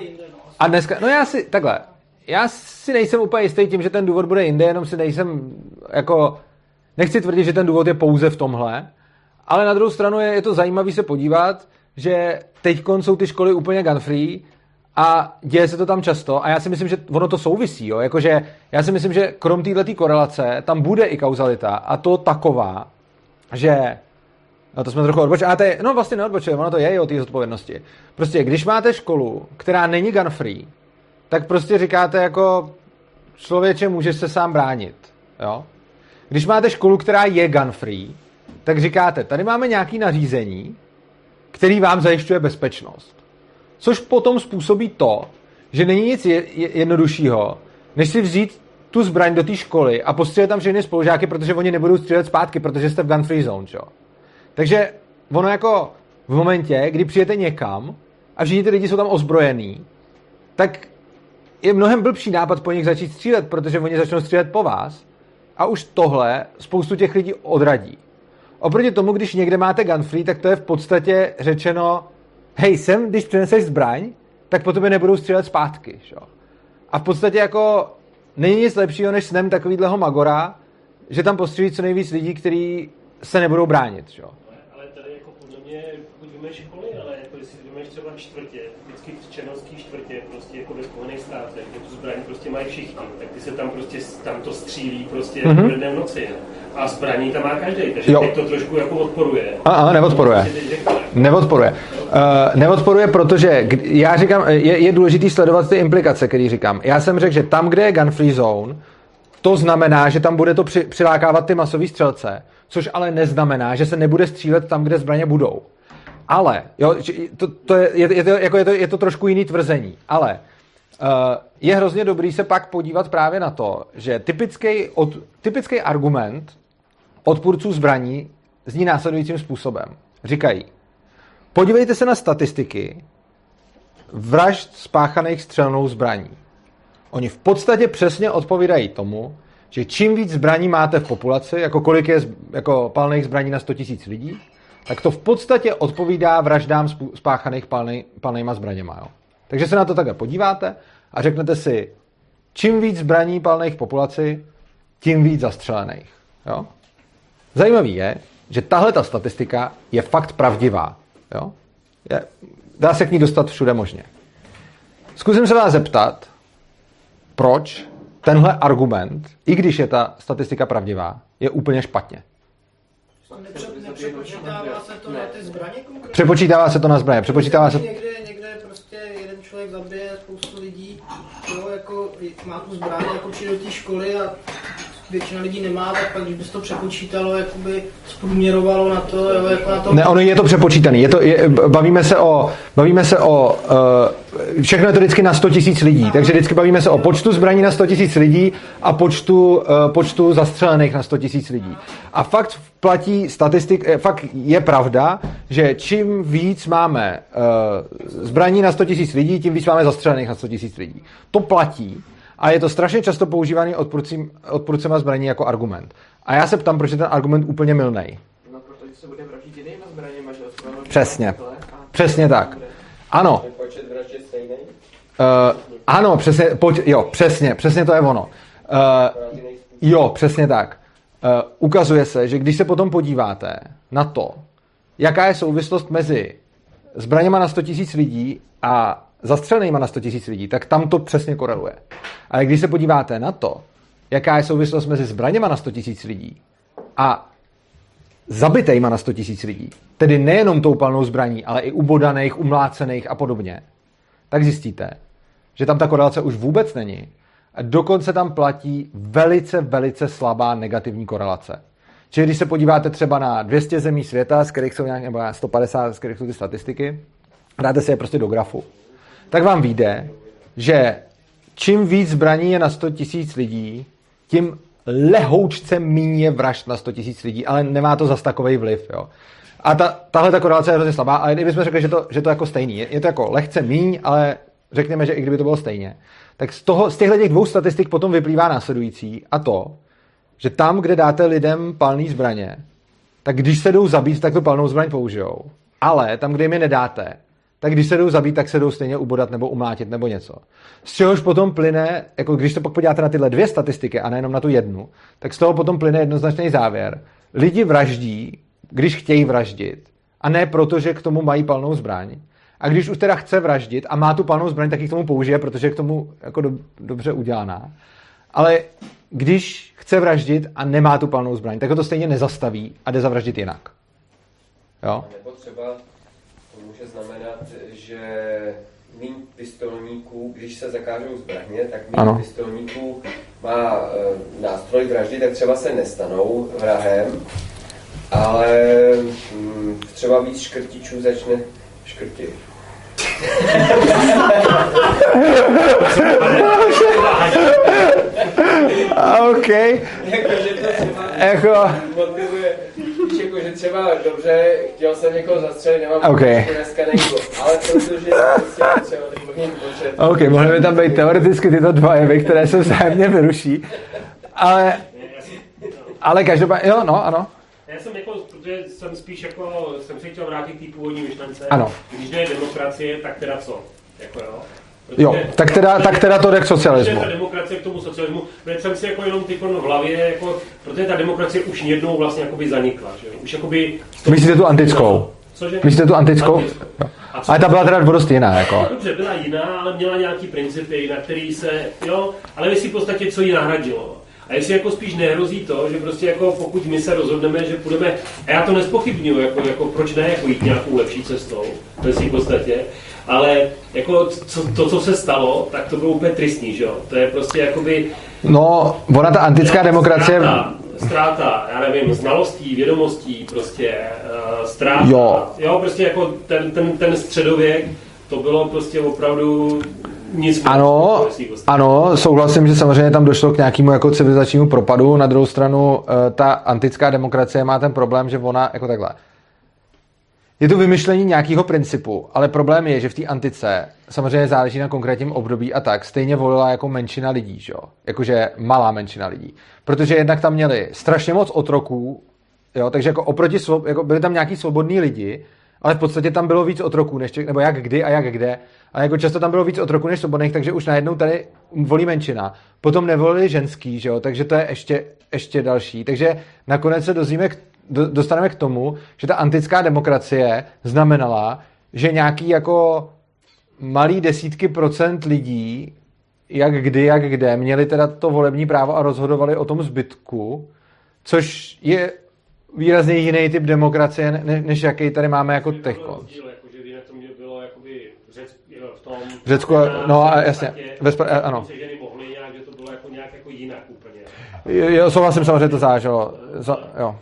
a dneska, no já si, takhle, já si nejsem úplně jistý tím, že ten důvod bude jinde, jenom si nejsem, jako, nechci tvrdit, že ten důvod je pouze v tomhle, ale na druhou stranu je, je to zajímavé se podívat, že teď jsou ty školy úplně gun free a děje se to tam často a já si myslím, že ono to souvisí, jo? Jakože já si myslím, že krom této korelace tam bude i kauzalita a to taková, že No to jsme trochu odbočili. A to je, no vlastně neodbočili, ono to je i o té zodpovědnosti. Prostě, když máte školu, která není gun free, tak prostě říkáte jako člověče, můžeš se sám bránit. Jo? Když máte školu, která je gun free, tak říkáte, tady máme nějaký nařízení, který vám zajišťuje bezpečnost. Což potom způsobí to, že není nic jednoduššího, než si vzít tu zbraň do té školy a postřelit tam všechny spolužáky, protože oni nebudou střílet zpátky, protože jste v gun free zone, čo? Takže ono jako v momentě, kdy přijete někam a všichni ty lidi jsou tam ozbrojení, tak je mnohem blbší nápad po nich začít střílet, protože oni začnou střílet po vás a už tohle spoustu těch lidí odradí. Oproti tomu, když někde máte gun free, tak to je v podstatě řečeno, hej, sem, když přineseš zbraň, tak po tobě nebudou střílet zpátky. Šo? A v podstatě jako není nic lepšího, než snem takovýhleho magora, že tam postřílí co nejvíc lidí, kteří se nebudou bránit. Šo? Ale tady jako podle mě, pokud víme školy, ale jako jestli víme třeba čtvrtě, vždycky v černovský čtvrtě, prostě jako ve Spojených státech, kde tu zbraň prostě mají všichni, tak ty se tam prostě, tam to střílí prostě mm-hmm. v noci. A zbraní tam má každý, takže jo. teď to trošku jako odporuje. A, a neodporuje. Neodporuje. Uh, neodporuje, protože já říkám, je, je důležité sledovat ty implikace, které říkám. Já jsem řekl, že tam, kde je gun free zone, to znamená, že tam bude to při, přilákávat ty masové střelce, což ale neznamená, že se nebude střílet tam, kde zbraně budou. Ale, jo, to, to je, je, to, jako je, to, je to trošku jiný tvrzení, ale uh, je hrozně dobrý se pak podívat právě na to, že typický, od, typický argument odpůrců zbraní zní následujícím způsobem. Říkají, podívejte se na statistiky vražd spáchaných střelnou zbraní. Oni v podstatě přesně odpovídají tomu, že čím víc zbraní máte v populaci, jako kolik je jako palných zbraní na 100 000 lidí, tak to v podstatě odpovídá vraždám spáchaných palnej, palnýma zbraněma. Jo? Takže se na to takhle podíváte a řeknete si, čím víc zbraní palných populaci, tím víc zastřelených. Jo? Zajímavý je, že tahle ta statistika je fakt pravdivá. Jo? Je, dá se k ní dostat všude možně. Zkusím se vás zeptat, proč tenhle argument, i když je ta statistika pravdivá, je úplně špatně. Nepřepočítává se to na ty zbraně konkrétně? Přepočítává se to na zbraně. Přepočítává se... Někde, někde prostě jeden člověk zabije spoustu lidí, jo, jako má tu zbraň, jako přijde do té školy a většina lidí nemá, tak pak, když by se to přepočítalo, jakoby zprůměrovalo na to, jo, jako na to... Ne, ono je to přepočítaný. Je to, je, bavíme se o, bavíme se o uh, všechno je to vždycky na 100 tisíc lidí, takže vždycky bavíme se o počtu zbraní na 100 tisíc lidí a počtu, uh, počtu zastřelených na 100 tisíc lidí. A fakt platí statistik, eh, fakt je pravda, že čím víc máme uh, zbraní na 100 tisíc lidí, tím víc máme zastřelených na 100 tisíc lidí. To platí. A je to strašně často používaný odpůrcím, odpůrcema zbraní jako argument. A já se ptám, proč je ten argument úplně milný. No, protože se bude vraždit jinýma zbraněma, že Přesně. Přesně tak. Ano. Uh, ano, přesně, pojď, jo, přesně, přesně to je ono. Uh, jo, přesně tak. Uh, ukazuje se, že když se potom podíváte na to, jaká je souvislost mezi zbraněma na 100 000 lidí a zastřelenýma na 100 000 lidí, tak tam to přesně koreluje. Ale když se podíváte na to, jaká je souvislost mezi zbraněma na 100 000 lidí a zabitejma na 100 000 lidí, tedy nejenom tou palnou zbraní, ale i ubodaných, umlácených a podobně, tak zjistíte, že tam ta korelace už vůbec není. A dokonce tam platí velice, velice slabá negativní korelace. Čili když se podíváte třeba na 200 zemí světa, z kterých jsou nějak, nebo 150, z kterých jsou ty statistiky, dáte si je prostě do grafu, tak vám vyjde, že čím víc zbraní je na 100 tisíc lidí, tím lehoučce míně vražd na 100 tisíc lidí, ale nemá to zas takový vliv. Jo. A ta, tahle ta korelace je hrozně slabá, ale kdybychom řekli, že to, že to jako stejný, je, je to jako lehce míň, ale řekněme, že i kdyby to bylo stejně, tak z, toho, z těchto těch dvou statistik potom vyplývá následující a to, že tam, kde dáte lidem palný zbraně, tak když se jdou zabít, tak tu palnou zbraň použijou. Ale tam, kde jim je nedáte, tak když se jdou zabít, tak se jdou stejně ubodat nebo umlátit nebo něco. Z čehož potom plyne, jako když se pak podíváte na tyhle dvě statistiky a nejenom na tu jednu, tak z toho potom plyne jednoznačný závěr. Lidi vraždí, když chtějí vraždit, a ne proto, že k tomu mají palnou zbraň. A když už teda chce vraždit a má tu palnou zbraň, tak ji k tomu použije, protože je k tomu jako do, dobře udělaná. Ale když chce vraždit a nemá tu palnou zbraň, tak ho to stejně nezastaví a jde zavraždit jinak. Jo? Nebo třeba to znamenat, že méně pistolníků, když se zakážou zbraně, tak méně pistolníků má e, nástroj vraždy, tak třeba se nestanou vrahem, ale mm, třeba víc škrtičů začne škrtit. OK. jako, že to třeba Jako- motivuje, víš, jako, že třeba dobře, chtěl jsem někoho zastřelit, nemám OK. prostě dneska nejdu, ale protože prostě třeba. OK, mohly by tam být teoreticky tyto dva jevy, které se vzájemně vyruší. Ale, ale každopádně, jo, no, ano. Já jsem jako, protože jsem spíš jako, jsem se chtěl vrátit k té původní myšlence. Ano. Když ne demokracie, tak teda co? Jako jo? Protože- Jo, tak teda, tak teda to jde k socialismu. Protože ta demokracie k tomu socialismu, protože jsem si jako jenom ty v hlavě, jako, protože ta demokracie už jednou vlastně jakoby zanikla, že jo? Už jakoby... Myslíte tu antickou? Cože? Myslíte tu antickou? Antickou. Ale ta byla teda dost jiná, jako. Dobře, byla jiná, ale měla nějaký principy, na který se, jo, ale jestli v podstatě co jí nahradilo. A jestli jako spíš nehrozí to, že prostě jako pokud my se rozhodneme, že půjdeme, a já to nespochybnuju, jako, jako proč ne, jako jít nějakou lepší cestou, ve svým podstatě, ale jako co, to, co se stalo, tak to bylo úplně tristní, že jo? To je prostě jakoby... No, ona ta antická demokracie... Ztráta, ztráta, já nevím, znalostí, vědomostí, prostě uh, ztráta. Jo. jo, prostě jako ten, ten, ten středověk, to bylo prostě opravdu nic Ano, ostatních. ano, souhlasím, že samozřejmě tam došlo k nějakému jako civilizačnímu propadu. Na druhou stranu, eh, ta antická demokracie má ten problém, že ona jako takhle. Je to vymyšlení nějakého principu, ale problém je, že v té antice samozřejmě záleží na konkrétním období a tak, stejně volila jako menšina lidí, že jo? Jakože malá menšina lidí. Protože jednak tam měli strašně moc otroků, jo? takže jako oproti, jako byli tam nějaký svobodní lidi, ale v podstatě tam bylo víc otroků, než, těch- nebo jak kdy a jak kde. A jako často tam bylo víc otroků než svobodných, takže už najednou tady volí menšina. Potom nevolili ženský, že jo? takže to je ještě, ještě další. Takže nakonec se dozvíme k, do, dostaneme k tomu, že ta antická demokracie znamenala, že nějaký jako malý desítky procent lidí, jak kdy, jak kde, měli teda to volební právo a rozhodovali o tom zbytku, což je výrazně jiný typ demokracie, ne, než jaký tady máme jako jako, bylo jakoby v Řecku, no a jasně, ve Spra- ano. Jako nějak jako jinak úplně. Jo, souhlasím samozřejmě, to záleželo. Za, jo.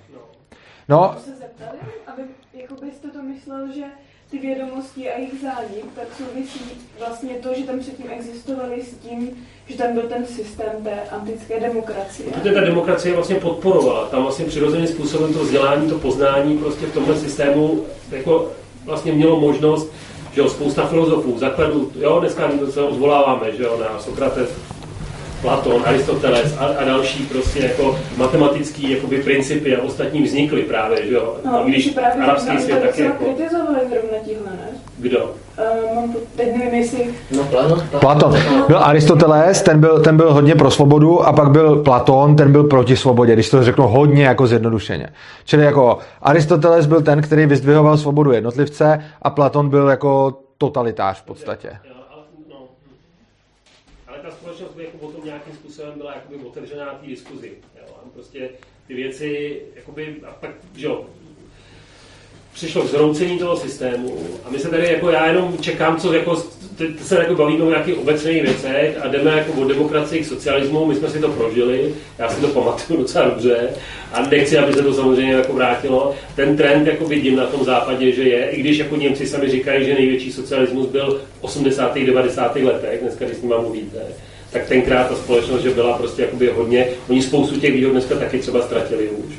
No, se zeptali, aby jakoby jste to myslel, že ty vědomosti a jejich zánik, tak souvisí vlastně to, že tam předtím existovaly s tím, že tam byl ten systém té antické demokracie. Protože ta demokracie vlastně podporovala. Tam vlastně přirozeným způsobem to vzdělání, to poznání prostě v tomhle systému jako vlastně mělo možnost, že jo, spousta filozofů, zakladů, jo, dneska se odvoláváme, že jo, na Sokrates, Platon, Aristoteles a, a další prostě jako matematický jakoby principy a ostatní vznikly právě, že jo. No, když právě arabský svět taky jako, kritizovali zrovna tihle, ne? kdo? Uh, mám to, teď nevím, jestli No, Platon. Platon. Byl Aristoteles, ten byl, ten byl hodně pro svobodu a pak byl Platon, ten byl proti svobodě, když to řeknu hodně jako zjednodušeně. Čili jako Aristoteles byl ten, který vyzdvihoval svobodu jednotlivce a Platon byl jako totalitář v podstatě. Jo, ale, no, hm. ale ta společnost by jako potom nějakým způsobem byla jakoby otevřená té diskuzi. Jo? A prostě ty věci, jakoby, a pak, že jo, přišlo k zhroucení toho systému a my se tady jako já jenom čekám, co jako, se jako bavíme o nějakých obecných věcech a jdeme jako o demokracii k socialismu, my jsme si to prožili, já si to pamatuju docela dobře a nechci, aby se to samozřejmě jako vrátilo. Ten trend jako vidím na tom západě, že je, i když jako Němci sami říkají, že největší socialismus byl v 80. 90. letech, dneska když s nima mluvíte, tak tenkrát ta společnost, že byla prostě jakoby hodně, oni spoustu těch výhod dneska taky třeba ztratili už.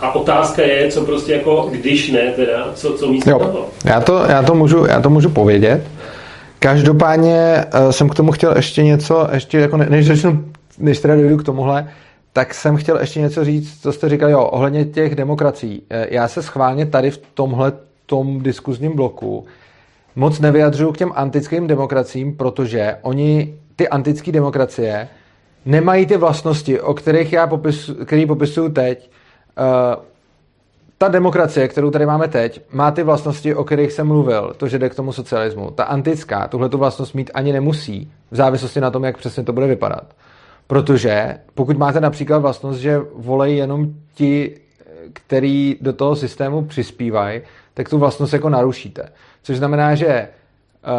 A otázka je, co prostě jako, když ne, teda, co, co místo Jo, toho. já to, já to, můžu, já to můžu povědět. Každopádně eh, jsem k tomu chtěl ještě něco, ještě jako ne- než začnu, než teda dojdu k tomuhle, tak jsem chtěl ještě něco říct, co jste říkal, jo, ohledně těch demokracií. Eh, Já se schválně tady v tomhle tom diskuzním bloku moc nevyjadřuju k těm antickým demokraciím, protože oni, ty antické demokracie, nemají ty vlastnosti, o kterých já popisu, který popisuju teď. Uh, ta demokracie, kterou tady máme teď, má ty vlastnosti, o kterých jsem mluvil, to, že jde k tomu socialismu. Ta antická tuhle tu vlastnost mít ani nemusí, v závislosti na tom, jak přesně to bude vypadat. Protože pokud máte například vlastnost, že volejí jenom ti, který do toho systému přispívají, tak tu vlastnost jako narušíte. Což znamená, že uh,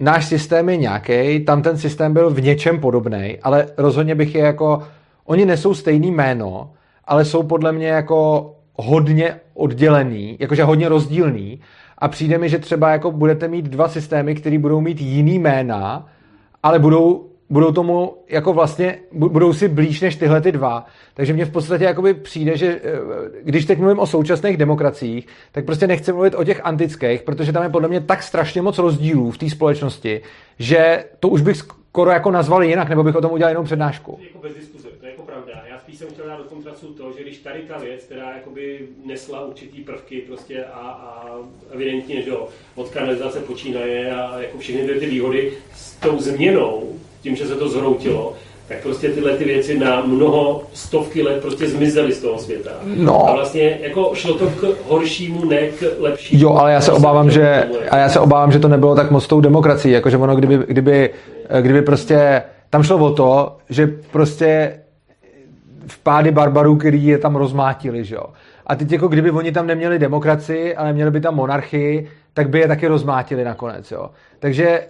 náš systém je nějaký, tam ten systém byl v něčem podobný, ale rozhodně bych je jako, oni nesou stejný jméno, ale jsou podle mě jako hodně oddělený, jakože hodně rozdílný. A přijde mi, že třeba jako budete mít dva systémy, které budou mít jiný jména, ale budou budou tomu jako vlastně, budou si blíž než tyhle ty dva. Takže mně v podstatě jakoby přijde, že eh, když teď mluvím o současných demokraciích, tak prostě nechci mluvit o těch antických, protože tam je podle mě tak strašně moc rozdílů v té společnosti, že to už bych skoro jako nazval jinak, nebo bych o tom udělal jenom přednášku. Jako bez diskuze, to je jako pravda. Já spíš jsem chtěl dát do kontrastu to, že když tady ta věc, která jakoby nesla určitý prvky prostě a, a evidentně, že jo, od kanalizace počínaje a jako všechny ty výhody s tou změnou tím, že se to zhroutilo, tak prostě tyhle ty věci na mnoho stovky let prostě zmizely z toho světa. No. A vlastně jako šlo to k horšímu, ne k lepšímu. Jo, ale já se obávám, že, a já se obávám, že to nebylo tak moc tou demokracií, jakože ono, kdyby, kdyby, kdyby prostě, tam šlo o to, že prostě v pády barbarů, který je tam rozmátili, že jo. A teď jako kdyby oni tam neměli demokracii, ale měli by tam monarchii, tak by je taky rozmátili nakonec, jo. Takže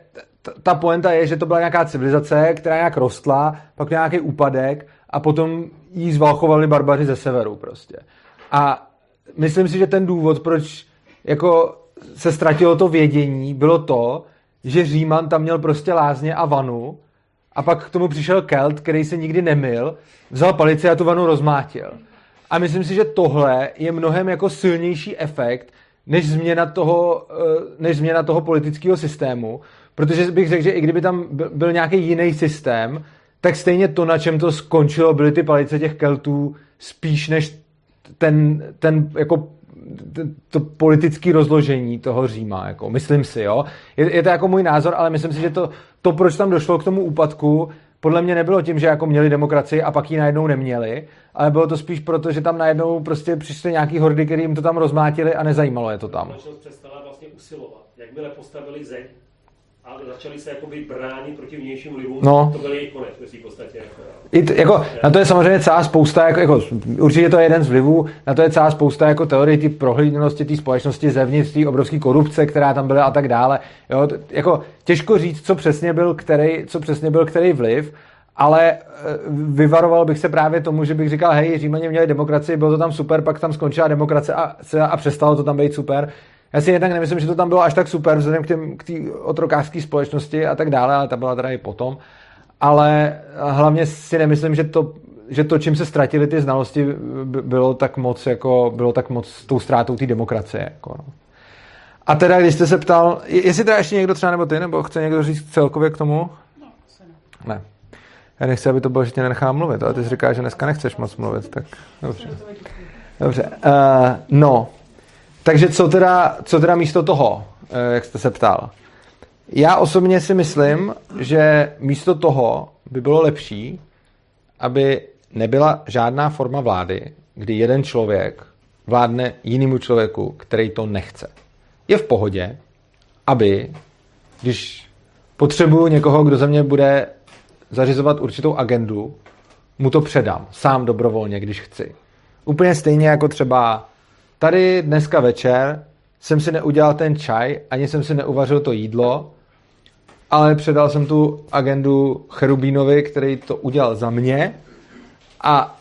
ta poenta je, že to byla nějaká civilizace, která nějak rostla, pak nějaký úpadek a potom jí zvalchovali barbaři ze severu prostě. A myslím si, že ten důvod, proč jako se ztratilo to vědění, bylo to, že Říman tam měl prostě lázně a vanu a pak k tomu přišel Kelt, který se nikdy nemil, vzal palici a tu vanu rozmátil. A myslím si, že tohle je mnohem jako silnější efekt, než změna toho, než změna toho politického systému, Protože bych řekl, že i kdyby tam byl nějaký jiný systém, tak stejně to, na čem to skončilo, byly ty palice těch Keltů spíš než ten, ten jako to politické rozložení toho Říma, jako, myslím si, jo. Je, je, to jako můj názor, ale myslím si, že to, to, proč tam došlo k tomu úpadku, podle mě nebylo tím, že jako měli demokracii a pak ji najednou neměli, ale bylo to spíš proto, že tam najednou prostě přišly nějaký hordy, který jim to tam rozmátili a nezajímalo je to tam. Společnost přestala vlastně usilovat. Jakmile postavili zeď, a začali se jakoby bránit proti vnějším vlivům, no. to byl jejich konec v podstatě. Jako, I t, jako, na to je samozřejmě celá spousta, jako, jako, určitě to je jeden z vlivů, na to je celá spousta jako teorie ty prohlídnosti té společnosti zevnitř, té obrovské korupce, která tam byla a tak dále. Jo, t, jako, těžko říct, co přesně byl který, co přesně byl který vliv, ale e, vyvaroval bych se právě tomu, že bych říkal, hej, Římani měli demokracii, bylo to tam super, pak tam skončila demokracie a, a přestalo to tam být super. Já si jednak nemyslím, že to tam bylo až tak super vzhledem k té otrokářské společnosti a tak dále, ale ta byla teda i potom. Ale hlavně si nemyslím, že to, že to, čím se ztratili ty znalosti, bylo tak moc, jako, bylo tak moc tou ztrátou té demokracie. Jako, no. A teda, když jste se ptal, jestli teda ještě někdo třeba nebo ty, nebo chce někdo říct celkově k tomu? Ne. Já nechci, aby to bylo, že tě nenechám mluvit, ale ty jsi říkáš, že dneska nechceš moc mluvit, tak dobře. Dobře. Uh, no, takže co teda, co teda místo toho, eh, jak jste se ptal? Já osobně si myslím, že místo toho by bylo lepší, aby nebyla žádná forma vlády, kdy jeden člověk vládne jinému člověku, který to nechce. Je v pohodě, aby, když potřebuju někoho, kdo ze mě bude zařizovat určitou agendu, mu to předám, sám dobrovolně, když chci. Úplně stejně jako třeba tady dneska večer jsem si neudělal ten čaj, ani jsem si neuvařil to jídlo, ale předal jsem tu agendu Cherubínovi, který to udělal za mě a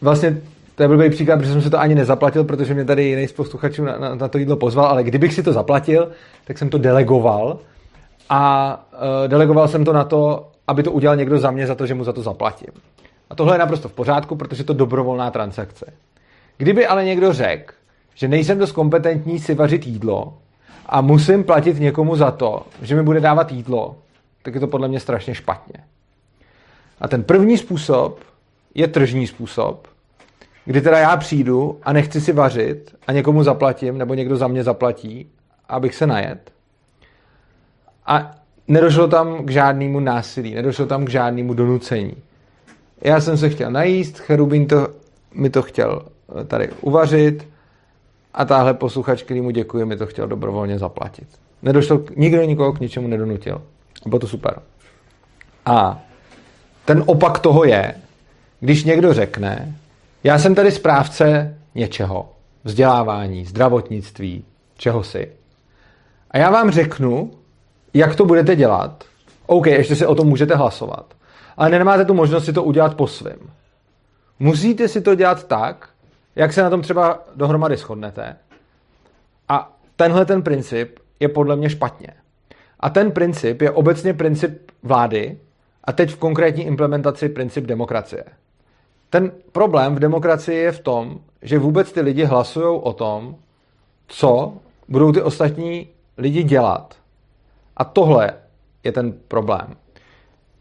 vlastně to je blbý příklad, protože jsem si to ani nezaplatil, protože mě tady jiný z posluchačů na, na, na to jídlo pozval, ale kdybych si to zaplatil, tak jsem to delegoval a uh, delegoval jsem to na to, aby to udělal někdo za mě za to, že mu za to zaplatím. A tohle je naprosto v pořádku, protože to dobrovolná transakce. Kdyby ale někdo řekl, že nejsem dost kompetentní si vařit jídlo a musím platit někomu za to, že mi bude dávat jídlo, tak je to podle mě strašně špatně. A ten první způsob, je tržní způsob, kdy teda já přijdu a nechci si vařit a někomu zaplatím, nebo někdo za mě zaplatí, abych se najet. A nedošlo tam k žádnému násilí, nedošlo tam k žádnému donucení. Já jsem se chtěl najíst, Cherubín to, mi to chtěl eh, tady uvařit a táhle posluchač, který mu děkuji, mi to chtěl dobrovolně zaplatit. Nedošlo, nikdo nikoho k ničemu nedonutil. Bylo to super. A ten opak toho je, když někdo řekne, já jsem tady správce něčeho, vzdělávání, zdravotnictví, čeho si. A já vám řeknu, jak to budete dělat. OK, ještě si o tom můžete hlasovat. Ale nemáte tu možnost si to udělat po svém. Musíte si to dělat tak, jak se na tom třeba dohromady shodnete. A tenhle ten princip je podle mě špatně. A ten princip je obecně princip vlády a teď v konkrétní implementaci princip demokracie. Ten problém v demokracii je v tom, že vůbec ty lidi hlasují o tom, co budou ty ostatní lidi dělat. A tohle je ten problém.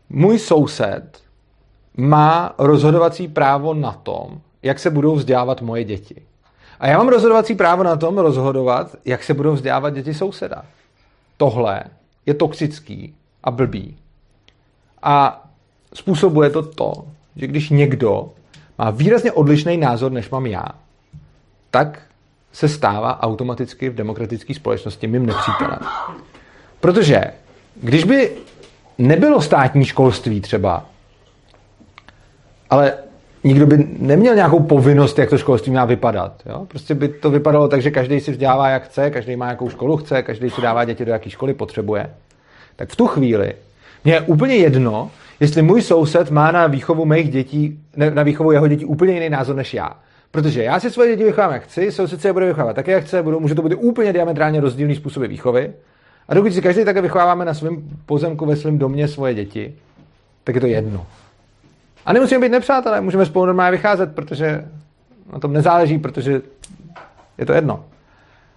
Můj soused má rozhodovací právo na tom, jak se budou vzdělávat moje děti. A já mám rozhodovací právo na tom rozhodovat, jak se budou vzdělávat děti souseda. Tohle je toxický a blbý. A způsobuje to to, že když někdo má výrazně odlišný názor, než mám já, tak se stává automaticky v demokratické společnosti mým nepřítelem. Protože když by nebylo státní školství třeba, ale nikdo by neměl nějakou povinnost, jak to školství má vypadat. Jo? Prostě by to vypadalo tak, že každý si vzdělává, jak chce, každý má jakou školu chce, každý si dává děti do jaké školy potřebuje. Tak v tu chvíli mě je úplně jedno, jestli můj soused má na výchovu mých dětí, na výchovu jeho dětí úplně jiný názor než já. Protože já si svoje děti vychovám jak chci, soused si je bude vychovávat tak, jak chce, budou, může to být úplně diametrálně rozdílný způsoby výchovy. A dokud si každý také vychováváme na svém pozemku, ve svém domě svoje děti, tak je to jedno. A nemusíme být nepřátelé, můžeme spolu normálně vycházet, protože na tom nezáleží, protože je to jedno.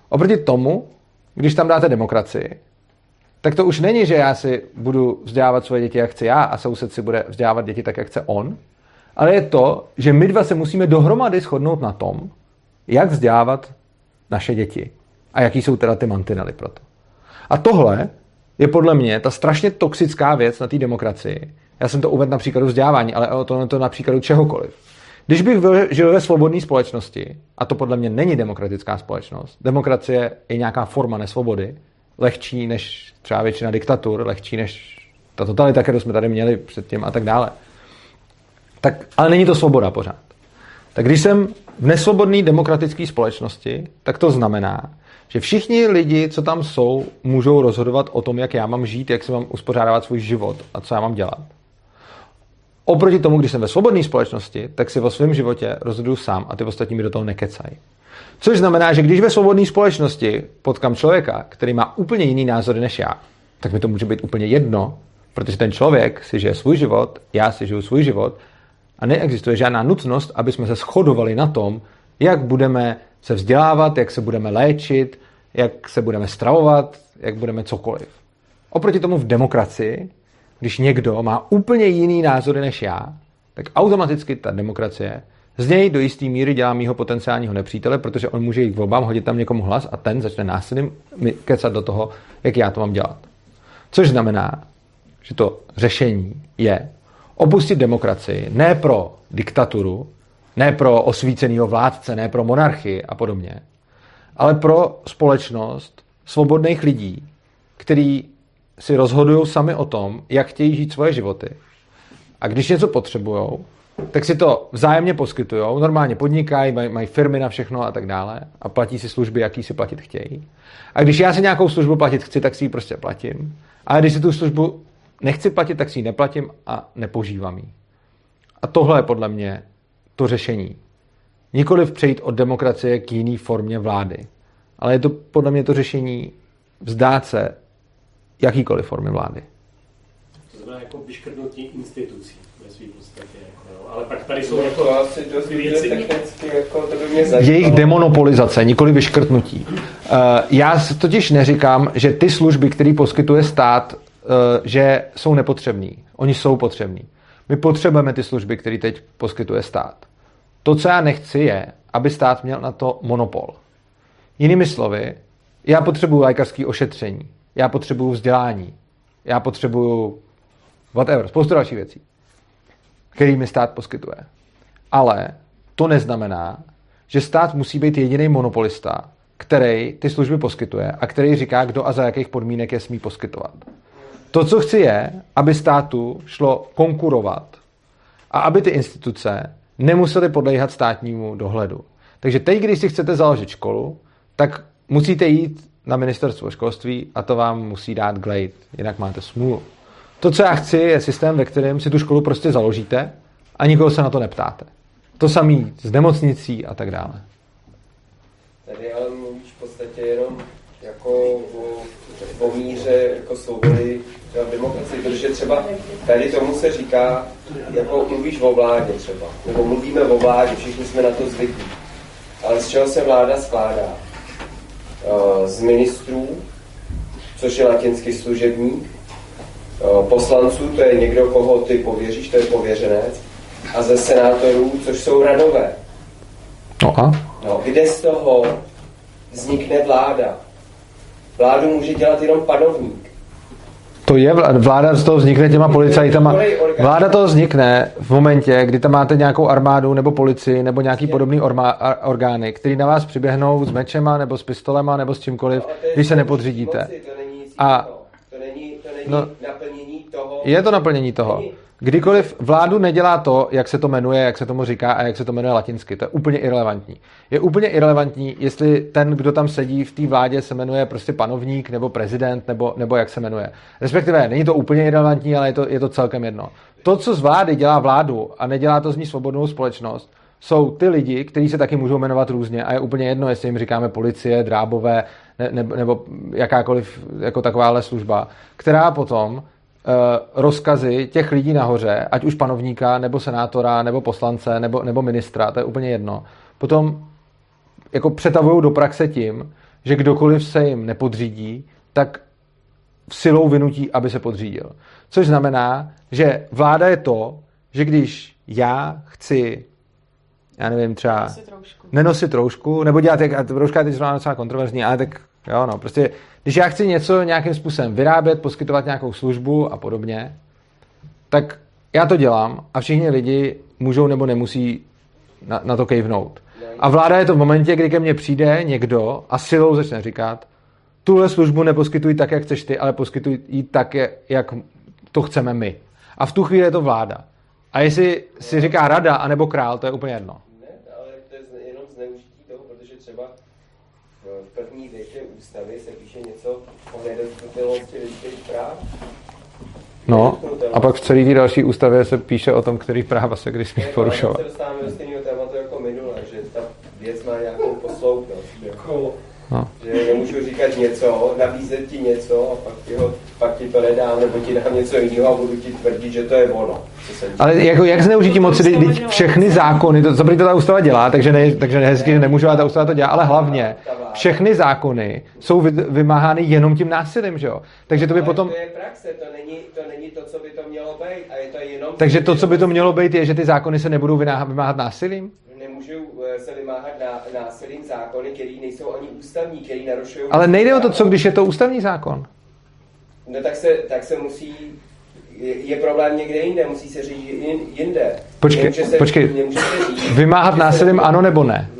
Oproti tomu, když tam dáte demokracii, tak to už není, že já si budu vzdělávat svoje děti, jak chci já a soused si bude vzdělávat děti tak, jak chce on, ale je to, že my dva se musíme dohromady shodnout na tom, jak vzdělávat naše děti a jaký jsou teda ty mantinely pro to. A tohle je podle mě ta strašně toxická věc na té demokracii. Já jsem to uvedl na příkladu vzdělávání, ale o to, to na příkladu čehokoliv. Když bych žil ve svobodné společnosti, a to podle mě není demokratická společnost, demokracie je nějaká forma nesvobody, lehčí než třeba většina diktatur, lehčí než ta totalita, kterou jsme tady měli předtím a tak dále. Tak, ale není to svoboda pořád. Tak když jsem v nesvobodné demokratické společnosti, tak to znamená, že všichni lidi, co tam jsou, můžou rozhodovat o tom, jak já mám žít, jak se mám uspořádávat svůj život a co já mám dělat. Oproti tomu, když jsem ve svobodné společnosti, tak si o svém životě rozhoduju sám a ty ostatní mi do toho nekecají. Což znamená, že když ve svobodné společnosti potkám člověka, který má úplně jiný názory než já, tak mi to může být úplně jedno, protože ten člověk si žije svůj život, já si žiju svůj život a neexistuje žádná nutnost, aby jsme se shodovali na tom, jak budeme se vzdělávat, jak se budeme léčit, jak se budeme stravovat, jak budeme cokoliv. Oproti tomu v demokracii, když někdo má úplně jiný názory než já, tak automaticky ta demokracie z něj do jisté míry dělá mýho potenciálního nepřítele, protože on může jít k volbám, hodit tam někomu hlas a ten začne násilím mi kecat do toho, jak já to mám dělat. Což znamená, že to řešení je opustit demokracii ne pro diktaturu, ne pro osvíceného vládce, ne pro monarchii a podobně, ale pro společnost svobodných lidí, který si rozhodují sami o tom, jak chtějí žít svoje životy. A když něco potřebují, tak si to vzájemně poskytují, normálně podnikají, mají, mají firmy na všechno a tak dále a platí si služby, jaký si platit chtějí. A když já si nějakou službu platit chci, tak si ji prostě platím. A když si tu službu nechci platit, tak si ji neplatím a nepoužívám ji. A tohle je podle mě to řešení. Nikoliv přejít od demokracie k jiné formě vlády. Ale je to podle mě to řešení vzdát se jakýkoliv formy vlády. To znamená jako vyškrtnutí institucí ve své podstatě. Jako, ale pak tady jsou no, jako to asi dost věci. Technicky, jako, to by mě zajímalo. Jejich demonopolizace, nikoli vyškrtnutí. Uh, já totiž neříkám, že ty služby, které poskytuje stát, uh, že jsou nepotřební. Oni jsou potřební. My potřebujeme ty služby, které teď poskytuje stát. To, co já nechci, je, aby stát měl na to monopol. Jinými slovy, já potřebuju lékařské ošetření, já potřebuju vzdělání, já potřebuju whatever, spoustu dalších věcí, který mi stát poskytuje. Ale to neznamená, že stát musí být jediný monopolista, který ty služby poskytuje a který říká, kdo a za jakých podmínek je smí poskytovat. To, co chci, je, aby státu šlo konkurovat a aby ty instituce nemusely podléhat státnímu dohledu. Takže teď, když si chcete založit školu, tak musíte jít na ministerstvo školství a to vám musí dát Glade, jinak máte smůlu. To, co já chci, je systém, ve kterém si tu školu prostě založíte a nikoho se na to neptáte. To samý s nemocnicí a tak dále. Tady ale mluvíš v podstatě jenom jako o, o míře jako svobody třeba v demokracii, protože třeba tady tomu se říká, jako mluvíš o vládě třeba, nebo mluvíme o vládě, všichni jsme na to zvyklí. Ale z čeho se vláda skládá? Eh, z ministrů, což je latinský služebník, eh, poslanců, to je někdo, koho ty pověříš, to je pověřenec, a ze senátorů, což jsou radové. No a? No, kde z toho vznikne vláda? Vládu může dělat jenom panovník. To je, vláda z toho vznikne těma policajtama. Vláda to vznikne v momentě, kdy tam máte nějakou armádu nebo policii nebo nějaký podobný orma, orgány, který na vás přiběhnou s mečema nebo s pistolema nebo s čímkoliv, když se nepodřídíte. A jiného. To není, to není No. Je to naplnění toho. Kdykoliv vládu nedělá to, jak se to jmenuje, jak se tomu říká a jak se to jmenuje latinsky, to je úplně irrelevantní. Je úplně irrelevantní, jestli ten, kdo tam sedí v té vládě, se jmenuje prostě panovník nebo prezident nebo, nebo jak se jmenuje. Respektive není to úplně irrelevantní, ale je to, je to celkem jedno. To, co z vlády dělá vládu a nedělá to z ní svobodnou společnost, jsou ty lidi, kteří se taky můžou jmenovat různě a je úplně jedno, jestli jim říkáme policie, drábové ne, ne, nebo jakákoliv jako takováhle služba, která potom rozkazy těch lidí nahoře, ať už panovníka, nebo senátora, nebo poslance, nebo, nebo ministra, to je úplně jedno, potom jako přetavují do praxe tím, že kdokoliv se jim nepodřídí, tak silou vynutí, aby se podřídil. Což znamená, že vláda je to, že když já chci, já nevím, třeba Nosit roušku. nenosit roušku, nebo dělat, jak, a rouška je teď zrovna docela kontroverzní, ale tak jo, no, prostě, když já chci něco nějakým způsobem vyrábět, poskytovat nějakou službu a podobně, tak já to dělám a všichni lidi můžou nebo nemusí na, na to kejvnout. A vláda je to v momentě, kdy ke mně přijde někdo a silou začne říkat, tuhle službu neposkytuj tak, jak chceš ty, ale poskytuj ji tak, jak- to chceme my. A v tu chvíli je to vláda. A jestli si říká rada anebo král, to je úplně jedno. Ne, ale to je zne- jenom zneužití toho, protože třeba v první větě ústavy se píše něco o nedostupnosti lidských práv. No, a pak v celé té další ústavě se píše o tom, který práva se kdy smí porušovat. Se dostáváme do stejného tématu jako minule, že ta věc má nějakou posloupnost. Jako, No. Že nemůžu říkat něco, nabízet ti něco a pak ti, ho, pak ti to nedám, nebo ti dám něco jiného a budu ti tvrdit, že to je ono. Ale jako, jak zneužití moci, teď- všechny zákony, to, co ta ústava dělá, takže, ne, takže nehezky, že nemůžu, ale ta ústava to dělá, ale hlavně všechny zákony jsou vy, vymáhány jenom tím násilím, že jo? Takže to by potom, To je praxe, to není, to není to, co by to mělo být. A je to jenom... takže to, co by to mělo být, je, že ty zákony se nebudou vymáhat násilím? Nemůžu eh, se vymáhat na, násilím zákony, které nejsou ani ústavní, které narušují... Ale nejde o to, co když je to ústavní zákon. No tak se, tak se musí... Je, problém někde jinde, musí se říct jin, jinde. Počkej, Nemůže se, počkej. Nemůže se říct, Vymáhat násilím ano nebo ne?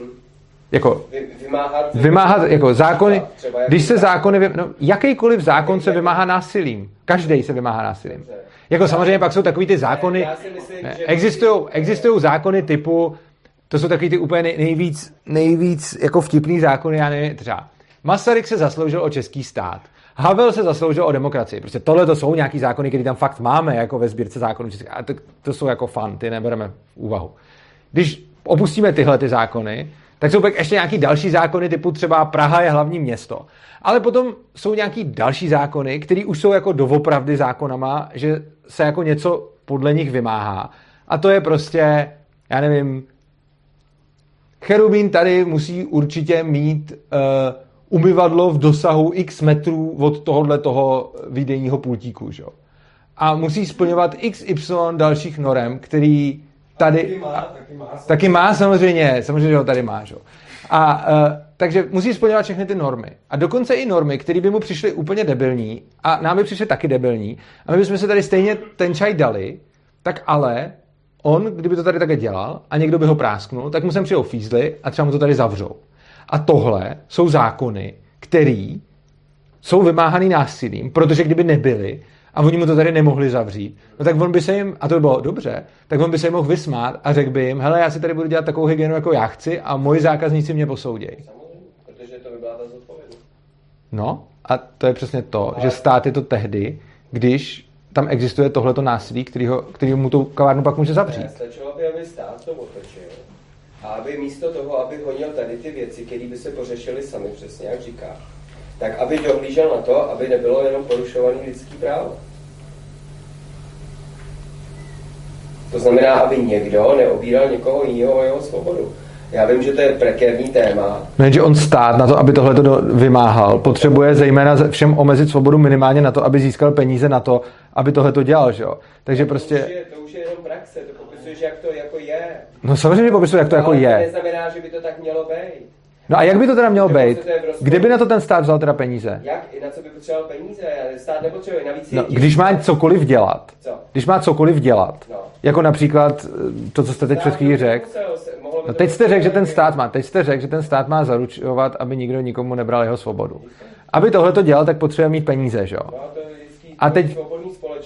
Jako, Vy, vymáhat... vymáhat, jako zákony, Třeba jak- když se zákony, vy- no, jakýkoliv zákon se vymáhá násilím. Každý se vymáhá násilím. Jako samozřejmě pak jsou takový ty zákony, existují, existují zákony typu, to jsou takový ty úplně nej- nejvíc, nejvíc jako vtipný zákony, já nevím, třeba Masaryk se zasloužil o český stát. Havel se zasloužil o demokracii. Prostě tohle to jsou nějaký zákony, které tam fakt máme, jako ve sbírce zákonů. A to, to jsou jako fan, ty nebereme v úvahu. Když opustíme tyhle ty zákony, tak jsou pak ještě nějaký další zákony, typu třeba Praha je hlavní město. Ale potom jsou nějaký další zákony, které už jsou jako doopravdy zákonama, že se jako něco podle nich vymáhá. A to je prostě, já nevím, Cherubín tady musí určitě mít uh, umyvadlo v dosahu x metrů od tohohle toho výdejního pultíku, že? jo. a musí splňovat XY dalších norem, který tady... Taky má, taky má. Taky má samozřejmě, samozřejmě, že ho tady má. Že? A uh, takže musí splňovat všechny ty normy. A dokonce i normy, které by mu přišly úplně debilní, a nám by přišly taky debilní, a my bychom se tady stejně ten čaj dali, tak ale on, kdyby to tady také dělal a někdo by ho prásknul, tak mu sem přijou fízly a třeba mu to tady zavřou. A tohle jsou zákony, který jsou vymáhaný násilím, protože kdyby nebyly a oni mu to tady nemohli zavřít, no tak on by se jim, a to by bylo dobře, tak on by se jim mohl vysmát a řekl by jim, hele, já si tady budu dělat takovou hygienu, jako já chci a moji zákazníci mě posoudějí. Samozřejmě, protože to by byla ta zodpovědnost. No a to je přesně to, že stát je to tehdy, když tam existuje tohleto násilí, kterýho, který mu tu kavárnu pak může Ne, zavřít. stačilo by, aby stát to otočil. A aby místo toho, aby honil tady ty věci, které by se pořešily sami, přesně jak říká, tak aby dohlížel na to, aby nebylo jenom porušovaný lidský právo. To znamená, aby někdo neobíral někoho jiného o jeho svobodu. Já vím, že to je prekérní téma, No jenže on stát na to, aby tohle to vymáhal, potřebuje zejména ze- všem omezit svobodu minimálně na to, aby získal peníze na to, aby tohle to dělal, že jo? Takže To prostě, už, je, to už je jenom praxe, to popisuješ, jak to jako je. no samozřejmě popisuje, jak to jako Ale to je. neznamená, že by to tak mělo být. No a jak by to teda mělo Dokonce být? je. Kde by na to ten stát vzal teda peníze? Jak, na co by potřeboval peníze? Stát nepotřebuje, navíc je No, když má cokoliv dělat, Co? když má cokoliv dělat, No. jako například eh, to, co jste teď před chvílí řekl, No teď jste řekl, že ten stát má, teď jste řekl, že ten stát má zaručovat, aby nikdo nikomu nebral jeho svobodu. Aby tohle to dělal, tak potřebuje mít peníze, že jo? No, to je A teď-.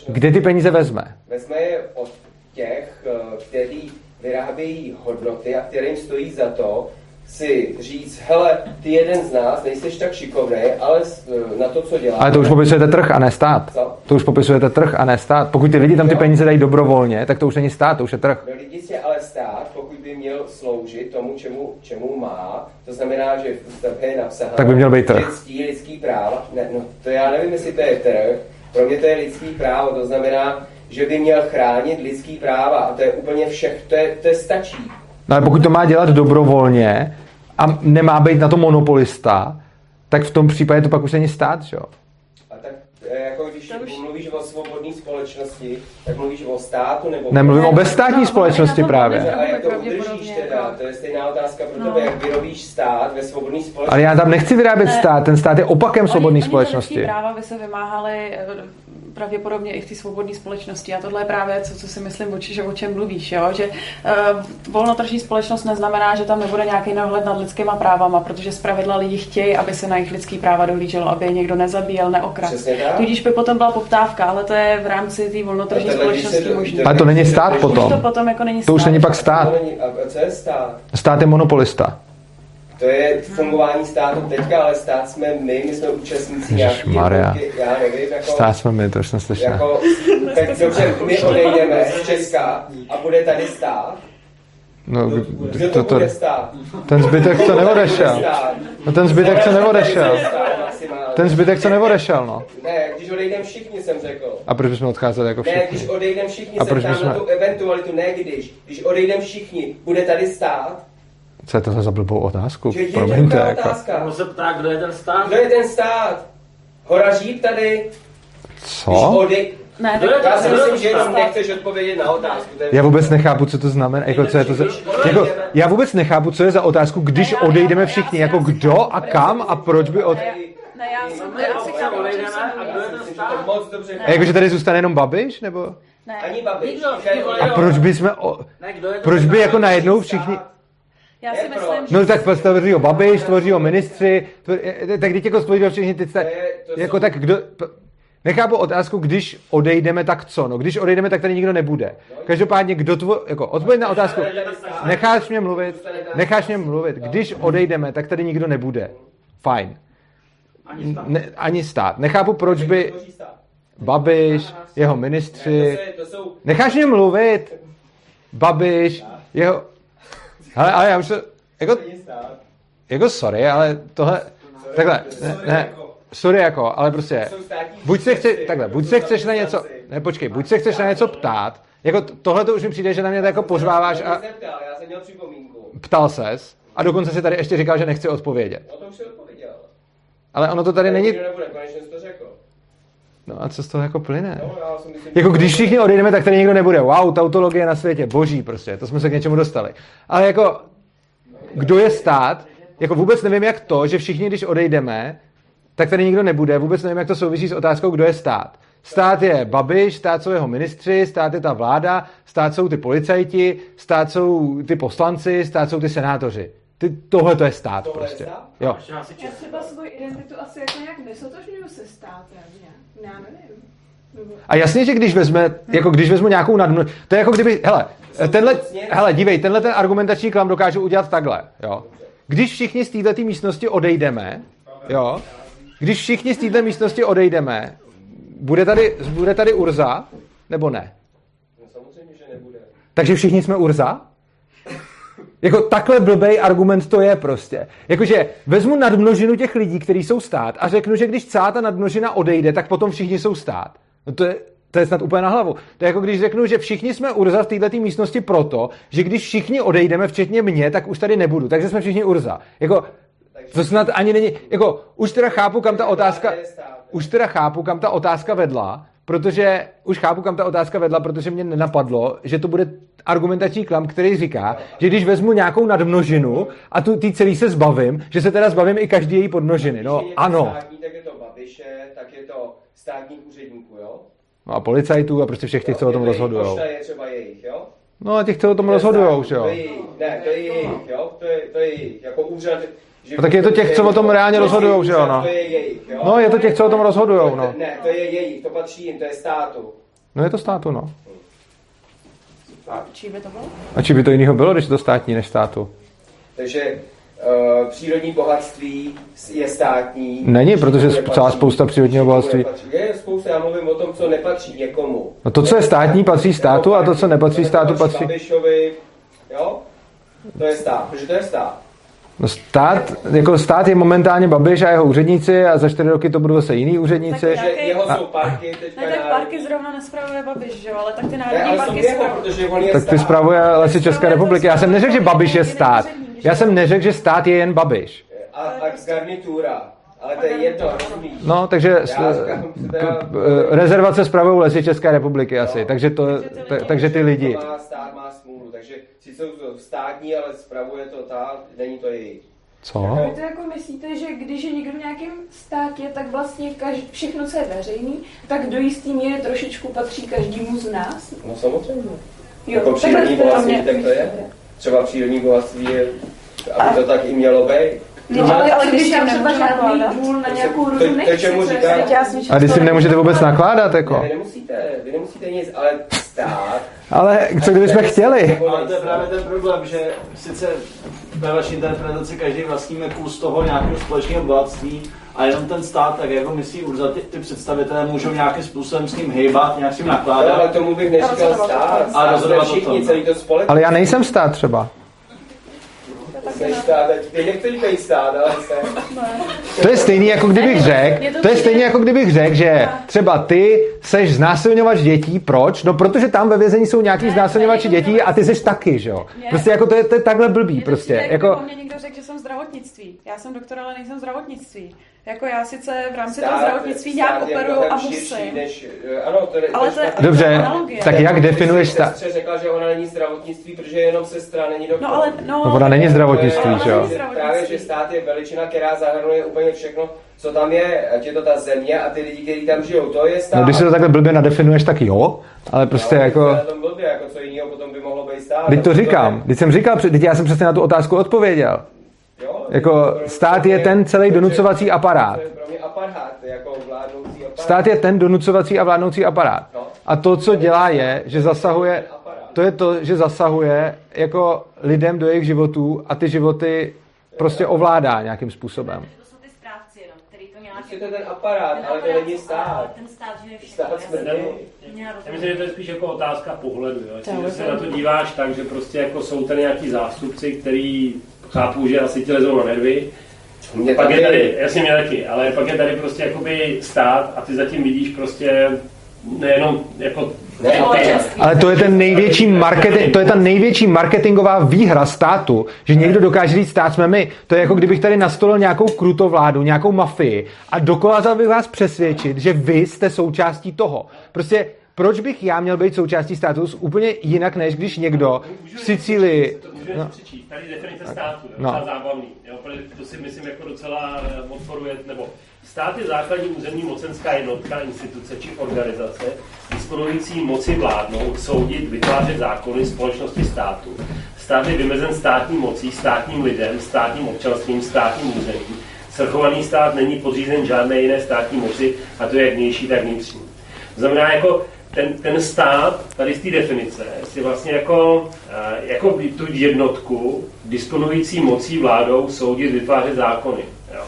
Kde ty peníze vezme? Vezme je od těch, eh, kteří vyrábějí hodnoty a kterým stojí za to si říct, hele, ty jeden z nás nejseš tak šikovný, ale eh, na to, co děláš. Ale to už popisujete trh a ne stát. Co? To už popisujete trh a ne stát. Pokud ty lidi tam ty peníze dají dobrovolně, tak to už není stát, to už je trh. No lidi si ale stát, pokud by měl sloužit tomu, čemu, čemu má, to znamená, že v ústavě je napsáno, Tak by měl být trh. lidský práva. Ne, no, to já nevím, jestli to je trh. Pro mě to je lidský právo, to znamená, že by měl chránit lidský práva a to je úplně všech, to, je, to je stačí. No ale pokud to má dělat dobrovolně a nemá být na to monopolista, tak v tom případě to pak už není stát, že jo? Jako když mluvíš o svobodné společnosti, tak mluvíš o státu nebo... Nemluvím o Ne, bezstátní no, společnosti na to právě. A jak to udržíš teda? jako- To je stejná otázka pro No. tebe, jak vyrobíš stát ve svobodné společnosti. Ale já tam nechci vyrábět Ne. stát, ten stát je opakem svobodné Oni- oni společnosti. lidský práva by se vymáhaly eh, pravděpodobně i v té svobodné společnosti. A tohle je právě co, co si myslím, že o čem mluvíš. Jo? Že uh, volnotržní společnost neznamená, že tam nebude nějaký náhled nad lidskýma právama, protože zpravidla lidi chtějí, aby se na jejich lidský práva dohlíželo, aby je někdo nezabíjel, neokradl. Tudíž by potom byla poptávka, ale to je v rámci té volnotržní společnosti možné. Ale to není stát Už potom. To potom jako není To už stát. není pak To stát. není, a co je stát? Stát je monopolista. To je fungování státu teďka, ale stát jsme my, my jsme účastníci jednotky, já nevím, jako... Stát jsme my, to už jsem slyšel. Jako, tak dobře, my odejdeme z Česka a bude tady stát. No, Kdo to, to to, bude stát? ten zbytek, co neodešel. No ten zbytek, co neodešel. Ten zbytek, co neodešel, no. Ne, když odejdeme všichni, jsem řekl. A proč bychom odcházeli jako Ne, všichni? když odejdeme všichni, A se proč ptám bychom- na tu eventualitu, ne když. Když odejdeme všichni, bude tady stát? Co je to za blbou otázku? Že je Promiňte, jako. otázka. On se ptá, kdo je ten stát. Kdo je ten stát? Hora Žíp tady? Když Co? Ne, Kdo je tak Já si myslím, že jenom nechceš odpovědět na otázku. Já vůbec nechápu, co to znamená, jako co je to za, jako, já vůbec nechápu, co je za otázku, když Ne, odejdeme všichni, jako kdo a kam a proč by od... Ne, já jsem, Ne, já si chápu, jakože tady zůstane jenom Babiš, nebo? Ne. Ani Babiš. A proč by jsme, o, Ne, proč by jako najednou všichni... Já si myslím, že... No tak tvoří ho Babiš, tvoří ho ministři, tvor, tak teď jako tvoří ho všichni ty... To je- to Jako jsou- tak kdo... Nechápu otázku, když odejdeme, tak co? No, když odejdeme, tak tady nikdo nebude. Každopádně, kdo tvo... Jako, odpověď na otázku. Necháš mě mluvit, necháš mě mluvit. Když odejdeme, tak tady nikdo nebude. Fajn. Ani stát. Ne, ani stát. Nechápu, proč by Tvoří. Babiš, jeho ministři... Necháš mě mluvit? Babiš, jeho... Ale, ale já už to... Jako, jako sorry, ale tohle... Takhle, ne, ne, sorry jako, ale prostě... Buď se chce, příjemci, takhle, jako buď se chceš na něco, ne počkej, buď se chceš na něco ptát, jako tohle to už mi přijde, že na mě to jako pořváváš a ptal, já jsem měl připomínku. ptal ses a dokonce si tady ještě říkal, že nechci odpovědět. O tom si odpověděl. Ale ono to tady není, nebude, konečně to. No a co z toho jako plyne? No, myslím, Jako když všichni odejdeme, tak tady nikdo nebude. Wow, tautologie na světě, boží prostě, to jsme se k něčemu dostali. Ale jako, kdo je stát, jako vůbec nevím, jak to, že všichni, když odejdeme, tak tady nikdo nebude, vůbec nevím, jak to souvisí s otázkou, kdo je stát. Stát je Babiš, stát jsou jeho ministři, stát je ta vláda, stát jsou ty policajti, stát jsou ty poslanci, stát jsou ty senátoři. Ty, tohle to je stát Tohle je prostě. stát? Jo. Já třeba svoji identitu asi jako nějak nesotožňuju se státem, nějak. Já nevím. A jasně, že když vezme, jako když vezmu nějakou nadmno, to je jako kdyby, hele, tenhle, hele, dívej, tenhle ten argumentační klam dokážu udělat takhle, jo. Když všichni z této místnosti odejdeme, jo, když všichni z této místnosti odejdeme, bude tady, bude tady Urza, nebo ne? No, samozřejmě, že nebude. Takže všichni jsme Urza? Jako takhle blbej argument to je prostě. Jakože vezmu nadmnožinu těch lidí, kteří jsou stát a řeknu, že když celá ta nadmnožina odejde, tak potom všichni jsou stát. No to je, to je snad úplně na hlavu. To je jako když řeknu, že všichni jsme Urza v této místnosti proto, že když všichni odejdeme, včetně mě, tak už tady nebudu. Takže jsme všichni Urza. Jako, to snad ani není, jako, už teda chápu, kam ta otázka, už teda chápu, kam ta otázka vedla, protože už chápu, kam ta otázka vedla, protože mě nenapadlo, že to bude argumentační klam, který říká, že když vezmu nějakou nadmnožinu a tu tý celý se zbavím, že se teda zbavím i každý její podmnožiny. No je ano. Státní, tak je to Babiše, tak je to státních úředníků, jo? No a policajtů a prostě všech těch, co o tom rozhodují. Pošta je třeba jejich, jo? No a těch, co o tom rozhodují, jo. To je jejich, ne, to je jejich, jo? To je, to je jejich, jako úřad. Že No tak je to těch, co o tom reálně rozhodujou, že jo, no. To je jejich, jo? No je to těch, co o tom rozhodujou, no. Ne, to je jejich, to patří jim, to je státu. No je to státu, no. A čí by to bylo? A či by to jiného bylo, když je to státní než státu? Takže uh, přírodní bohatství je státní. Není, protože Nepatří. celá spousta přírodního bohatství. Je spousta, já mluvím o tom, co nepatří někomu. No to, co je státní, patří státu a to, co nepatří státu, patří... Babišovi, jo? To je stát, protože to je stát. No stát, jako stát je momentálně Babiš a jeho úředníci a za čtyři roky to budou zase jiní úředníci. Tak Že jeho A- jsou parky, teďka Ne, tak parky zrovna nespravuje Babiš, že jo, ale tak ty Ne, národní jsou parky jeho, spravují. protože on je Tak ty spravuje lesy České republiky. Já jsem neřekl, že Babiš je stát. Já jsem neřekl, že stát je jen Babiš. A, a garnitura. Ale to je jedno, rozumíš? No, takže s- Já k- teda- rezervace spravují lesy České republiky asi. Takže, to, t- takže ty lidi. To má stát má smůlu, takže sice jsou to státní, ale spravuje to ta, není to jejich. Co? Vy to jako myslíte, že když je někdo v nějakém státě, tak vlastně kaž, všechno, co je veřejný, tak do jistý míry trošičku patří každému z nás? No samozřejmě. Jo, jako přírodní bohatství, tak to je. Třeba přírodní bohatství je, aby to tak i mělo být. No, ale, ale když tam třeba žádný důl na nějakou rudu to nechci, A když si nemůžete vůbec nakládat, jako. vy nemusíte, vy nemusíte nic, ale stát... Ale co kdybychom chtěli? Ale to je právě ten problém, že sice ve vaší interpretaci každý vlastníme kus toho nějakého společného bohatství, a jenom ten stát, tak jako myslí Urza, ty, ty představitelé můžou nějakým způsobem s tím hejbat, nějak s No, nakládat. ale tomu bych neříkal stát. A rozhodovat všichni, tom. celý to společnost. Ale já nejsem stát třeba. Ty ale. To je stejný, jako kdybych řekl, to je stejný, jako kdybych řekl, že třeba ty seš znásilňovač dětí, proč? No, protože tam ve vězení jsou nějaký znásilňovači dětí a ty seš taky, že jo? Prostě jako to je, to je takhle blbý, prostě. Jako, Jako... mě někdo řekl, že jsem zdravotnictví. Já jsem doktor, ale nejsem zdravotnictví. Jako já sice v rámci toho zdravotnictví nějak stát operuju a musím. Než, eh, ano, to, je- Ale to to je-. Dobře, analogie. tak jak definuješ stát? sestře řekla, že ona není zdravotnictví, protože je jenom sestra, není doktor. No ale, no, No, ona není zdravotnictví, že jo? Právě, že stát je veličina, která zahrnuje úplně všechno, co tam je, ať je to ta země a ty lidi, kteří tam žijou, to je stát. No, když si to takhle blbě nadefinuješ, tak jo, ale prostě No, jako... Na tom blbě, jako co jiného potom by mohlo být stát. Teď to říkám, teď jsem říkal, teď já jsem přesně na tu otázku odpověděl. Jo, Jako stát je ten celý donucovací aparát. To je pro mě aparát, jako vládnoucí aparát. Stát je ten donucovací a vládnoucí aparát. No. A to, co dělá, je, že zasahuje, to je to, že zasahuje jako lidem do jejich životů a ty životy prostě ovládá nějakým způsobem. To jsou ty správci jenom, který to nějak... Prostě to je ten aparát, ten ale to není ale stát. Ten stát, že je všechno. Stát smrdí. Já myslím, že to je spíš jako otázka pohledu. Jo? Tím, že se na to díváš tak, že prostě jako jsou tady nějaký zástupci, který chápou, že asi ti lezou na nervy. Mě Pak je tady, jasně mě taky, ale pak je tady prostě jakoby stát a ty zatím vidíš prostě nejenom jako... Ne, Ale to je ten největší marketing, to je ta největší marketingová výhra státu, že někdo dokáže říct, stát jsme my. To je jako kdybych tady nastolil nějakou krutovládu, nějakou mafii a dokázal bych vás přesvědčit, že vy jste součástí toho. Prostě proč bych já měl být součástí státu úplně jinak, než když někdo v Sicílii... Můžeme No. přečíst. Tady definice státu, je No. docela zábavný. Jo, to si myslím jako docela eh, odporuje, nebo stát je základní územní mocenská jednotka, instituce či organizace, disponující moci vládnout, soudit, vytvářet zákony společnosti státu. Stát je vymezen státní mocí, státním lidem, státním občanstvím, státním územím. Svrchovaný stát není podřízen žádné jiné státní moci, a to je jak vnější, tak vnitřní. To znamená, jako ten, ten stát, tady z té definice, si vlastně jako, eh, jako tu jednotku disponující mocí vládou soudit, vytvářet zákony. Jo.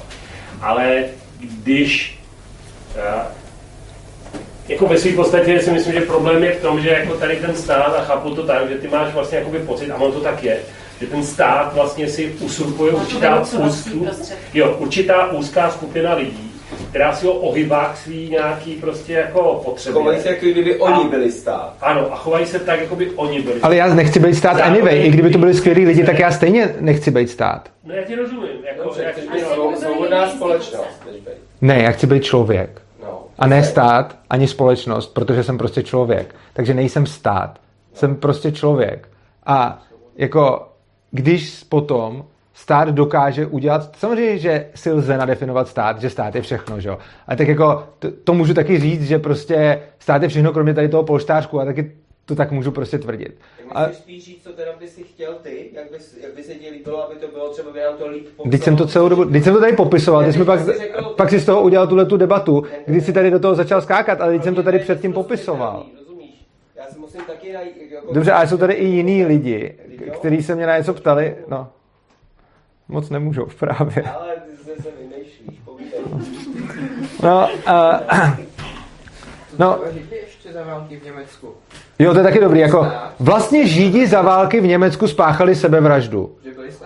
Ale když eh, jako ve své podstatě si myslím, že problém je v tom, že jako tady ten stát, a chápu to tak, že ty máš vlastně jakoby pocit, a ono to tak je, že ten stát vlastně si usurpuje určitá, prostředky. jo, určitá úzká skupina lidí, která si ho ohybá k svý nějaký prostě jako potřebě. Chovají se, jako kdyby oni byli stát. Ano, a chovají se tak, jako by oni byli. Ale já nechci být stát anyway. I kdyby to byli skvělí lidi, tak já stejně nechci být stát. No já ti rozumím. Jako, Dobře, jak, chceš být jako svobodná společnost. Ne, já chci být člověk. No. A ne stát, ani společnost, protože jsem prostě člověk. Takže nejsem stát. Jsem prostě člověk. A jako, když potom stát dokáže udělat, samozřejmě, že si lze nadefinovat stát, že stát je všechno, že jo. A tak jako, to, to můžu taky říct, že prostě stát je všechno, kromě tady toho polštářku a taky to tak můžu prostě tvrdit. Tak A můžeš spíš říct, co teda by si chtěl ty, jak by, jak by se ti líbilo, aby to bylo, třeba by nám to líp popsal. Teď jsem to celou dobu, teď jsem to tady popisoval, jsi mi pak, řekl- pak si z toho udělal tuhle tu debatu, kdy jsi tady do toho začal skákat, ale teď jsem to tady předtím popisoval. Rozumíš? Já si musím taky najít, jako... Dobře, ale jsou tady i jiní lidi, kteří se mě na něco ptali, no. Moc nemůžou právě. Ale ty se, se vymýšlíš, povídej. No, uh, no, ještě za války v Německu. jo, to je taky dobrý, jako vlastně Židi za války v Německu spáchali sebevraždu.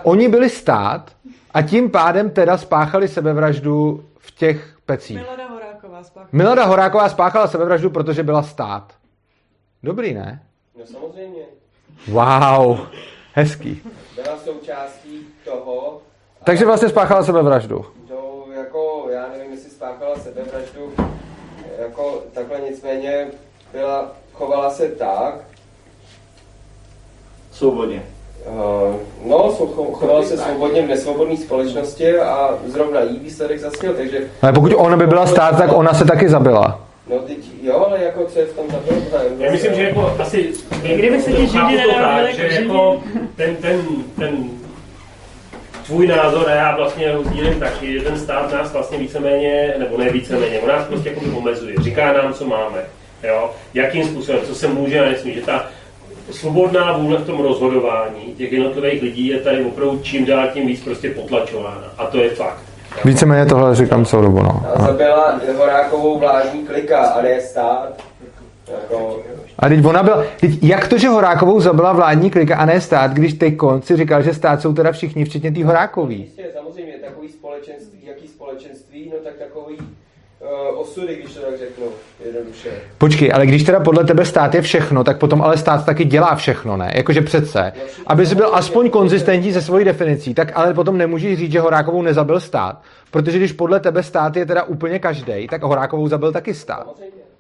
Oni byli stát a tím pádem teda spáchali sebevraždu v těch pecích. Milada Horáková spáchala. Milada Horáková spáchala sebevraždu, protože byla stát. Dobrý, ne? No samozřejmě. Wow, hezký. Byla součástí toho... Takže vlastně spáchala sebevraždu. No, jako, já nevím, jestli spáchala sebevraždu, jako takhle nicméně byla, chovala se tak, Svobodně. Uh, no, svo- cho- choval se svobodně v nesvobodné společnosti a zrovna jí výsledek zasněl, takže... Ale pokud ona by byla stát, tak ona se taky zabila. No teď, jo, ale jako co je v tom zájem? Já myslím, že jako asi... Kdyby se ti Židi tak, že jako Židi. jako ten, ten, ten tvůj názor, a já vlastně ho sdílím taky, že ten stát nás vlastně víceméně, nebo ne víceméně, on nás prostě jako omezuje, říká nám, co máme, jo, jakým způsobem, co se může a nesmí, že ta svobodná vůle v tom rozhodování těch jednotlivých lidí je tady opravdu čím dál tím víc prostě potlačována. A to je fakt. Víceméně tohle říkám celou dobu, no. A zabila Horákovou vládní klika, a ne stát. Jako, A teď ona byla, teď jak to, že Horákovou zabila vládní klika a ne stát, když teď konci říkal, že stát jsou teda všichni, včetně té Horákový. jistě, samozřejmě, takový společenství, jaký společenství, no tak takový uh, osudy, když to tak řeknu, jednoduše. Počkej, ale když teda podle tebe stát je všechno, tak potom ale stát taky dělá všechno, ne? Jakože přece. Aby si byl aspoň konzistentní se svojí definicí, tak ale potom nemůžeš říct, že Horákovou nezabil stát. Protože když podle tebe stát je teda úplně každý, tak Horákovou zabil taky stát.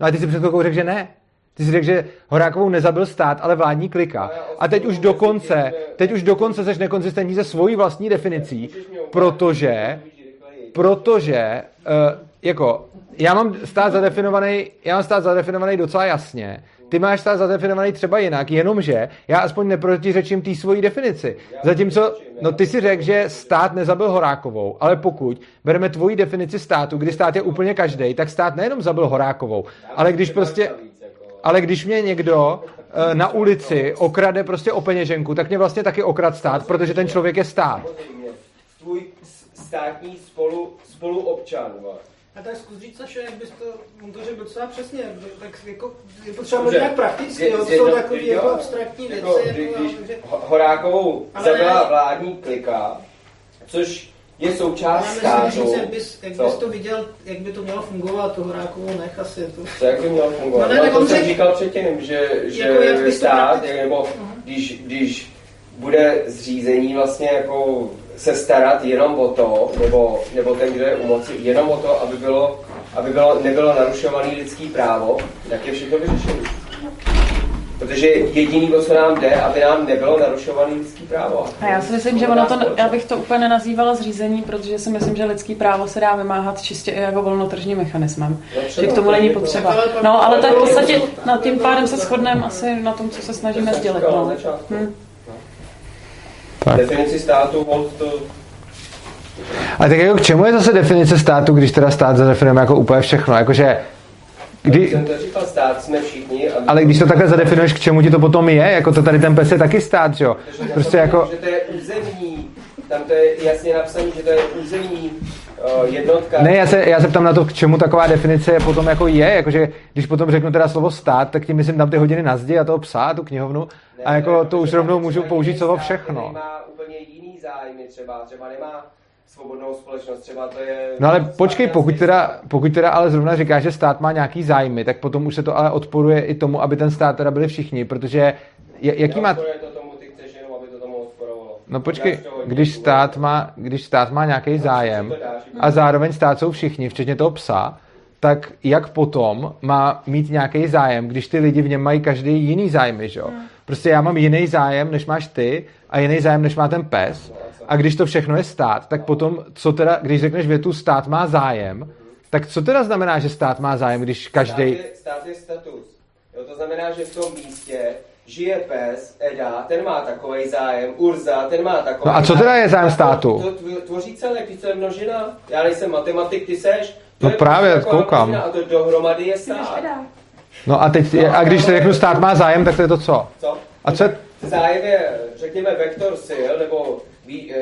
No a ty si před chvilkou řekl, že ne. Ty si řekl, že Horákovou nezabil stát, ale vládní klika. A teď už dokonce, teď už dokonce seš nekonzistentní se svojí vlastní definicí, protože, protože, uh, jako, já mám stát zadefinovaný, já mám stát zadefinovaný docela jasně. Ty máš stát zadefinovaný třeba jinak, jenomže já aspoň neprotiřečím té svojí definici. Zatímco, no ty si řekl, že stát nezabil Horákovou, ale pokud bereme tvoji definici státu, kdy stát je úplně každý, tak stát nejenom zabil Horákovou, ale když prostě, ale když mě někdo eh, na ulici okrade prostě o peněženku, tak mě vlastně taky okrad stát, protože ten člověk je stát. Tvůj státní spolu, spoluobčan. A tak zkus říct, Sašo, jak bys to, on to řekl docela přesně, tak jako, je potřeba mluvit nějak prakticky, Je- jo, to jsou takové jako abstraktní jako, věci, jako, když Ho- Horákovou zabila vládní klika, což je součást Já myslím, státu. že jak bys, jak Co? bys to viděl, jak by to mělo fungovat, toho Horákovo nech asi. To... Co jak by mělo fungovat? No No, ne, to on jsem řek- říkal předtím, že, že Jako jak to stát, jak, nebo když, když bude zřízení vlastně jako se starat jenom o to, nebo, nebo ten, kdo je u moci, jenom o to, aby, bylo, aby bylo, nebylo narušované lidský právo, tak je všechno vyřešené. Protože jediný, o co nám jde, aby nám nebylo narušované lidský právo. A já si myslím, že ono to, já bych to úplně nenazývala zřízení, protože si myslím, že lidský právo se dá vymáhat čistě i jako volnotržním mechanismem. No, Že k tomu není tak potřeba. Tak No, ale to je v podstatě, na tím pádem se shodneme asi na tom, co se snažíme sdělit. No. Hm. Tak. Definici státu, to, A tak jako k čemu je zase definice státu, když teda stát zadefinujeme jako úplně všechno? Jakože, kdy, jsem to říkal, stát jsme všichni. A ale když to takhle zadefinuješ, k čemu ti to potom je? Jako to tady ten pes je taky stát, že jo? Prostě jako, Že to je územní, tam to je jasně napsané, že to je územní uh, jednotka. ne, já se, já se ptám na to, k čemu taková definice potom jako je, jakože když potom řeknu teda slovo stát, tak tím myslím tam ty hodiny na zdi a toho psa, tu knihovnu Ne, a jako to protože už rovnou můžu použít slovo všechno. má úplně jiný zájmy třeba, třeba nemá svobodnou společnost, třeba to je... No ale počkej, pokud teda, pokud teda ale zrovna říkáš, že stát má nějaký zájmy, tak potom už se to ale odporuje i tomu, aby ten stát teda byli všichni, protože je- jaký má... To tomu, ty chceš jenom, aby to tomu odporovalo. No počkej, když stát má, když stát má nějaký zájem to dáš. a zároveň stát jsou všichni, včetně toho psa, tak jak potom má mít nějaký zájem, když ty lidi v něm mají každý jiný zájmy, že jo? Prostě já mám jiný zájem, než máš ty a jiný zájem, než má ten pes. A když to všechno je stát, tak potom, co teda, když řekneš větu stát má zájem, tak co teda znamená, že stát má zájem, když každý... Stát je, stát je status. Jo, to znamená, že v tom místě žije pes, Eda, ten má takový zájem, Urza, ten má takový No a co teda je zájem to- státu? To, tvo- tvoří celek, ty to je množina. Já nejsem matematik, ty seš. To No je právě, koukám. množina A to dohromady je stát. No a teď, a když řeknu stát má zájem, tak to je to co? Co? A co je, Zájem je, řekněme, vektor sil, nebo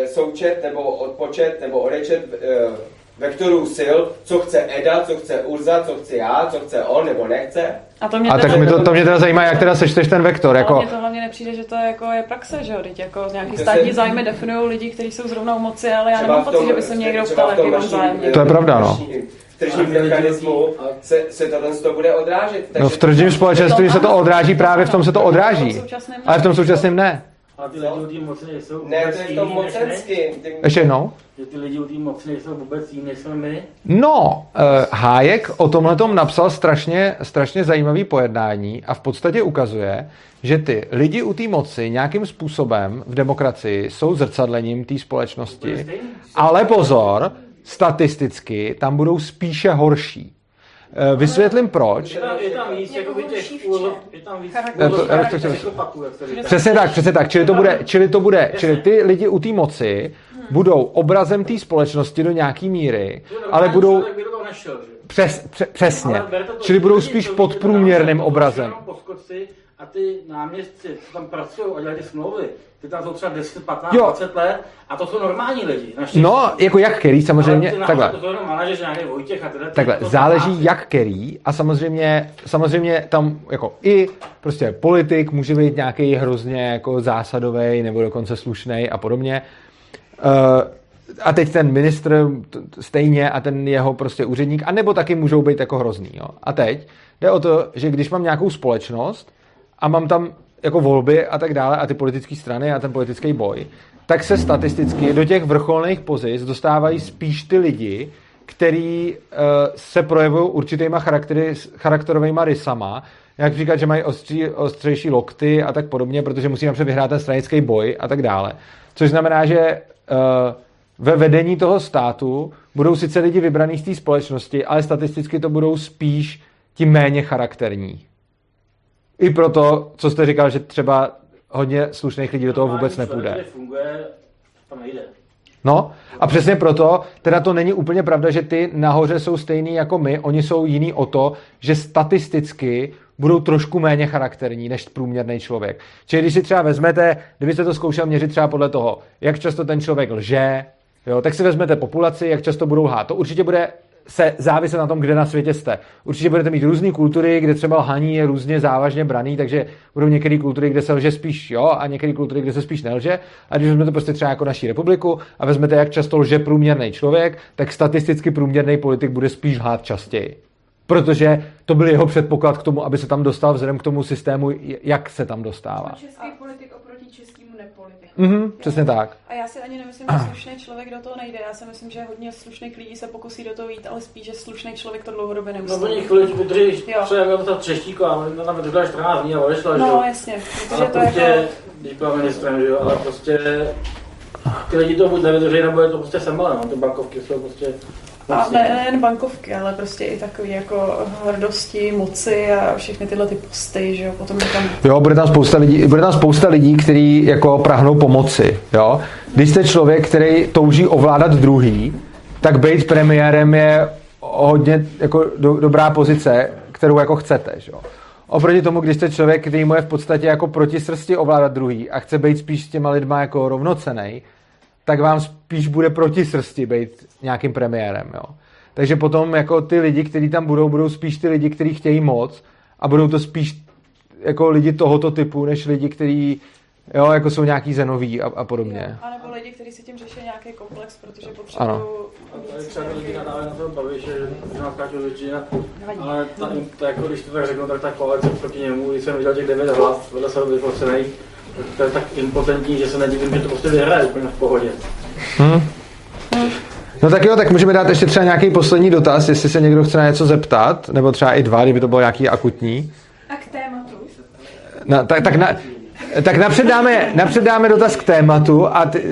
součet, nebo odpočet, nebo odečet eh, vektorů sil, co chce Eda, co chce Urza, co chce já, co chce on, nebo nechce. A to mě a tak mi to, to mě teda zajímá, jak teda sečteš ten vektor, ale jako... mně to hlavně nepřijde, že to je, jako je praxe, že jo? Teď jako nějaký To se- státní zájmy definují lidi, kteří jsou zrovna u moci, ale já Třeba nemám v pocit, že by se mě někdo ptal, v jaký mám zájem. eh, To je pravda, no. tržním- tržním mechanismu se, se tohle to bude odrážet. No v tržním společenství se to odráží právě v tom se to odráží. Ale v tom současném ne. A ty lidi u té moci nejsou Ne, vůbec to je v tom jiný mocenským. Ty- Ještě jednou? Že ty lidi u té moci nejsou vůbec jiní, než jsme my. No, uh, Hájek o tomhle napsal strašně, strašně zajímavý pojednání a v podstatě ukazuje, že ty lidi u té moci nějakým způsobem v demokracii jsou zrcadlením té společnosti. Ale pozor, statisticky tam budou spíše horší. Eh, Vysvětlím proč. Je tam, je tam víc, těch je tam víc. Přesně tak, přesně tak. Čili to bude, čili to bude, čili ty lidi u té moci budou obrazem té společnosti do nějaký míry, ale budou přes, pře, přesně. Čili budou spíš podprůměrným to obrazem. A ty náměstci, co tam pracují a dělají ty smlouvy, ty tam jsou třeba 10, 15, Jo. 20 let a to jsou normální lidi. naštěstí. No, jako jak který, samozřejmě, Ale ty takhle. To jsou jenom manažeři, nějaký Vojtěch a tyhle. ty- Takhle, to jsou záleží práci. jak který a samozřejmě, samozřejmě tam jako i prostě politik může být nějaký hrozně jako zásadový nebo dokonce slušný a podobně. Uh, a teď ten ministr stejně a ten jeho prostě úředník, a nebo taky můžou být jako hrozný. Jo? A teď jde o to, že když mám nějakou společnost a mám tam jako volby a tak dále a ty politické strany a ten politický boj, tak se statisticky do těch vrcholných pozic dostávají spíš ty lidi, který uh, se projevují určitýma charakterovými rysama, jak říkat, že mají ostří, ostřejší lokty a tak podobně, protože musí napřed vyhrát ten stranický boj a tak dále. Což znamená, že uh, ve vedení toho státu budou sice lidi vybraný z té společnosti, ale statisticky to budou spíš ti méně charakterní. I proto, co jste říkal, že třeba hodně slušných lidí do toho vůbec nepůjde. No a přesně proto, teda to není úplně pravda, že ty nahoře jsou stejný jako my, oni jsou jiný o to, že statisticky budou trošku méně charakterní než průměrný člověk. Čili když si třeba vezmete, kdybyste to zkoušel měřit třeba podle toho, jak často ten člověk lže, jo, tak si vezmete populaci, jak často budou lhát. To určitě bude se záviset na tom, kde na světě jste. Určitě budete mít různé kultury, kde třeba lhaní je různě závažně braný, takže budou některé kultury, kde se lže spíš jo, a některé kultury, kde se spíš nelže. A když vezmete prostě třeba jako naší republiku a vezmete, jak často lže průměrný člověk, tak statisticky průměrný politik bude spíš lhát častěji. Protože to byl jeho předpoklad k tomu, aby se tam dostal vzhledem k tomu systému, jak se tam dostává. Český politik Mhm, přesně tak. A já si ani nemyslím, že slušný člověk do toho nejde. Já si myslím, že hodně slušných lidí se pokusí do toho jít, ale spíš, že slušný člověk to dlouhodobě No nemusí. oni chvíli Jo. třeba jako ta třeštíková, ona vydržela 14 dní a odešla, že No, jasně, protože Ale to prostě, jako... když byla ministrem, že jo, ale prostě ty lidi to buď nevydrží, nebo je to prostě semele, no, ty bankovky jsou prostě... A ne, nejen bankovky, ale prostě i takový jako hrdosti, moci a všechny tyhle ty posty, že jo, potom je tam Jo, bude tam spousta lidí, bude tam spousta lidí, kteří jako prahnou pomoci, jo. Když jste člověk, který touží ovládat druhý, tak být premiérem je hodně jako do, dobrá pozice, kterou jako chcete, že jo. Oproti tomu, když jste člověk, který mu je v podstatě jako proti srsti ovládat druhý a chce být spíš s těma lidma jako rovnocenej, tak vám spíš bude proti srsti být nějakým premiérem, jo. Takže potom jako ty lidi, kteří tam budou, budou spíš ty lidi, kteří chtějí moc a budou to spíš jako lidi tohoto typu, než lidi, kteří jo, jako jsou nějaký zenoví a, a podobně. A nebo lidi, kteří si tím řeší nějaký komplex, protože Ano. potřebují Tady třeba lidi nadále na to baví, že Káťu většina, ale ta, ta, jako, když to tak řeknu, tak ta koalice proti němu, když jsem viděl těch devět hlav, vedle sebe vyfocenej, tak to je tak impotentní, že se nedivím, že to prostě vyhraje úplně v pohodě. Hm? No tak jo, tak můžeme dát ještě třeba nějaký poslední dotaz, jestli se někdo chce na něco zeptat, nebo třeba i dva, kdyby to bylo nějaký akutní. A k tématu. Na, tak, tak, na, tak napřed, dáme, napřed dáme dotaz k tématu a ty,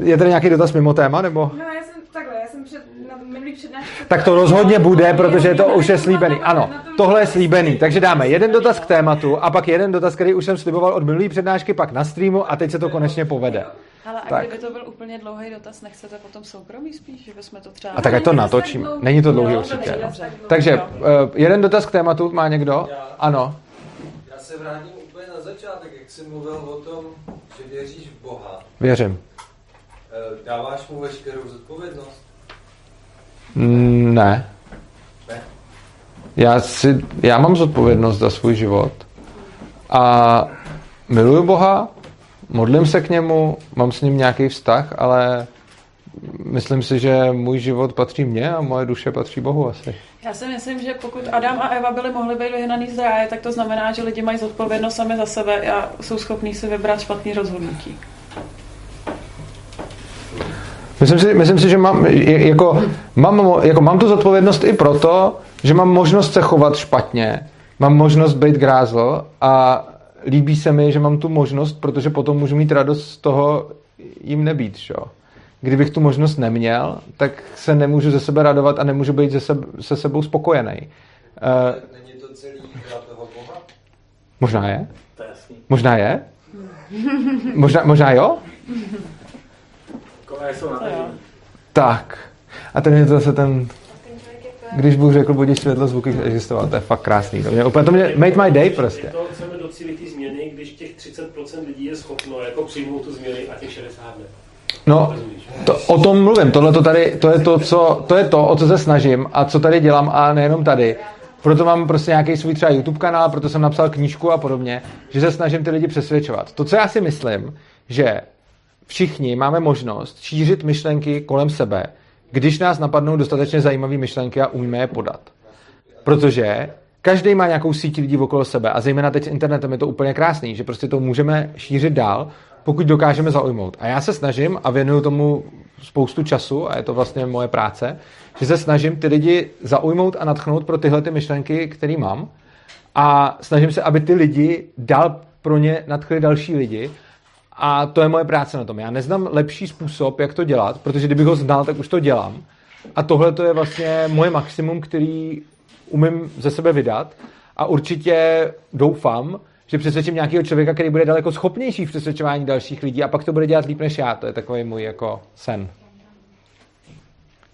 je tady nějaký dotaz mimo téma, nebo? No já jsem takhle, já jsem před, na minulý přednášce... Tak to rozhodně bude, protože to už je slíbený. Ano, tohle je slíbený. Takže dáme jeden dotaz k tématu a pak jeden dotaz, který už jsem sliboval od minulý přednášky, pak na streamu a teď se to konečně povede. Ale a Tak. kdyby to byl úplně dlouhý dotaz, nechcete potom soukromý spíš, že bychom to třeba... A tak ať to natočím. Není to dlouhý Jo, určitě. no. Takže eh, jeden dotaz k tématu má někdo? Ano. Já se vrátím úplně na začátek, jak jsi mluvil o tom, že věříš v Boha. Věřím. Eh, Dáváš mu veškerou zodpovědnost? Mm, Ne. Já, si, já mám zodpovědnost za svůj život a miluju Boha, modlím se k němu, mám s ním nějaký vztah, ale myslím si, že můj život patří mně a moje duše patří Bohu asi. Já si myslím, že pokud Adam a Eva byli mohli být vyhnaný z ráje, tak to znamená, že lidi mají zodpovědnost sami za sebe a jsou schopní si vybrat špatný rozhodnutí. Myslím si, myslím si že mám, jako, mám, jako, mám tu zodpovědnost i proto, že mám možnost se chovat špatně, mám možnost být grázl a líbí se mi, že mám tu možnost, protože potom můžu mít radost z toho jim nebýt. Šo? Kdybych tu možnost neměl, tak se nemůžu ze sebe radovat a nemůžu být se, seb, se sebou spokojený. Uh, Není to celý hra toho Boha? možná je? To je jasný. Možná je? Možná, možná jo? Tak. A ten je to zase ten... Když Bůh řekl, budíš světlo, zvuky existoval. To je fakt krásný. To mě, úplně, to mě made my day prostě. To chceme docílit ty změny, když těch 30% lidí je schopno jako přijmout tu změny a těch 60 ne. No, to, o tom mluvím. Tohle to tady, to je to, co, to je to, o co se snažím a co tady dělám a nejenom tady. Proto mám prostě nějaký svůj třeba YouTube kanál, proto jsem napsal knížku a podobně, že se snažím ty lidi přesvědčovat. To, co já si myslím, že všichni máme možnost šířit myšlenky kolem sebe, když nás napadnou dostatečně zajímavé myšlenky a umíme je podat. Protože každý má nějakou síť lidí okolo sebe a zejména teď s internetem je to úplně krásný, že prostě to můžeme šířit dál, pokud dokážeme zaujmout. A já se snažím a věnuju tomu spoustu času a je to vlastně moje práce, že se snažím ty lidi zaujmout a natchnout pro tyhle ty myšlenky, které mám a snažím se, aby ty lidi dál pro ně nadchli další lidi a to je moje práce na tom. Já neznám lepší způsob, jak to dělat, protože kdybych ho znal, tak už to dělám. A tohle to je vlastně moje maximum, který umím ze sebe vydat a určitě doufám, že přesvědčím nějakého člověka, který bude daleko schopnější v přesvědčování dalších lidí a pak to bude dělat líp než já. To je takový můj jako sen.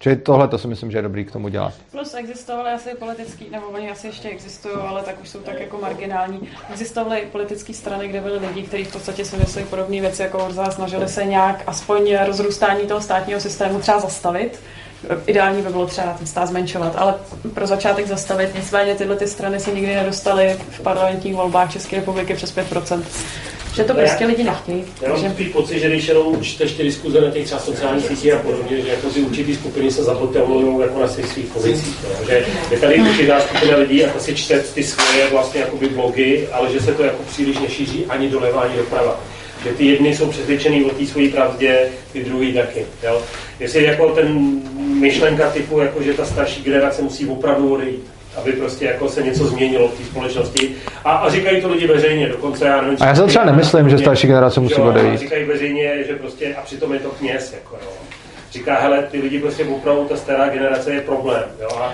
Čili tohle to si myslím, že je dobrý k tomu dělat. Plus existovaly asi politický, nebo oni asi ještě existují, ale tak už jsou tak jako marginální. Existovaly politické strany, kde byli lidi, kteří v podstatě si mysleli podobné věci jako Orza, snažili se nějak aspoň rozrůstání toho státního systému třeba zastavit. Ideální by bylo třeba ten stát zmenšovat, ale pro začátek zastavit. Nicméně tyhle ty strany se nikdy nedostaly v parlamentních volbách České republiky přes 5%. Že to prostě lidi nechtějí. Já mám spíš pocit, že když jenom čteš ty diskuze na těch třeba sociálních sítích a podobně, že jako si určitý skupiny se zapotelují jako na svých svých pozicích. No. Že je tady určitá skupina lidí a ta si čte ty svoje vlastně jakoby blogy, ale že se to jako příliš nešíří ani doleva, ani doprava. Že ty jedny jsou přesvědčený o té svojí pravdě, ty druhý taky. Jo? Jestli jako ten myšlenka typu, jako že ta starší generace musí opravdu odejít, aby prostě jako se něco změnilo v té společnosti. A, a říkají to lidi veřejně, dokonce já nevím. A já si třeba nemyslím, že starší generace musí odejít. Říkají veřejně, že prostě, a přitom je to kněz, jako jo. Říká, hele, ty lidi prostě opravdu, ta stará generace je problém, jo. A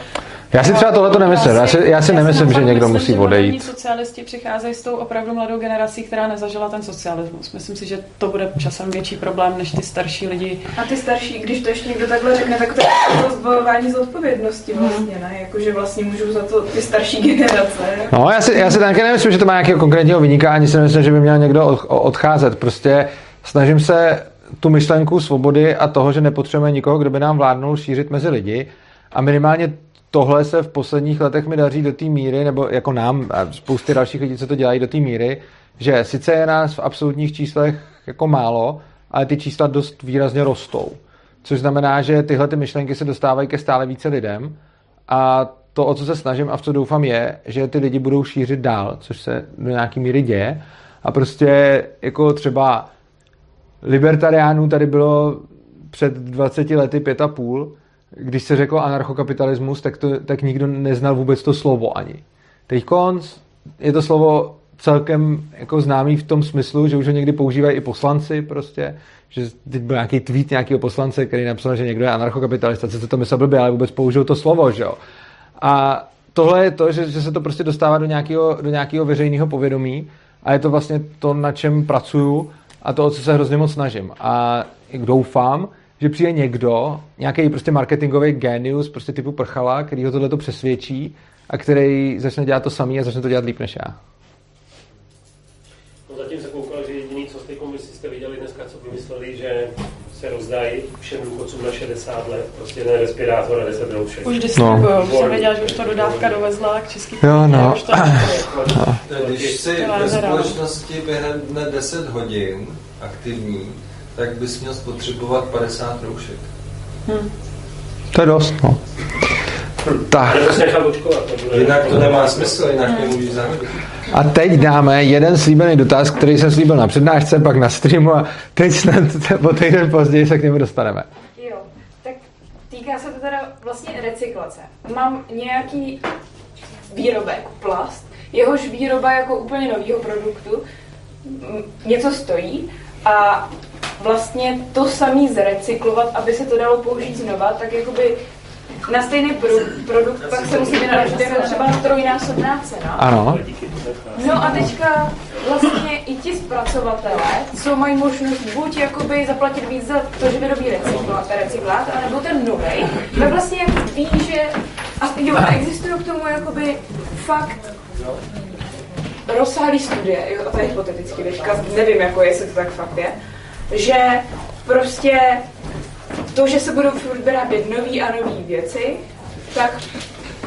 Já si třeba tohle to nemyslím. Já si, já si nemyslím, že někdo musí že moderní odejít. socialisti přicházejí s tou opravdu mladou generací, která nezažila ten socialismus. Myslím si, že to bude časem větší problém, než ty starší lidi. A ty starší, když to ještě někdo takhle řekne, tak to je to zbavování z odpovědnosti vlastně, ne? Jakože vlastně můžou za to ty starší generace. No, já si, já si taky nemyslím, že to má nějakého konkrétního vyníka, ani si nemyslím, že by měl někdo od, odcházet. Prostě snažím se tu myšlenku svobody a toho, že nepotřebujeme nikoho, kdo by nám vládnul, šířit mezi lidi. A minimálně tohle se v posledních letech mi daří do té míry, nebo jako nám a spousty dalších lidí, co to dělají do té míry, že sice je nás v absolutních číslech jako málo, ale ty čísla dost výrazně rostou. Což znamená, že tyhle ty myšlenky se dostávají ke stále více lidem a to, o co se snažím a v co doufám je, že ty lidi budou šířit dál, což se do nějaký míry děje. A prostě jako třeba libertariánů tady bylo před 20 lety pět a půl, když se řeklo anarchokapitalismus, tak, to, tak nikdo neznal vůbec to slovo ani. Teď konc je to slovo celkem jako známý v tom smyslu, že už ho někdy používají i poslanci prostě, že teď byl nějaký tweet nějakého poslance, který napsal, že někdo je anarchokapitalista, co to myslel blbě, ale vůbec použil to slovo, že jo. A tohle je to, že, že se to prostě dostává do nějakého, do nějakého veřejného povědomí a je to vlastně to, na čem pracuju a to, o co se hrozně moc snažím. A doufám, že přijde někdo, nějaký prostě marketingový genius, prostě typu prchala, který ho tohle přesvědčí a který začne dělat to samý a začne to dělat líp než já. No zatím se koukal, že jediný, co jste komunisti jste viděli dneska, co vymysleli, že se rozdají všem důchodcům na 60 let, prostě jeden respirátor a 10 roušek. Už distribují, no. už jsem věděla, že už to dodávka dovezla k český Jo, no. Už to no. Když jsi ve společnosti během dne 10 hodin aktivní, tak bys měl spotřebovat 50 roušek. Hm. To je dost, no. Tak. Jinak to nemá smysl, jinak nemůžeš závodit. A teď dáme jeden slíbený dotaz, který jsem slíbil na přednášce, pak na streamu a teď snad *laughs* o týden později se k němu dostaneme. Jo, tak týká se to teda vlastně recyklace. Mám nějaký výrobek, plast, jehož výroba jako úplně novýho produktu něco stojí a vlastně to samý zrecyklovat, aby se to dalo použít znova, tak jakoby na stejný pro, produkt pak se musí vynaložit jako třeba trojnásobná cena. Ano. No a teďka vlastně i ti zpracovatelé, co mají možnost buď jakoby zaplatit víc za to, že vyrobí recyklát, recyklát anebo ten novej, tak vlastně jak ví, že a jo, a existují k tomu jakoby fakt rozsáhlý studie, jo, a to je hypoteticky teďka, nevím, jako jestli to tak fakt je, že prostě to, že se budou furt vyrábět nový a nový věci, tak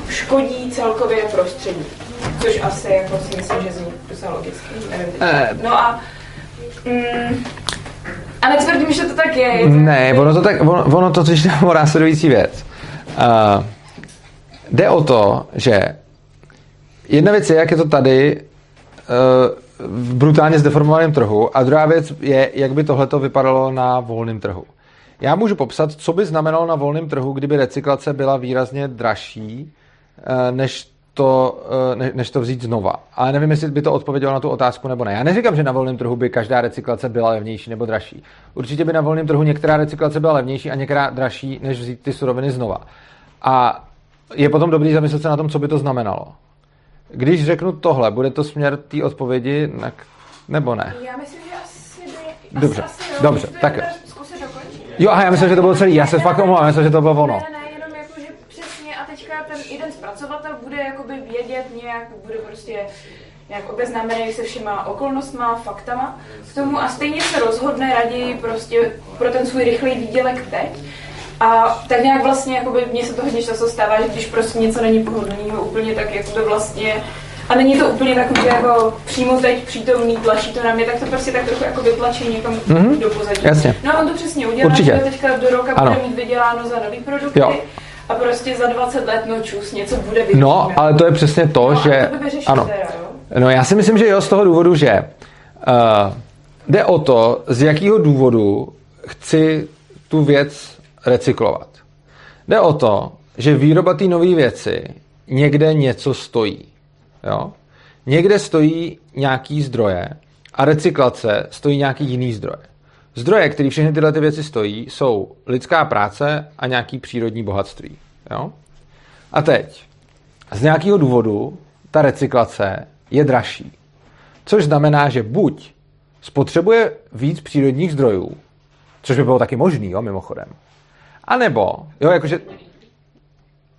škodí celkově prostředí. Což asi jako si myslím, že zní docela logicky. Nevím. Eh. No a mm, a netvrdím, že to tak je. je to Ne, ono to tak, ono, ono to totiž *laughs* jde o následující věc. Uh, jde o to, že jedna věc je, jak je to tady v brutálně zdeformovaném trhu a druhá věc je, jak by tohleto vypadalo na volném trhu. Já můžu popsat, co by znamenalo na volném trhu, kdyby recyklace byla výrazně dražší, eh, než to, eh, ne, než to vzít znova. Ale nevím, jestli by to odpovědělo na tu otázku nebo ne. Já neříkám, že na volném trhu by každá recyklace byla levnější nebo dražší. Určitě by na volném trhu některá recyklace byla levnější a některá dražší, než vzít ty suroviny znova. A je potom dobrý zamyslet se na tom, co by to znamenalo. Když řeknu tohle, bude to směr té odpovědi, nebo ne? Já myslím, že asi by... Dobře, asi, asi jo, dobře, to tak jo. teda zkusit dokončit. Jo, aha, já myslím, že to bylo celý. Já se fakt omlouvám, myslím, že to bylo ono. Ne, ne, jenom jako, že přesně a teďka ten jeden zpracovatel bude jakoby vědět nějak, bude prostě nějak obeznámený se všema okolnostma, faktama k tomu a stejně se rozhodne raději prostě pro ten svůj rychlý výdělek teď, A tak nějak vlastně, jakoby, mně se to hodně často stává, že když prostě něco není pohodlného úplně, tak jakoby vlastně a není to úplně takový, že jako přímo teď přítomný, tlačí to na mě, tak to prostě tak trochu jako vytlačí někam mm-hmm. do pozadí. Jasně. No a on to přesně udělá, Určitě. že teďka do roka Ano. bude mít vyděláno za nový produkty. Jo. A prostě za 20 let no čus, něco bude vyděláno. No, ale to je přesně to, no, že... A to ano. teda, jo? No já si myslím, že jo, z toho důvodu, že uh, jde o to, z jakého důvodu chci tu věc recyklovat. Jde o to, že výroba té nové věci někde něco stojí. Jo? Někde stojí nějaký zdroje a recyklace stojí nějaký jiný zdroje. Zdroje, které všechny tyhle ty věci stojí, jsou lidská práce a nějaký přírodní bohatství. Jo? A teď, z nějakého důvodu ta recyklace je dražší. Což znamená, že buď spotřebuje víc přírodních zdrojů, což by bylo taky možný, jo, mimochodem, a nebo, jo, jakože,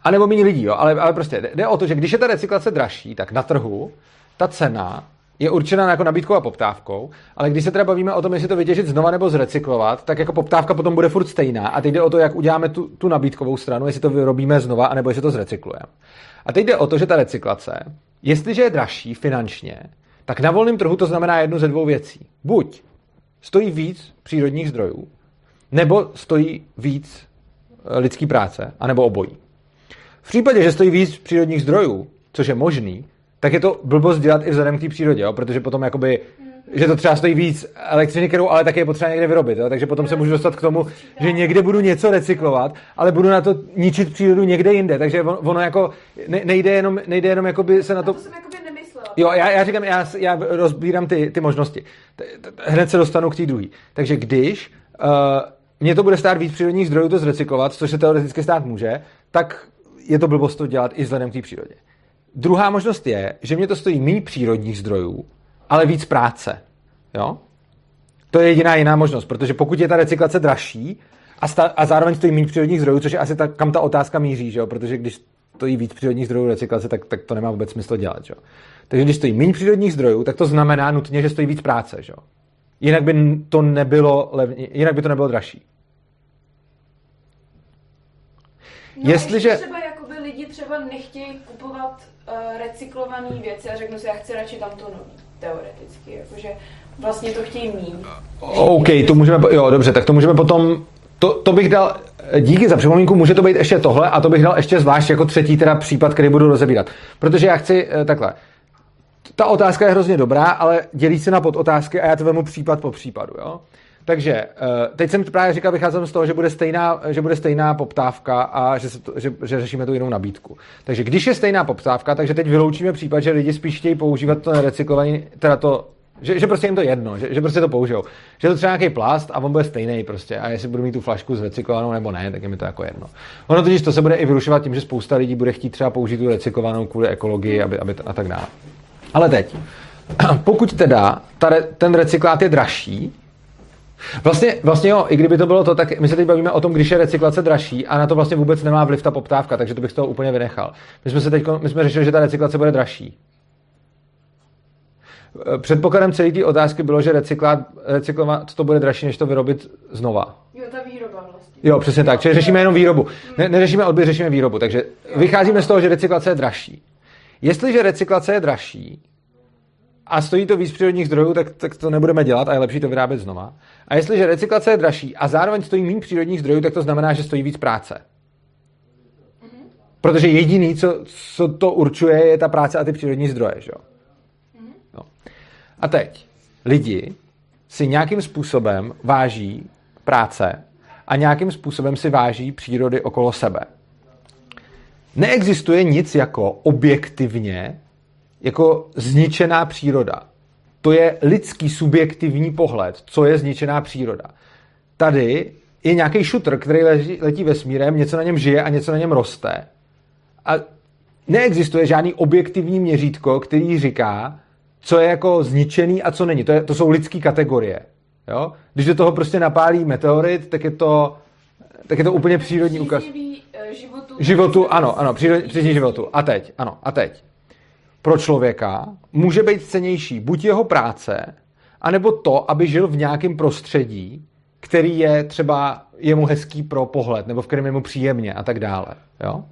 a nebo méně lidí, jo, ale, ale prostě jde, o to, že když je ta recyklace dražší, tak na trhu ta cena je určena jako nabídkou a poptávkou, ale když se teda bavíme o tom, jestli to vytěžit znova nebo zrecyklovat, tak jako poptávka potom bude furt stejná a teď jde o to, jak uděláme tu, tu nabídkovou stranu, jestli to vyrobíme znova, anebo jestli to zrecyklujeme. A teď jde o to, že ta recyklace, jestliže je dražší finančně, tak na volném trhu to znamená jednu ze dvou věcí. Buď stojí víc přírodních zdrojů, nebo stojí víc lidský práce, anebo obojí. V případě, že stojí víc přírodních zdrojů, což je možný, tak je to blbost dělat i vzhledem k té přírodě, jo? protože potom jakoby, že to třeba stojí víc elektřiny, kterou ale také je potřeba někde vyrobit, jo? takže potom se můžu dostat k tomu, že někde budu něco recyklovat, ale budu na to ničit přírodu někde jinde, takže on- ono jako ne, nejde jenom, nejde jenom jakoby se na to... Jo, já, já říkám, já, já rozbírám ty, ty možnosti. Hned se dostanu k té druhé. Takže když uh, mě to bude stát víc přírodních zdrojů to zrecyklovat, což se teoreticky stát může, tak je to blbost to dělat i vzhledem k té přírodě. Druhá možnost je, že mě to stojí méně přírodních zdrojů, ale víc práce. Jo? To je jediná jiná možnost, protože pokud je ta recyklace dražší a, sta- a zároveň stojí méně přírodních zdrojů, což je asi ta, kam ta otázka míří, že jo? protože když stojí víc přírodních zdrojů recyklace, tak, tak to nemá vůbec smysl dělat. Že jo? Takže když stojí méně přírodních zdrojů, tak to znamená nutně, že stojí víc práce. Že jo? Jinak by to nebylo levně, jinak by to nebylo dražší. No, Jestliže... ještě třeba jakoby lidi třeba nechtějí kupovat uh, recyklované věci a řeknu si, já chci radši tam to nový, teoreticky, jakože vlastně to chtějí mít. OK, to můžeme, jo, dobře, tak to můžeme potom, to, to bych dal, díky za připomínku, může to být ještě tohle a to bych dal ještě zvlášť jako třetí teda případ, který budu rozebírat. Protože já chci, eh, takhle, ta otázka je hrozně dobrá, ale dělí se na podotázky a já to vemu případ po případu, jo. Takže eh, teď jsem právě říkal, vycházím z toho, že bude stejná, že bude stejná poptávka a že, se to, že, že řešíme tu jinou nabídku. Takže když je stejná poptávka, takže teď vyloučíme případ, že lidi spíš chtějí používat to nerecyklovaný, teda to, že, že prostě jim to jedno, že, že prostě to použijou. Že je to třeba nějaký plast a on bude stejný prostě. A jestli budu mít tu flašku zrecyklovanou nebo ne, tak je mi to jako jedno. Ono totiž to se bude i vyrušovat tím, že spousta lidí bude chtít třeba použít tu recyklovanou kvůli ekologii aby, aby, a tak dále. Ale teď, *clears throat* pokud teda ta, ten recyklát je dražší, Vlastně, vlastně jo, i kdyby to bylo to, tak my se teď bavíme o tom, když je recyklace dražší a na to vlastně vůbec nemá vliv ta poptávka, takže to bych z toho úplně vynechal. My jsme, se teď, my jsme řešili, že ta recyklace bude dražší. Předpokladem celé té otázky bylo, že recyklát, recyklovat to bude dražší, než to vyrobit znova. Jo, ta výroba vlastně. Jo, přesně tak. Čili řešíme jenom výrobu. Ne, neřešíme odběr, řešíme výrobu. Takže vycházíme z toho, že recyklace je dražší. Jestliže recyklace je dražší a stojí to víc přírodních zdrojů, tak, tak to nebudeme dělat a je lepší to vyrábět znova. A jestliže recyklace je dražší a zároveň stojí méně přírodních zdrojů, tak to znamená, že stojí víc práce. Protože jediný, co, co to určuje, je ta práce a ty přírodní zdroje. Že? jo? No. A teď lidi si nějakým způsobem váží práce a nějakým způsobem si váží přírody okolo sebe. Neexistuje nic jako objektivně jako zničená příroda. To je lidský subjektivní pohled, co je zničená příroda. Tady je nějaký šutr, který leží, letí vesmírem, něco na něm žije a něco na něm roste. A neexistuje žádný objektivní měřítko, který říká, co je jako zničený a co není. To, je, to jsou lidské kategorie. Jo? Když do toho prostě napálí meteorit, tak je to, tak je to úplně přírodní ukaz. eh, Životu, Životu, ano, ano, přírodní životu. A teď, ano, a teď. Pro člověka může být cenější buď jeho práce, anebo to, aby žil v nějakém prostředí, který je třeba jemu hezký pro pohled, nebo v kterém je mu příjemně a tak dále. Jo?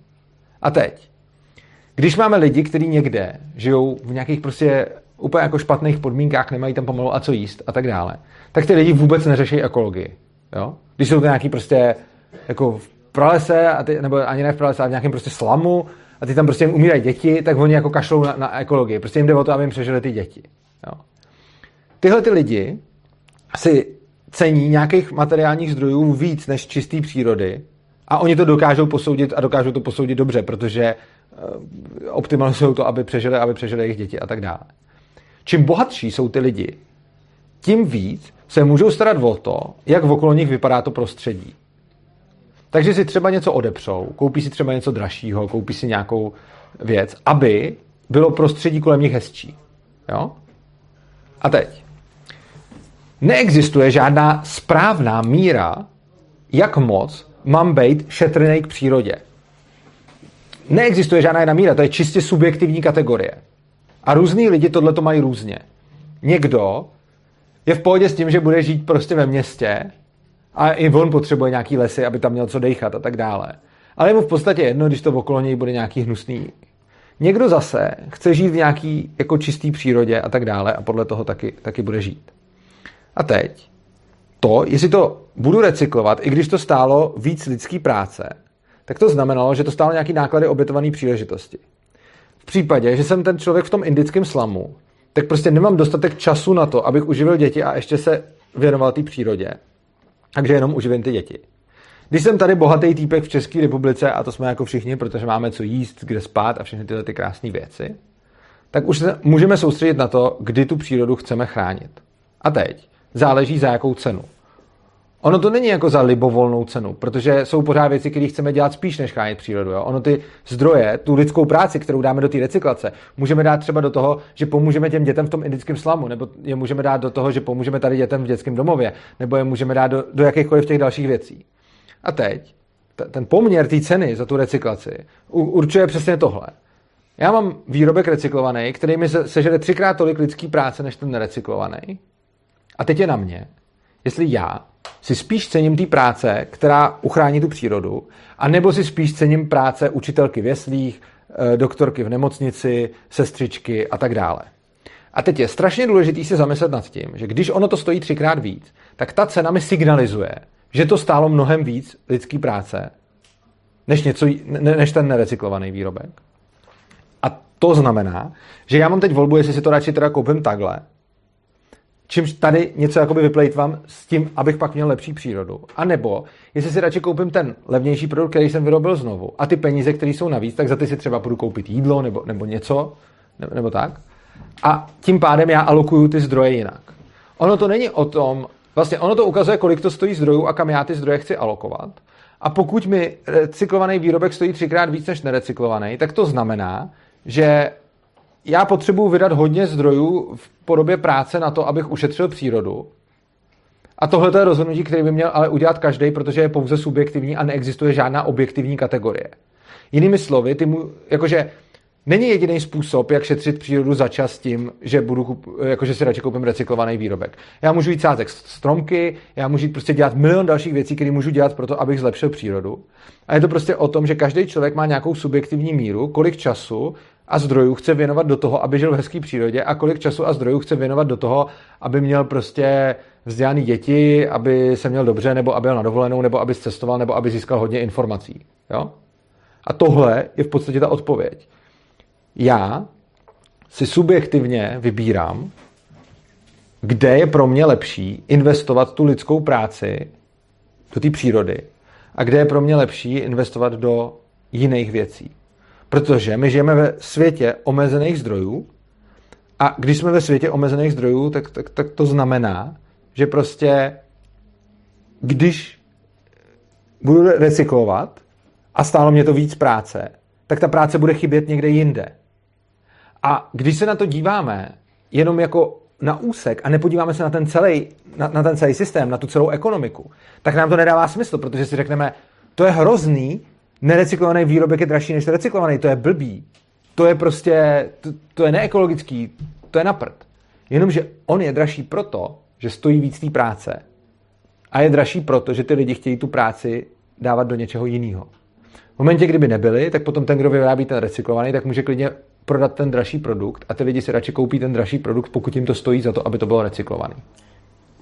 A teď, když máme lidi, kteří někde žijou v nějakých prostě úplně jako špatných podmínkách, nemají tam pomalu a co jíst a tak dále, tak ty lidi vůbec neřeší ekologii. Jo? Když jsou to nějaký prostě jako v pralese, a ty, nebo ani ne v pralese, ale v nějakém prostě slamu, a ty tam prostě umírají děti, tak oni jako kašlou na, na ekologii. Prostě jim jde o to, aby jim přežili ty děti. Jo. Tyhle ty lidi si cení nějakých materiálních zdrojů víc než čistý přírody a oni to dokážou posoudit a dokážou to posoudit dobře, protože uh, optimalizují to, aby přežili, aby přežili jejich děti a tak dále. Čím bohatší jsou ty lidi, tím víc se můžou starat o to, jak okolo nich vypadá to prostředí. Takže si třeba něco odepřou, koupí si třeba něco dražšího, koupí si nějakou věc, aby bylo prostředí kolem nich hezčí. Jo? A teď. Neexistuje žádná správná míra, jak moc mám být šetrný k přírodě. Neexistuje žádná jedna míra, to je čistě subjektivní kategorie. A různý lidi tohle to mají různě. Někdo je v pohodě s tím, že bude žít prostě ve městě a i on potřebuje nějaký lesy, aby tam měl co dejchat a tak dále. Ale je mu v podstatě jedno, když to okolo něj bude nějaký hnusný. Někdo zase chce žít v nějaký jako čistý přírodě a tak dále a podle toho taky, taky bude žít. A teď to, jestli to budu recyklovat, i když to stálo víc lidský práce, tak to znamenalo, že to stálo nějaký náklady obětované příležitosti. V případě, že jsem ten člověk v tom indickém slamu, tak prostě nemám dostatek času na to, abych uživil děti a ještě se věnoval té přírodě. Takže jenom uživím ty děti. Když jsem tady bohatý týpek v České republice, a to jsme jako všichni, protože máme co jíst, kde spát a všechny tyhle ty krásné věci, tak už se můžeme soustředit na to, kdy tu přírodu chceme chránit. A teď záleží za jakou cenu. Ono to není jako za libovolnou cenu, protože jsou pořád věci, které chceme dělat spíš než chránit přírodu. Jo? Ono ty zdroje, tu lidskou práci, kterou dáme do té recyklace, můžeme dát třeba do toho, že pomůžeme těm dětem v tom indickém slamu, nebo je můžeme dát do toho, že pomůžeme tady dětem v dětském domově, nebo je můžeme dát do, do jakýchkoliv těch dalších věcí. A teď, ten poměr té ceny za tu recyklaci určuje přesně tohle. Já mám výrobek recyklovaný, který mi sežere třikrát tolik lidský práce než ten nerecyklovaný. A teď je na mě, jestli já si spíš cením té práce, která uchrání tu přírodu, a nebo si spíš cením práce učitelky v jeslích, eh, doktorky v nemocnici, sestřičky a tak dále. A teď je strašně důležité se zamyslet nad tím, že když ono to stojí třikrát víc, tak ta cena mi signalizuje, že to stálo mnohem víc lidský práce, než, něco, ne, než ten nerecyklovaný výrobek. A to znamená, že já mám teď volbu, jestli si to radši teda koupím takhle, čímž tady něco jakoby vyplejtvám s tím, abych pak měl lepší přírodu. A nebo, jestli si radši koupím ten levnější produkt, který jsem vyrobil znovu, a ty peníze, které jsou navíc, tak za ty si třeba budu koupit jídlo nebo, nebo něco, nebo, nebo tak. A tím pádem já alokuju ty zdroje jinak. Ono to není o tom, vlastně ono to ukazuje, kolik to stojí zdrojů a kam já ty zdroje chci alokovat. A pokud mi recyklovaný výrobek stojí třikrát víc než nerecyklovaný, tak to znamená, že já potřebuji vydat hodně zdrojů v podobě práce na to, abych ušetřil přírodu. A tohle je rozhodnutí, které by měl ale udělat každý, protože je pouze subjektivní a neexistuje žádná objektivní kategorie. Jinými slovy, ty mu, jakože není jediný způsob, jak šetřit přírodu za čas tím, že, budu, jakože si radši koupím recyklovaný výrobek. Já můžu jít sázek stromky, já můžu jít prostě dělat milion dalších věcí, které můžu dělat pro to, abych zlepšil přírodu. A je to prostě o tom, že každý člověk má nějakou subjektivní míru, kolik času a zdrojů chce věnovat do toho, aby žil v hezké přírodě a kolik času a zdrojů chce věnovat do toho, aby měl prostě vzdělaný děti, aby se měl dobře, nebo aby byl na dovolenou, nebo aby cestoval, nebo aby získal hodně informací. Jo? A tohle je v podstatě ta odpověď. Já si subjektivně vybírám, kde je pro mě lepší investovat tu lidskou práci do té přírody a kde je pro mě lepší investovat do jiných věcí. Protože my žijeme ve světě omezených zdrojů a když jsme ve světě omezených zdrojů, tak, tak, tak to znamená, že prostě když budu recyklovat a stálo mě to víc práce, tak ta práce bude chybět někde jinde. A když se na to díváme jenom jako na úsek a nepodíváme se na ten celý, na, na ten celý systém, na tu celou ekonomiku, tak nám to nedává smysl, protože si řekneme, to je hrozný, nerecyklovaný výrobek je dražší než recyklovaný, to je blbý. To je prostě, to, to je neekologický, to je na prd. Jenomže on je dražší proto, že stojí víc té práce. A je dražší proto, že ty lidi chtějí tu práci dávat do něčeho jiného. V momentě, kdyby nebyli, tak potom ten, kdo vyrábí ten recyklovaný, tak může klidně prodat ten dražší produkt a ty lidi si radši koupí ten dražší produkt, pokud jim to stojí za to, aby to bylo recyklovaný.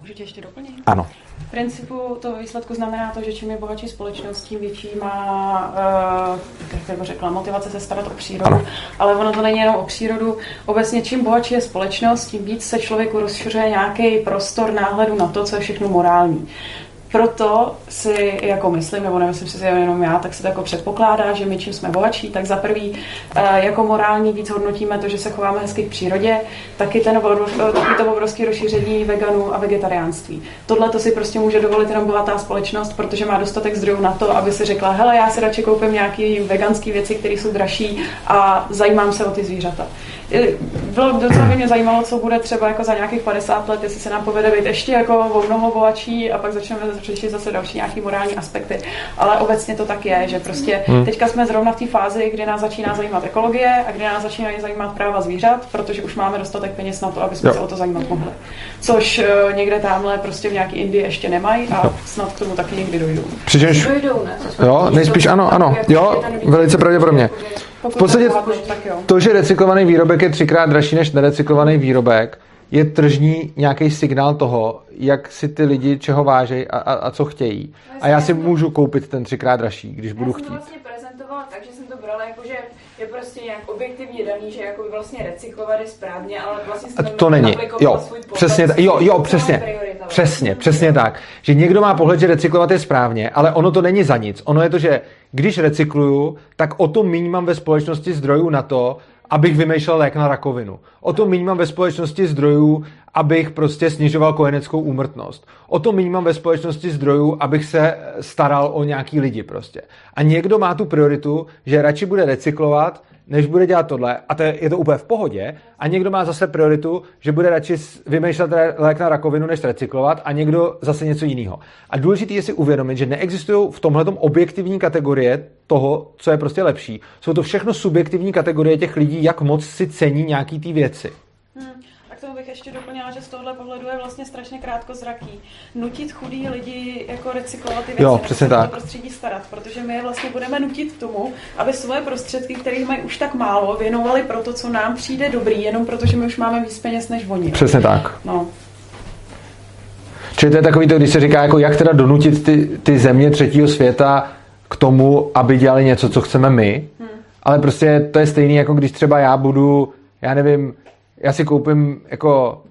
Můžu tě ještě doplnit? Ano. V principu to výsledku znamená to, že čím je bohatší společnost, tím větší má, uh, jak bych řekla, motivace se starat o přírodu. Ano. Ale ono to není jenom o přírodu. Obecně čím bohatší je společnost, tím víc se člověku rozšiřuje nějaký prostor náhledu na to, co je všechno morální proto si jako myslím, nebo nemyslím si jenom já, tak se to jako předpokládá, že my čím jsme bohatší, tak za prvý eh, jako morální víc hodnotíme to, že se chováme hezky k přírodě, taky, ten, taky to obrovské rozšíření veganů a vegetariánství. Tohle to si prostě může dovolit jenom bohatá společnost, protože má dostatek zdrojů na to, aby si řekla, hele, já si radši koupím nějaké veganské věci, které jsou dražší a zajímám se o ty zvířata bylo docela by mě zajímalo, co bude třeba jako za nějakých 50 let, jestli se nám povede být ještě jako o mnoho bohatší a pak začneme řešit zase další nějaký morální aspekty. Ale obecně to tak je, že prostě hmm. teďka jsme zrovna v té fázi, kdy nás začíná zajímat ekologie a kdy nás začínají zajímat práva zvířat, protože už máme dostatek peněz na to, aby jsme jo. se o to zajímat mohli. Což uh, někde tamhle prostě v nějaké Indii ještě nemají a snad k tomu taky někdy dojdou. Přičemž... Dojdou, ne? Jo, nejspíš ano, ano. Jo, velice pravděpodobně. V podstatě to, že recyklovaný výrobek je třikrát dražší než nerecyklovaný výrobek, je tržní nějaký signál toho, jak si ty lidi čeho vážejí a, a, a co chtějí. A já si můžu koupit ten třikrát dražší, když budu chtít. Já jsem vlastně prezentovala tak, že jsem to brala jako, že je prostě nějak objektivně daný, že jako vlastně recyklovat je správně, ale vlastně jsem to není. Jo, přesně, jo, jo, přesně, přesně, přesně tak. Že někdo má pohled, že recyklovat je správně, ale ono to není za nic. Ono je to, že když recykluju, tak o to méně mám ve společnosti zdrojů na to, abych vymýšlel lék na rakovinu. O to méně mám ve společnosti zdrojů, abych prostě snižoval kojeneckou úmrtnost. O to méně mám ve společnosti zdrojů, abych se staral o nějaký lidi prostě. A někdo má tu prioritu, že radši bude recyklovat, než bude dělat tohle, a to je, je to úplně v pohodě, a někdo má zase prioritu, že bude radši vymýšlet lék na rakovinu, než recyklovat, a někdo zase něco jiného. A důležité je si uvědomit, že neexistují v tomhle objektivní kategorie toho, co je prostě lepší. Jsou to všechno subjektivní kategorie těch lidí, jak moc si cení nějaký ty věci ještě doplnila, že z tohohle pohledu je vlastně strašně krátkozraký. Nutit chudí lidi jako recyklovat ty věci, jo, přesně tak. prostředí starat, protože my je vlastně budeme nutit k tomu, aby svoje prostředky, které mají už tak málo, věnovali pro to, co nám přijde dobrý, jenom protože my už máme víc peněz než oni. Přesně tak. No. Čili to je takový to, když se říká, jako jak teda donutit ty, ty země třetího světa k tomu, aby dělali něco, co chceme my. Hmm. Ale prostě to je stejný, jako když třeba já budu, já nevím, já si koupím jako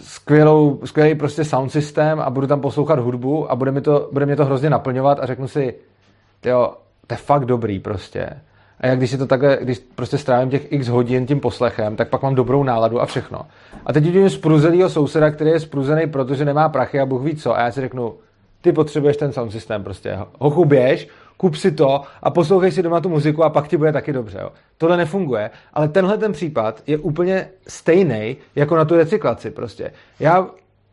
skvělou, skvělý prostě sound systém a budu tam poslouchat hudbu a bude, mi to, bude mě to hrozně naplňovat a řeknu si, jo, to je fakt dobrý prostě. A jak když si to takhle, když prostě strávím těch x hodin tím poslechem, tak pak mám dobrou náladu a všechno. A teď vidím spruzelýho souseda, který je spruzený, protože nemá prachy a Bůh ví co. A já si řeknu, ty potřebuješ ten sound systém prostě. Hochu běž, kup si to a poslouchej si doma tu muziku a pak ti bude taky dobře. Jo. Tohle nefunguje, ale tenhle ten případ je úplně stejný jako na tu recyklaci prostě. Já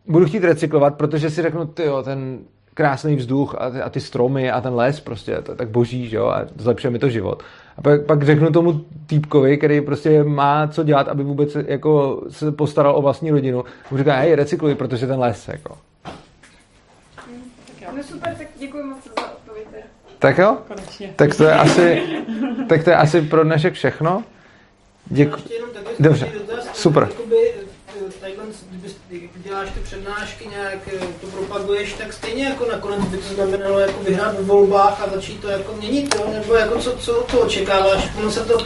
budu chtít recyklovat, protože si řeknu, ty ten krásný vzduch a ty, a ty stromy a ten les prostě, to je tak boží, že jo, a zlepšuje mi to život. A pak, pak řeknu tomu týpkovi, který prostě má co dělat, aby vůbec jako se postaral o vlastní rodinu, mu říká, hej, recykluj, protože ten les, jako. No super, tak děkuji moc za tak jo? Konečně. Tak to je asi, tak to je asi pro dnešek všechno. Děkuji. Dobře, super. když děláš ty přednášky, nějak eh, to propaguješ, tak stejně jako nakonec by to znamenalo jako vyhrát v volbách a začít to jako měnit, jo? nebo jako co, co to očekáváš? Ono se to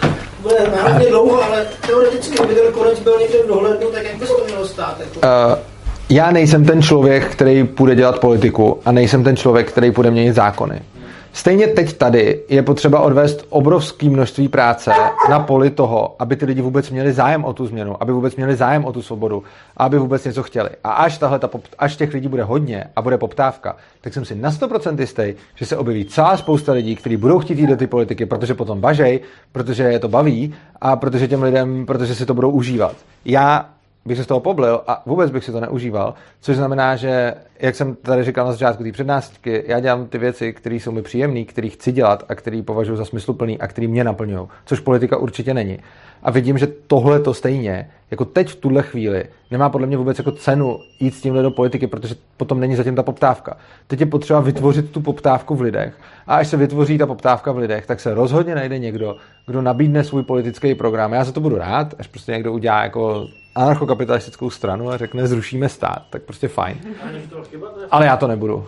bude náhodně dlouho, ale teoreticky, kdyby ten konec byl někde v dohlednu, tak jak by se to mělo stát? Jako? Uh, já nejsem ten člověk, který půjde dělat politiku a nejsem ten člověk, který půjde měnit zákony. Stejně teď tady je potřeba odvést obrovské množství práce na poli toho, aby ty lidi vůbec měli zájem o tu změnu, aby vůbec měli zájem o tu svobodu aby vůbec něco chtěli. A až, tahle, ta, až těch lidí bude hodně a bude poptávka, tak jsem si na 100% jistý, že se objeví celá spousta lidí, kteří budou chtít jít do ty politiky, protože potom bažej, protože je to baví a protože těm lidem, protože si to budou užívat. Já bych se z toho poblil a vůbec bych si to neužíval, což znamená, že, jak jsem tady říkal na začátku té přednášky, já dělám ty věci, které jsou mi příjemné, které chci dělat a které považuji za smysluplný a které mě naplňují, což politika určitě není. A vidím, že tohle to stejně, jako teď v tuhle chvíli, nemá podle mě vůbec jako cenu jít s tímhle do politiky, protože potom není zatím ta poptávka. Teď je potřeba vytvořit tu poptávku v lidech. A až se vytvoří ta poptávka v lidech, tak se rozhodně najde někdo, kdo nabídne svůj politický program. Já za to budu rád, až prostě někdo udělá jako anarchokapitalistickou stranu a řekne, zrušíme stát, tak prostě fajn. Ale já to nebudu.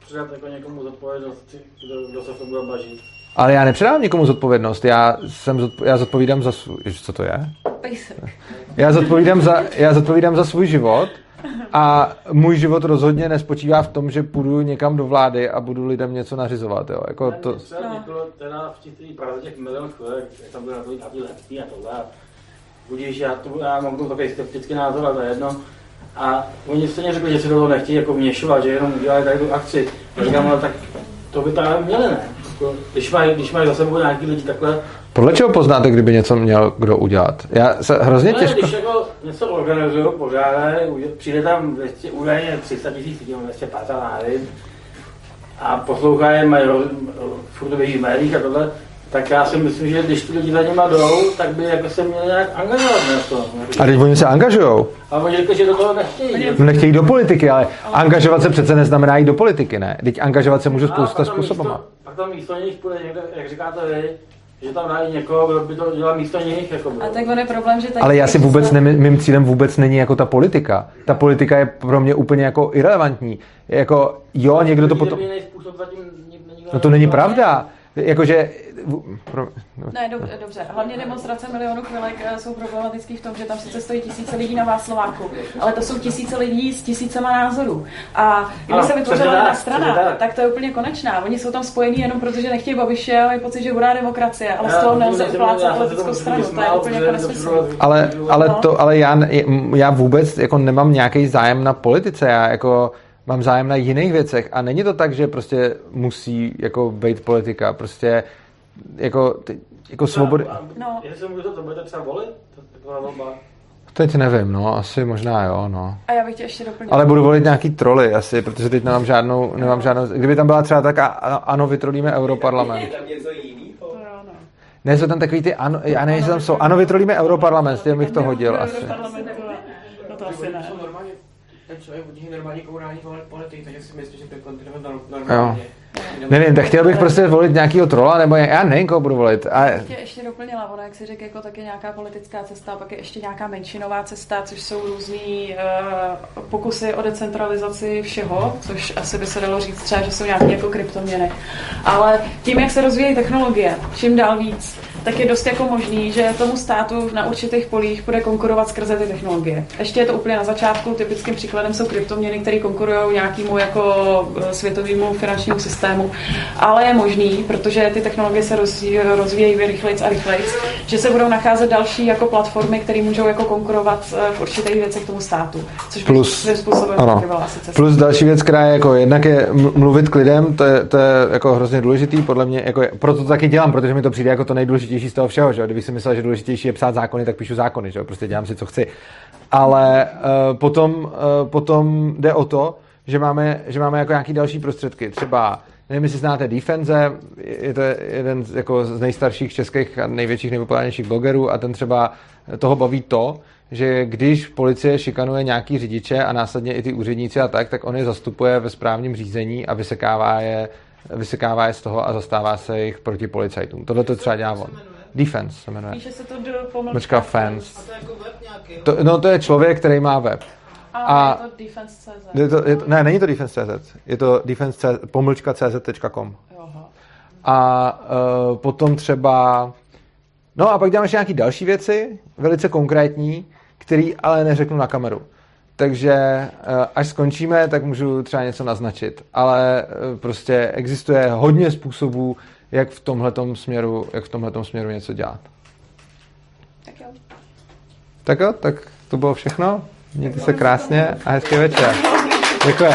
Předat jako někomu zodpovědnost, kdo, kdo se v tom bude bažit. Ale já nepředávám někomu zodpovědnost, já, jsem zodpo, já zodpovídám za svůj, co to je? Já zodpovídám za, já zodpovídám za svůj život a můj život rozhodně nespočívá v tom, že půjdu někam do vlády a budu lidem něco nařizovat. Jo. Jako to... Vzniklo teda v těch Praze těch milionů člověk, jak tam byl na to na a tohle. Budíš, já, to, já mám takový skeptický názor, ale to je jedno. A oni stejně řekli, že si do toho nechtějí jako vměšovat, že jenom udělají tady tu akci. Já říkám, ale tak to by tam měli, ne? Jako, když mají, když mají za sebou nějaký lidi takhle, podle čeho poznáte, kdyby něco měl kdo udělat? Já se hrozně no, těžko... Když jako něco organizují, pořádají, přijde tam údajně 300 tisíc lidí, 250, nevím, a poslouchají, mají furt v médiích a tohle, tak já si myslím, že když ty lidi za nima jdou, tak by jako se měli nějak angažovat na to. A teď oni se angažují. A oni řekli, že do toho nechtějí. No nechtějí do politiky, ale angažovat se přece neznamená jít do politiky, ne? Teď angažovat se můžu spousta způsobama. Pak tam místo nich půjde někdo, jak říkáte vy, že tam najde někoho, kdo by to dělal místo nich. Jako a tak on je problém, že tak Ale já si vůbec, ne, mým cílem vůbec není jako ta politika. Ta politika je pro mě úplně jako irrelevantní. Jako, jo, někdo to potom... No to není pravda. Jakože pro, no. Ne, do, dobře. Hlavně demonstrace milionů chvilek eh, jsou problematický v tom, že tam sice stojí tisíce lidí na Václaváku, ale to jsou tisíce lidí s tisícema názorů. A když se vytvořila jedna strana, tak to je úplně konečná. Oni jsou tam spojení jenom proto, že nechtějí Babiše a mají pocit, že bude demokracie, ale z toho nelze uplácat politickou stranu. To je úplně jako nesmysl. Ale, ale, to, ale já, já vůbec jako nemám nějaký zájem na politice. Já jako mám zájem na jiných věcech a není to tak, že prostě musí jako být politika. Prostě jako, ty, jako svobody... No. Jestli můžu to, to budete třeba volit? Volba? Teď nevím, no, asi možná jo, no. A já bych tě ještě doplnil. Ale budu volit nějaký troly asi, protože teď nemám žádnou, nemám žádnou, kdyby tam byla třeba tak, ano, vytrolíme Europarlament. Je tam něco jiného? Ne, jsou tam takový ty, ano, já nevím, jestli tam jsou, ano, vytrolíme Europarlament, s tím bych to hodil asi. No to asi ne. Ten člověk hodí normální komunální politik, takže si myslím, že to je normálně. Nevím, tak chtěl bych prostě volit nějakého trola, nebo já nevím, koho budu volit. A... Tě ještě doplnila, ona, jak si řekl, jako tak je nějaká politická cesta, pak je ještě nějaká menšinová cesta, což jsou různý uh, pokusy o decentralizaci všeho, což asi by se dalo říct třeba, že jsou nějaké jako kryptoměny. Ale tím, jak se rozvíjí technologie, čím dál víc, tak je dost jako možný, že tomu státu na určitých polích bude konkurovat skrze ty technologie. Ještě je to úplně na začátku, typickým příkladem jsou kryptoměny, které konkurují nějakému jako eh, světovému finančnímu systému, ale je možný, protože ty technologie se rozvíjejí rychlejc a rychlejc, že se budou nacházet další jako platformy, které můžou jako konkurovat eh, v určitých věcech tomu státu, což plus, by způsobem ano. Plus další věc, která je jako jednak je mluvit k lidem, to je, to je jako hrozně důležitý, podle mě, jako, proto to taky dělám, protože mi to přijde jako to nejdůležitější nejdůležitější z toho všeho, že Kdybych si myslel, že důležitější je psát zákony, tak píšu zákony, že Prostě dělám si, co chci. Ale uh, potom, uh, potom jde o to, že máme, že máme jako nějaký další prostředky. Třeba nevím, jestli znáte Defense, je to jeden z, jako z nejstarších českých a největších, nejpopulárnějších blogerů a ten třeba toho baví to, že když policie šikanuje nějaký řidiče a následně i ty úředníci a tak, tak on je zastupuje ve správním řízení a vysekává je vysekává je z toho a zastává se jich proti policajtům. Tohle to třeba dělá on. Defense se jmenuje. Píše se to do pomlčka fans. A to je jako web nějaký? To, no to je člověk, který má web. A, a je to defense.cz. Je to, je to, ne, není to defense.cz. Je to defense pomlčka cz.com. A uh, potom třeba... No a pak děláme ještě nějaké další věci, velice konkrétní, které ale neřeknu na kameru takže eh, až skončíme, tak můžu třeba něco naznačit. Ale eh, prostě existuje hodně způsobů, jak v tomhletom směru, jak v tomhletom směru něco dělat. Tak jo. Tak jo, tak to bylo všechno. Mějte se krásně a hezký večer. Děkuji.